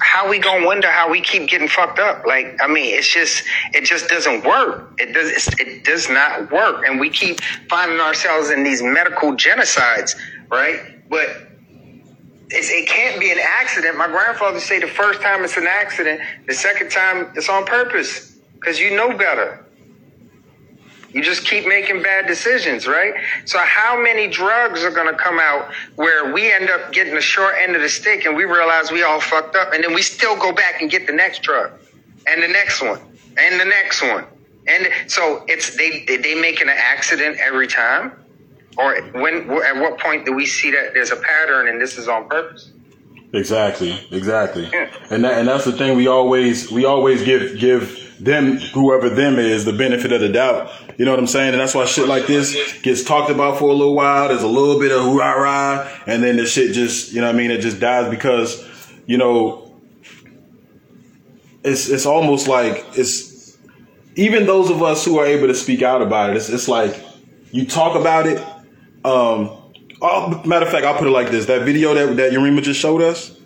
how we gonna wonder how we keep getting fucked up? Like I mean, it's just it just doesn't work. It does it does not work, and we keep finding ourselves in these medical genocides, right? But it's, it can't be an accident. My grandfather say the first time it's an accident, the second time it's on purpose because you know better. You just keep making bad decisions, right? So how many drugs are going to come out where we end up getting the short end of the stick and we realize we all fucked up and then we still go back and get the next drug and the next one and the next one. And so it's they they, making an accident every time or when at what point do we see that there's a pattern and this is on purpose? Exactly, exactly. And that, and that's the thing we always we always give give them whoever them is the benefit of the doubt. You know what I'm saying? And that's why shit like this gets talked about for a little while. There's a little bit of rah rah, and then the shit just you know what I mean. It just dies because you know it's it's almost like it's even those of us who are able to speak out about it. It's it's like you talk about it. Um, oh, matter of fact, I'll put it like this: that video that that Yurima just showed us.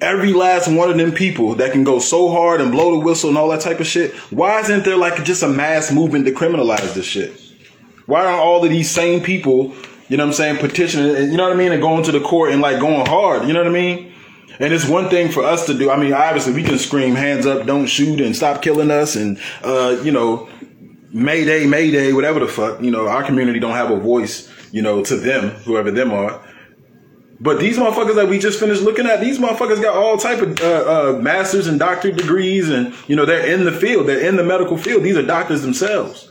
Every last one of them people that can go so hard and blow the whistle and all that type of shit. Why isn't there like just a mass movement to criminalize this shit? Why aren't all of these same people, you know what I'm saying, petitioning, you know what I mean, and going to the court and like going hard, you know what I mean? And it's one thing for us to do. I mean, obviously we can scream hands up, don't shoot and stop killing us and, uh, you know, Mayday, Mayday, whatever the fuck, you know, our community don't have a voice, you know, to them, whoever them are. But these motherfuckers that we just finished looking at, these motherfuckers got all type of uh, uh, masters and doctorate degrees, and you know they're in the field, they're in the medical field. These are doctors themselves.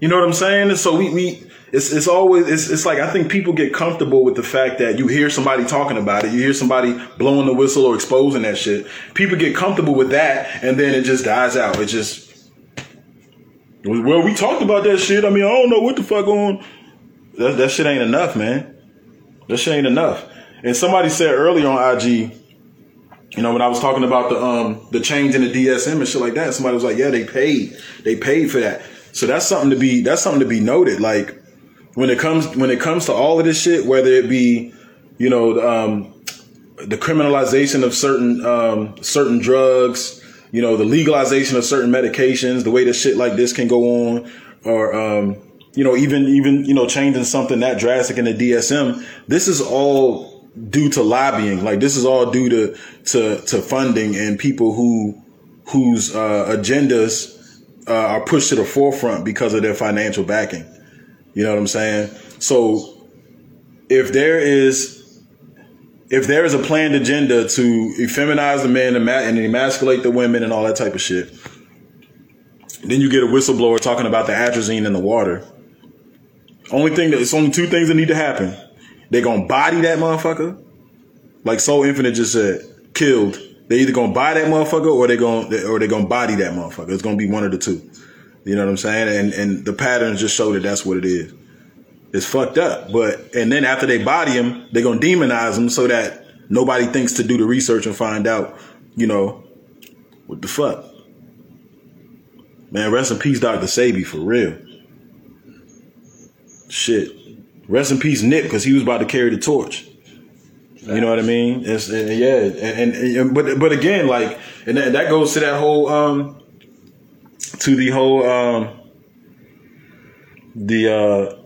You know what I'm saying? And so we we it's it's always it's it's like I think people get comfortable with the fact that you hear somebody talking about it, you hear somebody blowing the whistle or exposing that shit. People get comfortable with that, and then it just dies out. It just well, we talked about that shit. I mean, I don't know what the fuck on. That that shit ain't enough, man. Shit ain't enough. And somebody said earlier on IG, you know, when I was talking about the um the change in the DSM and shit like that, somebody was like, "Yeah, they paid. They paid for that." So that's something to be that's something to be noted. Like when it comes when it comes to all of this shit, whether it be you know um, the criminalization of certain um, certain drugs, you know, the legalization of certain medications, the way that shit like this can go on, or um, you know, even even you know, changing something that drastic in the DSM. This is all due to lobbying. Like this is all due to to to funding and people who whose uh, agendas uh, are pushed to the forefront because of their financial backing. You know what I'm saying? So if there is if there is a planned agenda to effeminize the men and, and emasculate the women and all that type of shit, then you get a whistleblower talking about the atrazine in the water. Only thing that it's only two things that need to happen. They're gonna body that motherfucker, like Soul Infinite just said, killed. They either gonna buy that motherfucker or they gonna or they gonna body that motherfucker. It's gonna be one of the two. You know what I'm saying? And and the patterns just show that that's what it is. It's fucked up. But and then after they body him, they're gonna demonize him so that nobody thinks to do the research and find out, you know, what the fuck. Man, rest in peace, Dr. Sebi, for real. Shit. Rest in peace, Nick, because he was about to carry the torch. You know what I mean? It's, yeah, and, and, and but but again, like, and that, that goes to that whole um to the whole um the uh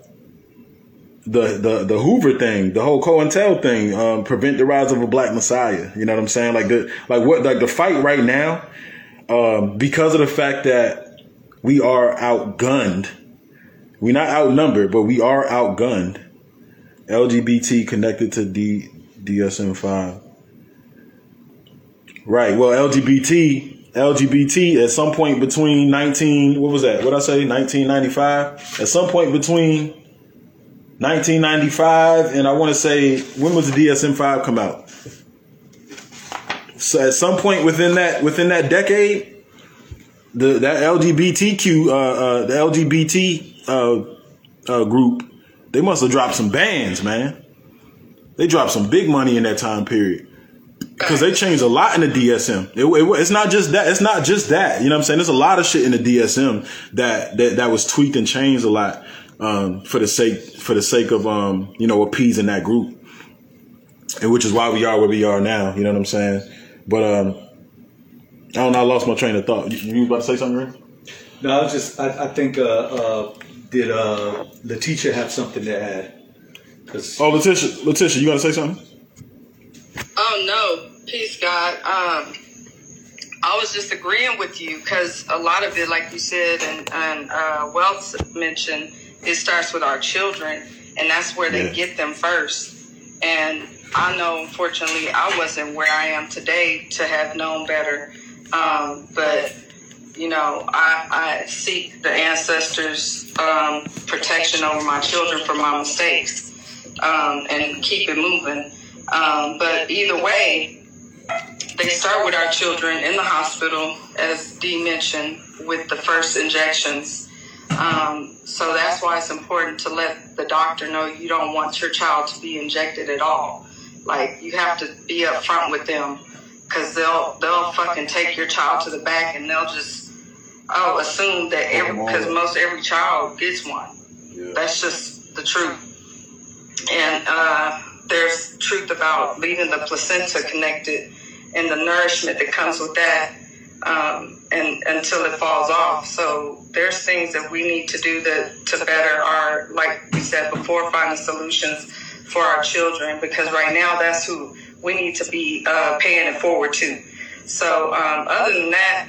the the the Hoover thing, the whole COINTEL thing, um, prevent the rise of a black messiah. You know what I'm saying? Like the like what like the fight right now, um, because of the fact that we are outgunned. We're not outnumbered, but we are outgunned. LGBT connected to D, DSM five. Right. Well, LGBT, LGBT at some point between 19, what was that? What I say? 1995. At some point between 1995 and I want to say when was the DSM five come out? So at some point within that within that decade, the that LGBTQ uh, uh, the LGBT uh, uh, group, they must have dropped some bands, man. They dropped some big money in that time period because they changed a lot in the DSM. It, it, it's not just that. It's not just that. You know what I'm saying? There's a lot of shit in the DSM that that, that was tweaked and changed a lot um, for the sake for the sake of um, you know appeasing that group, and which is why we are where we are now. You know what I'm saying? But um, I don't know. I lost my train of thought. You, you about to say something, Ray? No, I was just. I, I think. Uh, uh, did uh, Letitia have something to add? Cause Oh, Letitia, Letitia, you got to say something? Oh no, peace, God. Um, I was just agreeing with you because a lot of it, like you said, and, and uh, Wells mentioned, it starts with our children, and that's where they Yeah. get them first. And I know, unfortunately, I wasn't where I am today to have known better. Um, but you know, I, I seek the ancestors' um, protection over my children for my mistakes um, and keep it moving. Um, but either way, they start with our children in the hospital, as Dee mentioned, with the first injections. Um, so that's why it's important to let the doctor know you don't want your child to be injected at all. Like you have to be upfront with them because they'll they'll fucking take your child to the back and they'll just oh assume that every because most every child gets one. That's just the truth. And uh, there's truth about leaving the placenta connected and the nourishment that comes with that um, and until it falls off. So there's things that we need to do that to better our, like we said before, finding solutions for our children because right now that's who we need to be uh, paying it forward to. So um, other than that,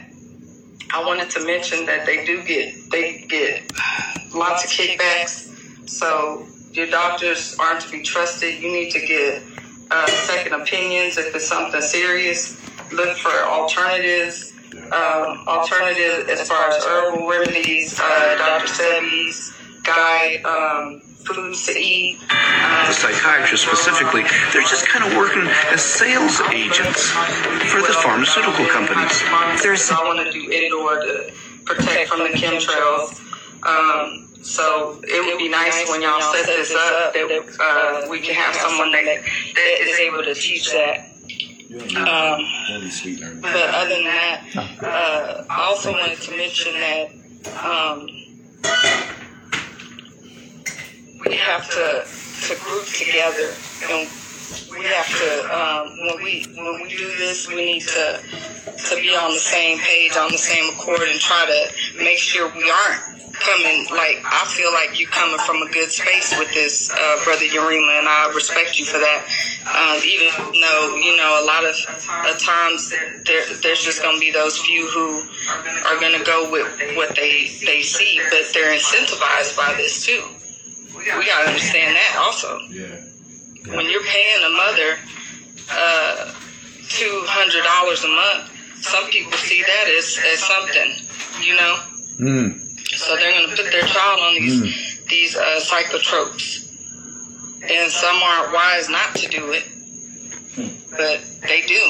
I wanted to mention that they do get they get lots of kickbacks. So your doctors aren't to be trusted. You need to get uh, second opinions if it's something serious. Look for alternatives. Um, alternatives as far as herbal remedies, uh, Dr. Sebi's guide, um, foods to eat. the psychiatrists specifically, they're just kind of working as sales agents for the pharmaceutical companies. There's I want to do indoor to protect from the chemtrails. Um, so it would be nice when y'all set this up that uh, we can have someone that, that is able to teach that. Um, but other than that, uh, I also wanted to mention that um, we have to to group together and we have to um, when we when we do this we need to to be on the same page on the same accord and try to make sure we aren't coming like I feel like you're coming from a good space with this uh, brother Yurima and I respect you for that. Um, even though you know a lot of uh, times there, there's just going to be those few who are going to go with what they they see but they're incentivized by this too we got to understand that also Yeah. when you're paying a mother uh, two hundred dollars a month, some people see that as, as something, you know. Mm. So they're going to put their child on these Mm. these uh, psychotropes, and some aren't wise not to do it, but they do.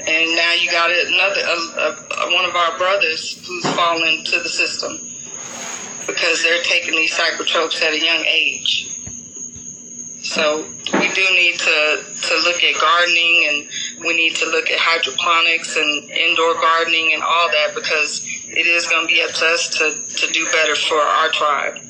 And now you got another a, a, one of our brothers who's fallen to the system because they're taking these psychotropes at a young age. So we do need to, to look at gardening and we need to look at hydroponics and indoor gardening and all that because it is going to be up to us to, to do better for our tribe.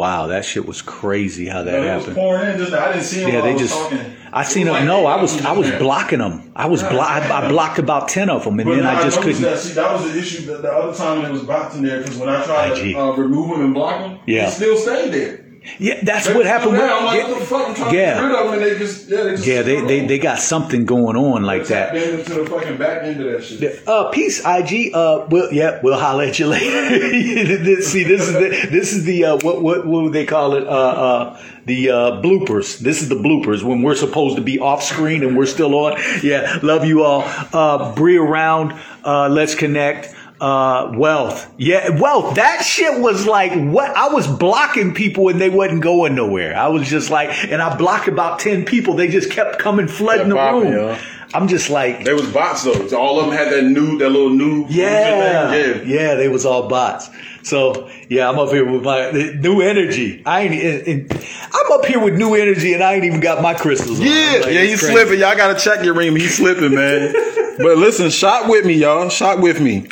Wow, that shit was crazy how that No, it was happened. pouring in just. I didn't see him Yeah, they I just. talking. I seen them. like No, I was. I was there. blocking them. I was. Blo- I, I blocked about ten of them, and But then no, I just couldn't. That. See, that was the issue. The, the other time it was in there because when I tried IG. to uh, remove him and block him, Yeah. he still stayed there. Yeah, that's what happened with. Yeah, I'm like, what the fuck? I'm trying yeah. to get rid of they just yeah, they just Yeah, they, they they got something going on like that. Into the fucking back end of that shit. Uh, peace, IG. Uh, we'll, yeah, we'll holler at you later. See, this is the this is the uh, what what what would they call it? Uh, uh, the uh, bloopers. This is the bloopers when we're supposed to be off screen and we're still on. Yeah, love you all. Uh, Bree around. Uh, let's connect. Uh, wealth. Yeah, wealth. That shit was like what I was blocking people and they wasn't going nowhere. I was just like, and I blocked about ten people. They just kept coming flooding the popping, room. yo. I'm just like, They was bots though. So all of them had that new, that little new. yeah, yeah. yeah, they was all bots. So yeah, I'm up here with my new energy. I ain't. and- and I'm up here with new energy, and I ain't even got my crystals. on. Yeah, like, yeah, it's he's crazy. slipping. Y'all gotta check your ring. He's slipping, man. but listen, shop with me, y'all. Shop with me.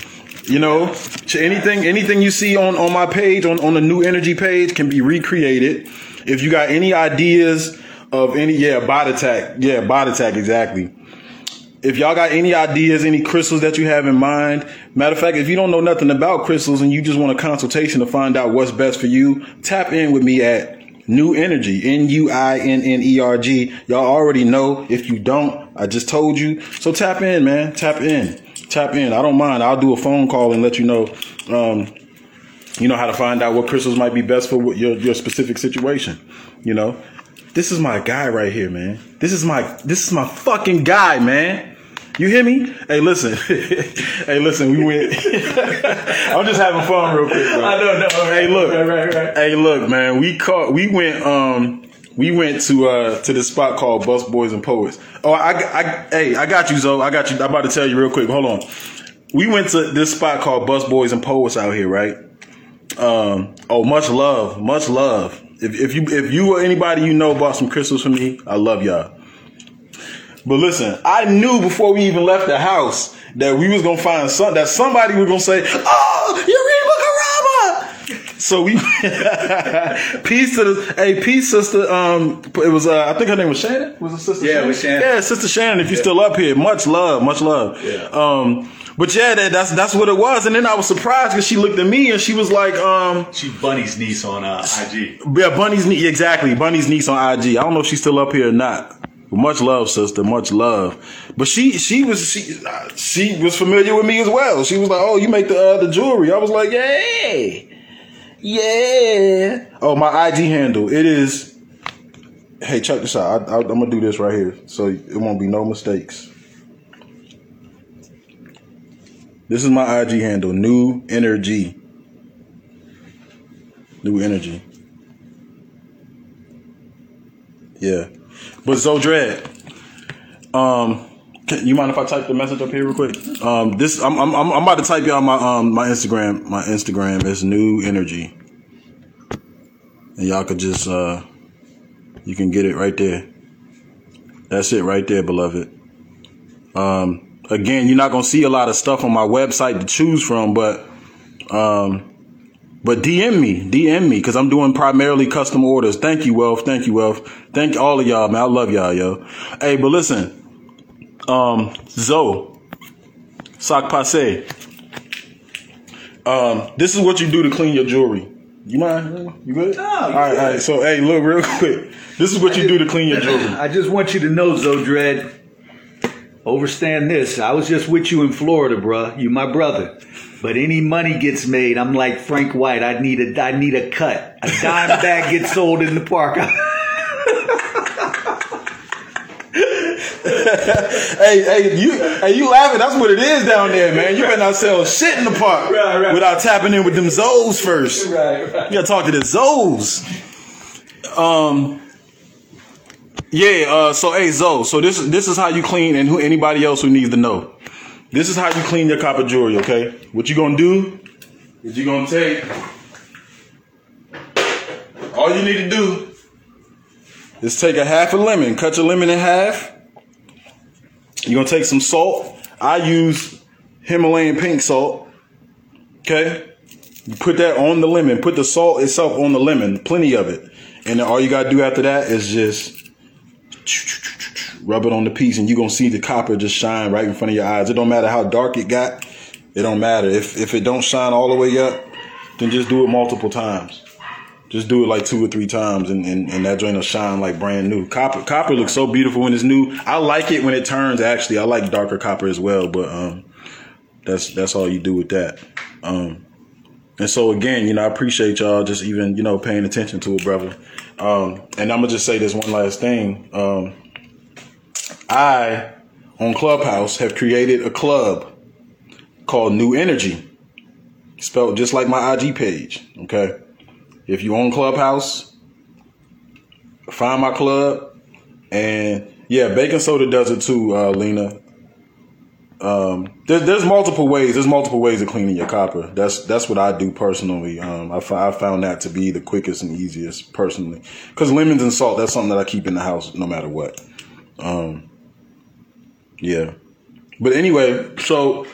You know, anything, anything you see on on my page, on on the new energy page, can be recreated. If you got any ideas of any, yeah, bot attack, yeah, bot attack, exactly. If y'all got any ideas, any crystals that you have in mind, matter of fact, if you don't know nothing about crystals and you just want a consultation to find out what's best for you, tap in with me at New Energy, N U I N N E R G. Y'all already know. If you don't, I just told you. So tap in, man. Tap in. Tap in. I don't mind. I'll do a phone call and let you know. Um, you know how to find out what crystals might be best for your your specific situation. You know, this is my guy right here, man. This is my this is my fucking guy, man. You hear me? Hey, listen. hey, listen. We went. I'm just having fun, real quick. Bro. I don't know. Hey, look. Right, right, right. Hey, look, man. We caught. We went. Um. We went to uh to this spot called Busboys and Poets. Oh, I, I, hey, I got you, Zoe. I got you. I'm about to tell you real quick. Hold on. We went to this spot called Busboys and Poets out here, right? Um. Oh, much love, much love. If, if you if you or anybody you know bought some crystals for me, I love y'all. But listen, I knew before we even left the house that we was gonna find some that somebody was gonna say, "Oh, Yurima Karama." So we peace to the hey peace sister. Um, it was uh, I think her name was Shannon. Was it sister? Yeah, it was Shannon. Yeah, sister Shannon. If you're still up here, much love, much love. Yeah. Um, but yeah, that, that's that's what it was. And then I was surprised because she looked at me and she was like, um, She Bunny's niece on uh, IG. yeah, Bunny's niece. Exactly. Bunny's niece on IG. I don't know if she's still up here or not. But much love, sister. Much love. But she, she was, she, she was familiar with me as well. She was like, "Oh, you make the uh, the jewelry." I was like, "Yeah, yeah." Oh, my IG handle. It is. Hey, check this out. I, I'm gonna do this right here, so it won't be no mistakes. This is my IG handle. New energy. New energy. Yeah. But Zodred, um, you mind if I type the message up here real quick? Um, this I'm I'm I'm about to type y'all my um my Instagram my Instagram is new energy, and y'all could just uh you can get it right there. That's it right there, beloved. Um, again, you're not gonna see a lot of stuff on my website to choose from, but um, but DM me, DM me, because I'm doing primarily custom orders. Thank you, Wealth. Thank you, Wealth. Thank all of y'all, man. I love y'all, yo. Hey, but listen, um, Zoe, Sak Pase. Um, this is what you do to clean your jewelry. You mind? You good? No, all you right, good. all right. So, hey, look real quick. This is what you do to clean your jewelry. I just want you to know, Zodred, overstand this. I was just with you in Florida, bruh. You my brother. But any money gets made, I'm like Frank White. I need a, I need a cut. A dime bag gets sold in the park. hey, hey, you, hey, you laughing? That's what it is down there, man. You better not sell shit in the park Right, right. without tapping in with them Zoes first. right, right. You gotta talk to the Zoes. Um, yeah. Uh, so hey, Zoe. So this is this is how you clean, and who anybody else who needs to know. This is how you clean your copper jewelry. Okay. What you gonna do? Is you gonna take all you need to do is take a half a lemon, cut your lemon in half. You're gonna take some salt. I use Himalayan pink salt. Okay? You put that on the lemon. Put the salt itself on the lemon, plenty of it. And all you gotta do after that is just rub it on the piece, and you're gonna see the copper just shine right in front of your eyes. It don't matter how dark it got. It don't matter. If if it don't shine all the way up, then just do it multiple times. Just do it like two or three times, and, and, and that joint will shine like brand new. Copper copper looks so beautiful when it's new. I like it when it turns. Actually, I like darker copper as well, but um, that's that's all you do with that. Um, and so again, you know, I appreciate y'all just even you know paying attention to it, brother. Um, and I'm gonna just say this one last thing. Um, I on Clubhouse have created a club called New Energy, spelled just like my IG page. Okay, if you own Clubhouse, find my club, and yeah, baking soda does it too, uh, Lena. Um, there's there's multiple ways. There's multiple ways of cleaning your copper. That's that's what I do personally. Um, I, I found that to be the quickest and easiest personally. Because lemons and salt, that's something that I keep in the house no matter what. Um, yeah. But anyway, so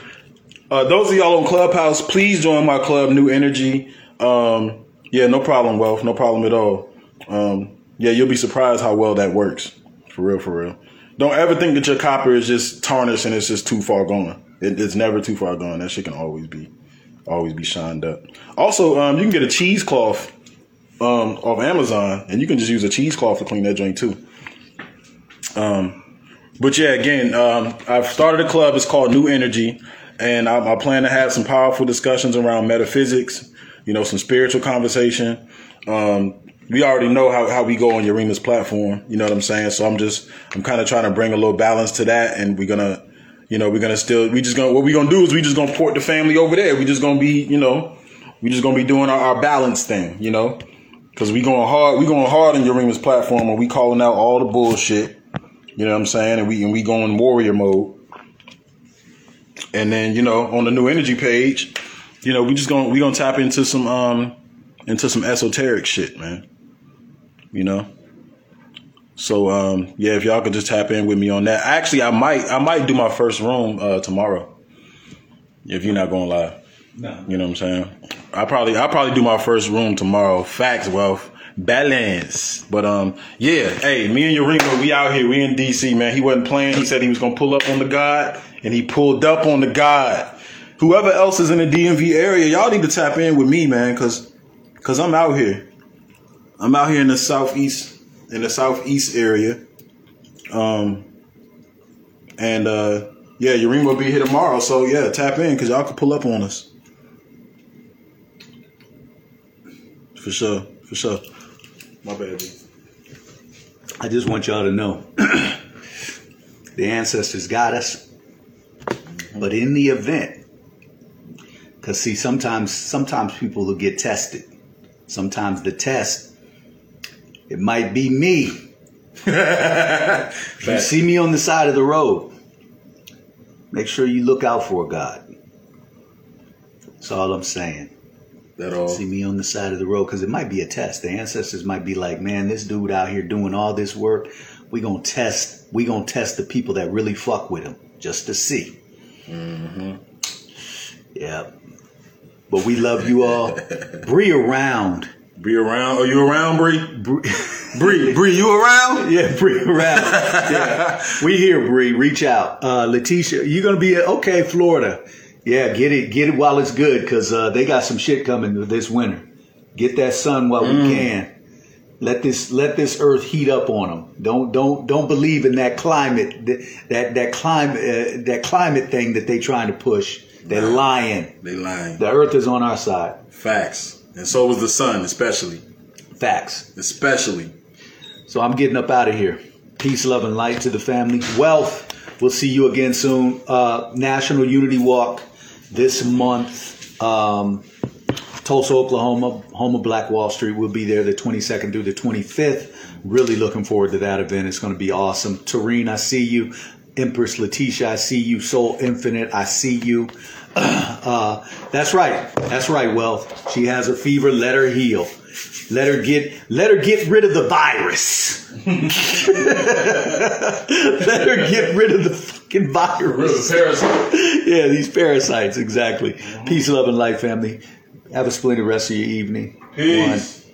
uh, those of y'all on Clubhouse, please join my club, New Energy. Um, yeah, no problem, Wealth. No problem at all. Um, yeah, you'll be surprised how well that works. For real, for real. Don't ever think that your copper is just tarnished and it's just too far gone. It, it's never too far gone. That shit can always be, always be shined up. Also, um, you can get a cheesecloth um, off Amazon, and you can just use a cheesecloth to clean that joint too. Um, but yeah, again, um, I've started a club. It's called New Energy, and I, I plan to have some powerful discussions around metaphysics. You know, some spiritual conversation. Um, we already know how, how we go on Yurima's platform. You know what I'm saying? So I'm just, I'm kind of trying to bring a little balance to that. And we're going to, you know, we're going to still, we just going to, what we're going to do is we just going to port the family over there. We just going to be, you know, we just going to be doing our, our balance thing, you know, cause we going hard, we going hard on Yurima's platform and we calling out all the bullshit. You know what I'm saying? And we, and we going warrior mode. And then, you know, on the new energy page, you know, we just to we to tap into some, um, into some esoteric shit, man you know. So um, yeah, if y'all could just tap in with me on that. Actually, I might I might do my first room uh, tomorrow. If you're not going live. No. You know what I'm saying? I probably I probably do my first room tomorrow. Facts, wealth, balance. But um, yeah. Hey, me and Yurima, we out here. We in DC, man. He wasn't playing. He said he was gonna pull up on the God, and he pulled up on the God. Whoever else is in the DMV area, y'all need to tap in with me, man, cause cause I'm out here. I'm out here in the southeast in the southeast area. Um and uh yeah, Yurima will be here tomorrow, so yeah, tap in because y'all can pull up on us. For sure, for sure. My bad. I just want y'all to know the ancestors got us. But in the event, because see, sometimes sometimes people will get tested. Sometimes the test it might be me. if you see me on the side of the road, make sure you look out for God. That's all I'm saying. That all. See me on the side of the road because it might be a test. The ancestors might be like, "Man, this dude out here doing all this work. We gonna test. We gonna test the people that really fuck with him just to see." Mm-hmm. Yeah. But we love you all. Bree around. Bree around? Are you around, Bree? Bree, Bree, you around? Yeah, Bree around. Yeah. we here, Bree. Reach out. Uh, Letitia, you gonna be okay, Florida? Yeah, get it, get it while it's good, because uh, they got some shit coming this winter. Get that sun while Mm. we can. Let this let this earth heat up on them. Don't don't don't believe in that climate that that climate uh, that climate thing that they trying to push. They're lying. They lying. The earth is on our side. Facts. And so was the sun, especially. Facts. Especially. So I'm getting up out of here. Peace, love, and light to the family. Wealth. We'll see you again soon. Uh, National Unity Walk this month. Um, Tulsa, Oklahoma, home of Black Wall Street. We'll be there the 22nd through the 25th. Really looking forward to that event. It's going to be awesome. Tareen, I see you. Empress Letitia, I see you. Soul Infinite, I see you. Uh, that's right. That's right, Wealth. She has a fever. Let her heal. Let her get let her get rid of the virus. let her get rid of the fucking virus. yeah, these parasites, exactly. Peace, love, and light, family. Have a splendid rest of your evening. Peace.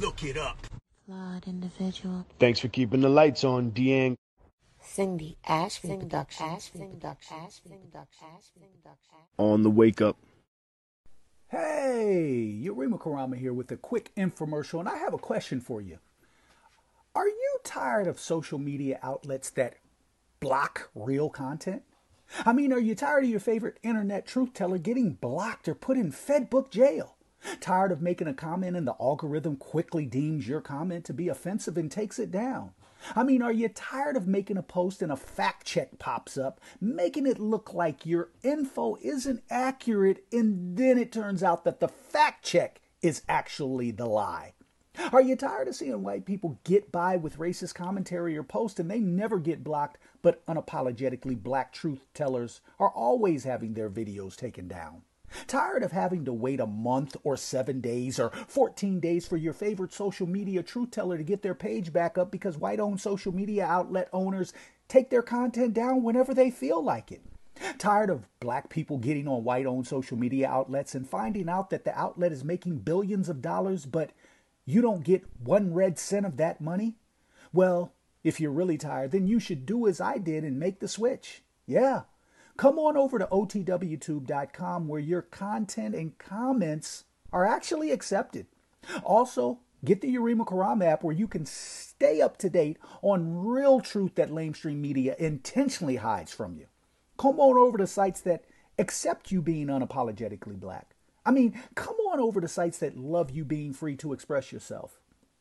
Look it up. Flawed individual. Thanks for keeping the lights on, Deang. Cindy Ashby Production. On the wake up. Hey, Yurima Karama here with a quick infomercial, and I have a question for you. Are you tired of social media outlets that block real content? I mean, are you tired of your favorite internet truth teller getting blocked or put in Fedbook jail? Tired of making a comment and the algorithm quickly deems your comment to be offensive and takes it down? I mean, are you tired of making a post and a fact check pops up, making it look like your info isn't accurate, and then it turns out that the fact check is actually the lie? Are you tired of seeing white people get by with racist commentary or posts and they never get blocked, but unapologetically black truth tellers are always having their videos taken down? Tired of having to wait a month or seven days or 14 days for your favorite social media truth teller to get their page back up because white owned social media outlet owners take their content down whenever they feel like it? Tired of black people getting on white owned social media outlets and finding out that the outlet is making billions of dollars, but you don't get one red cent of that money? Well, if you're really tired, then you should do as I did and make the switch. Yeah. Come on over to otwtube.com where your content and comments are actually accepted. Also, get the Yurima Karama app where you can stay up to date on real truth that lamestream media intentionally hides from you. Come on over to sites that accept you being unapologetically black. I mean, come on over to sites that love you being free to express yourself.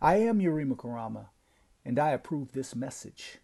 I am Yurima Karama, and I approve this message.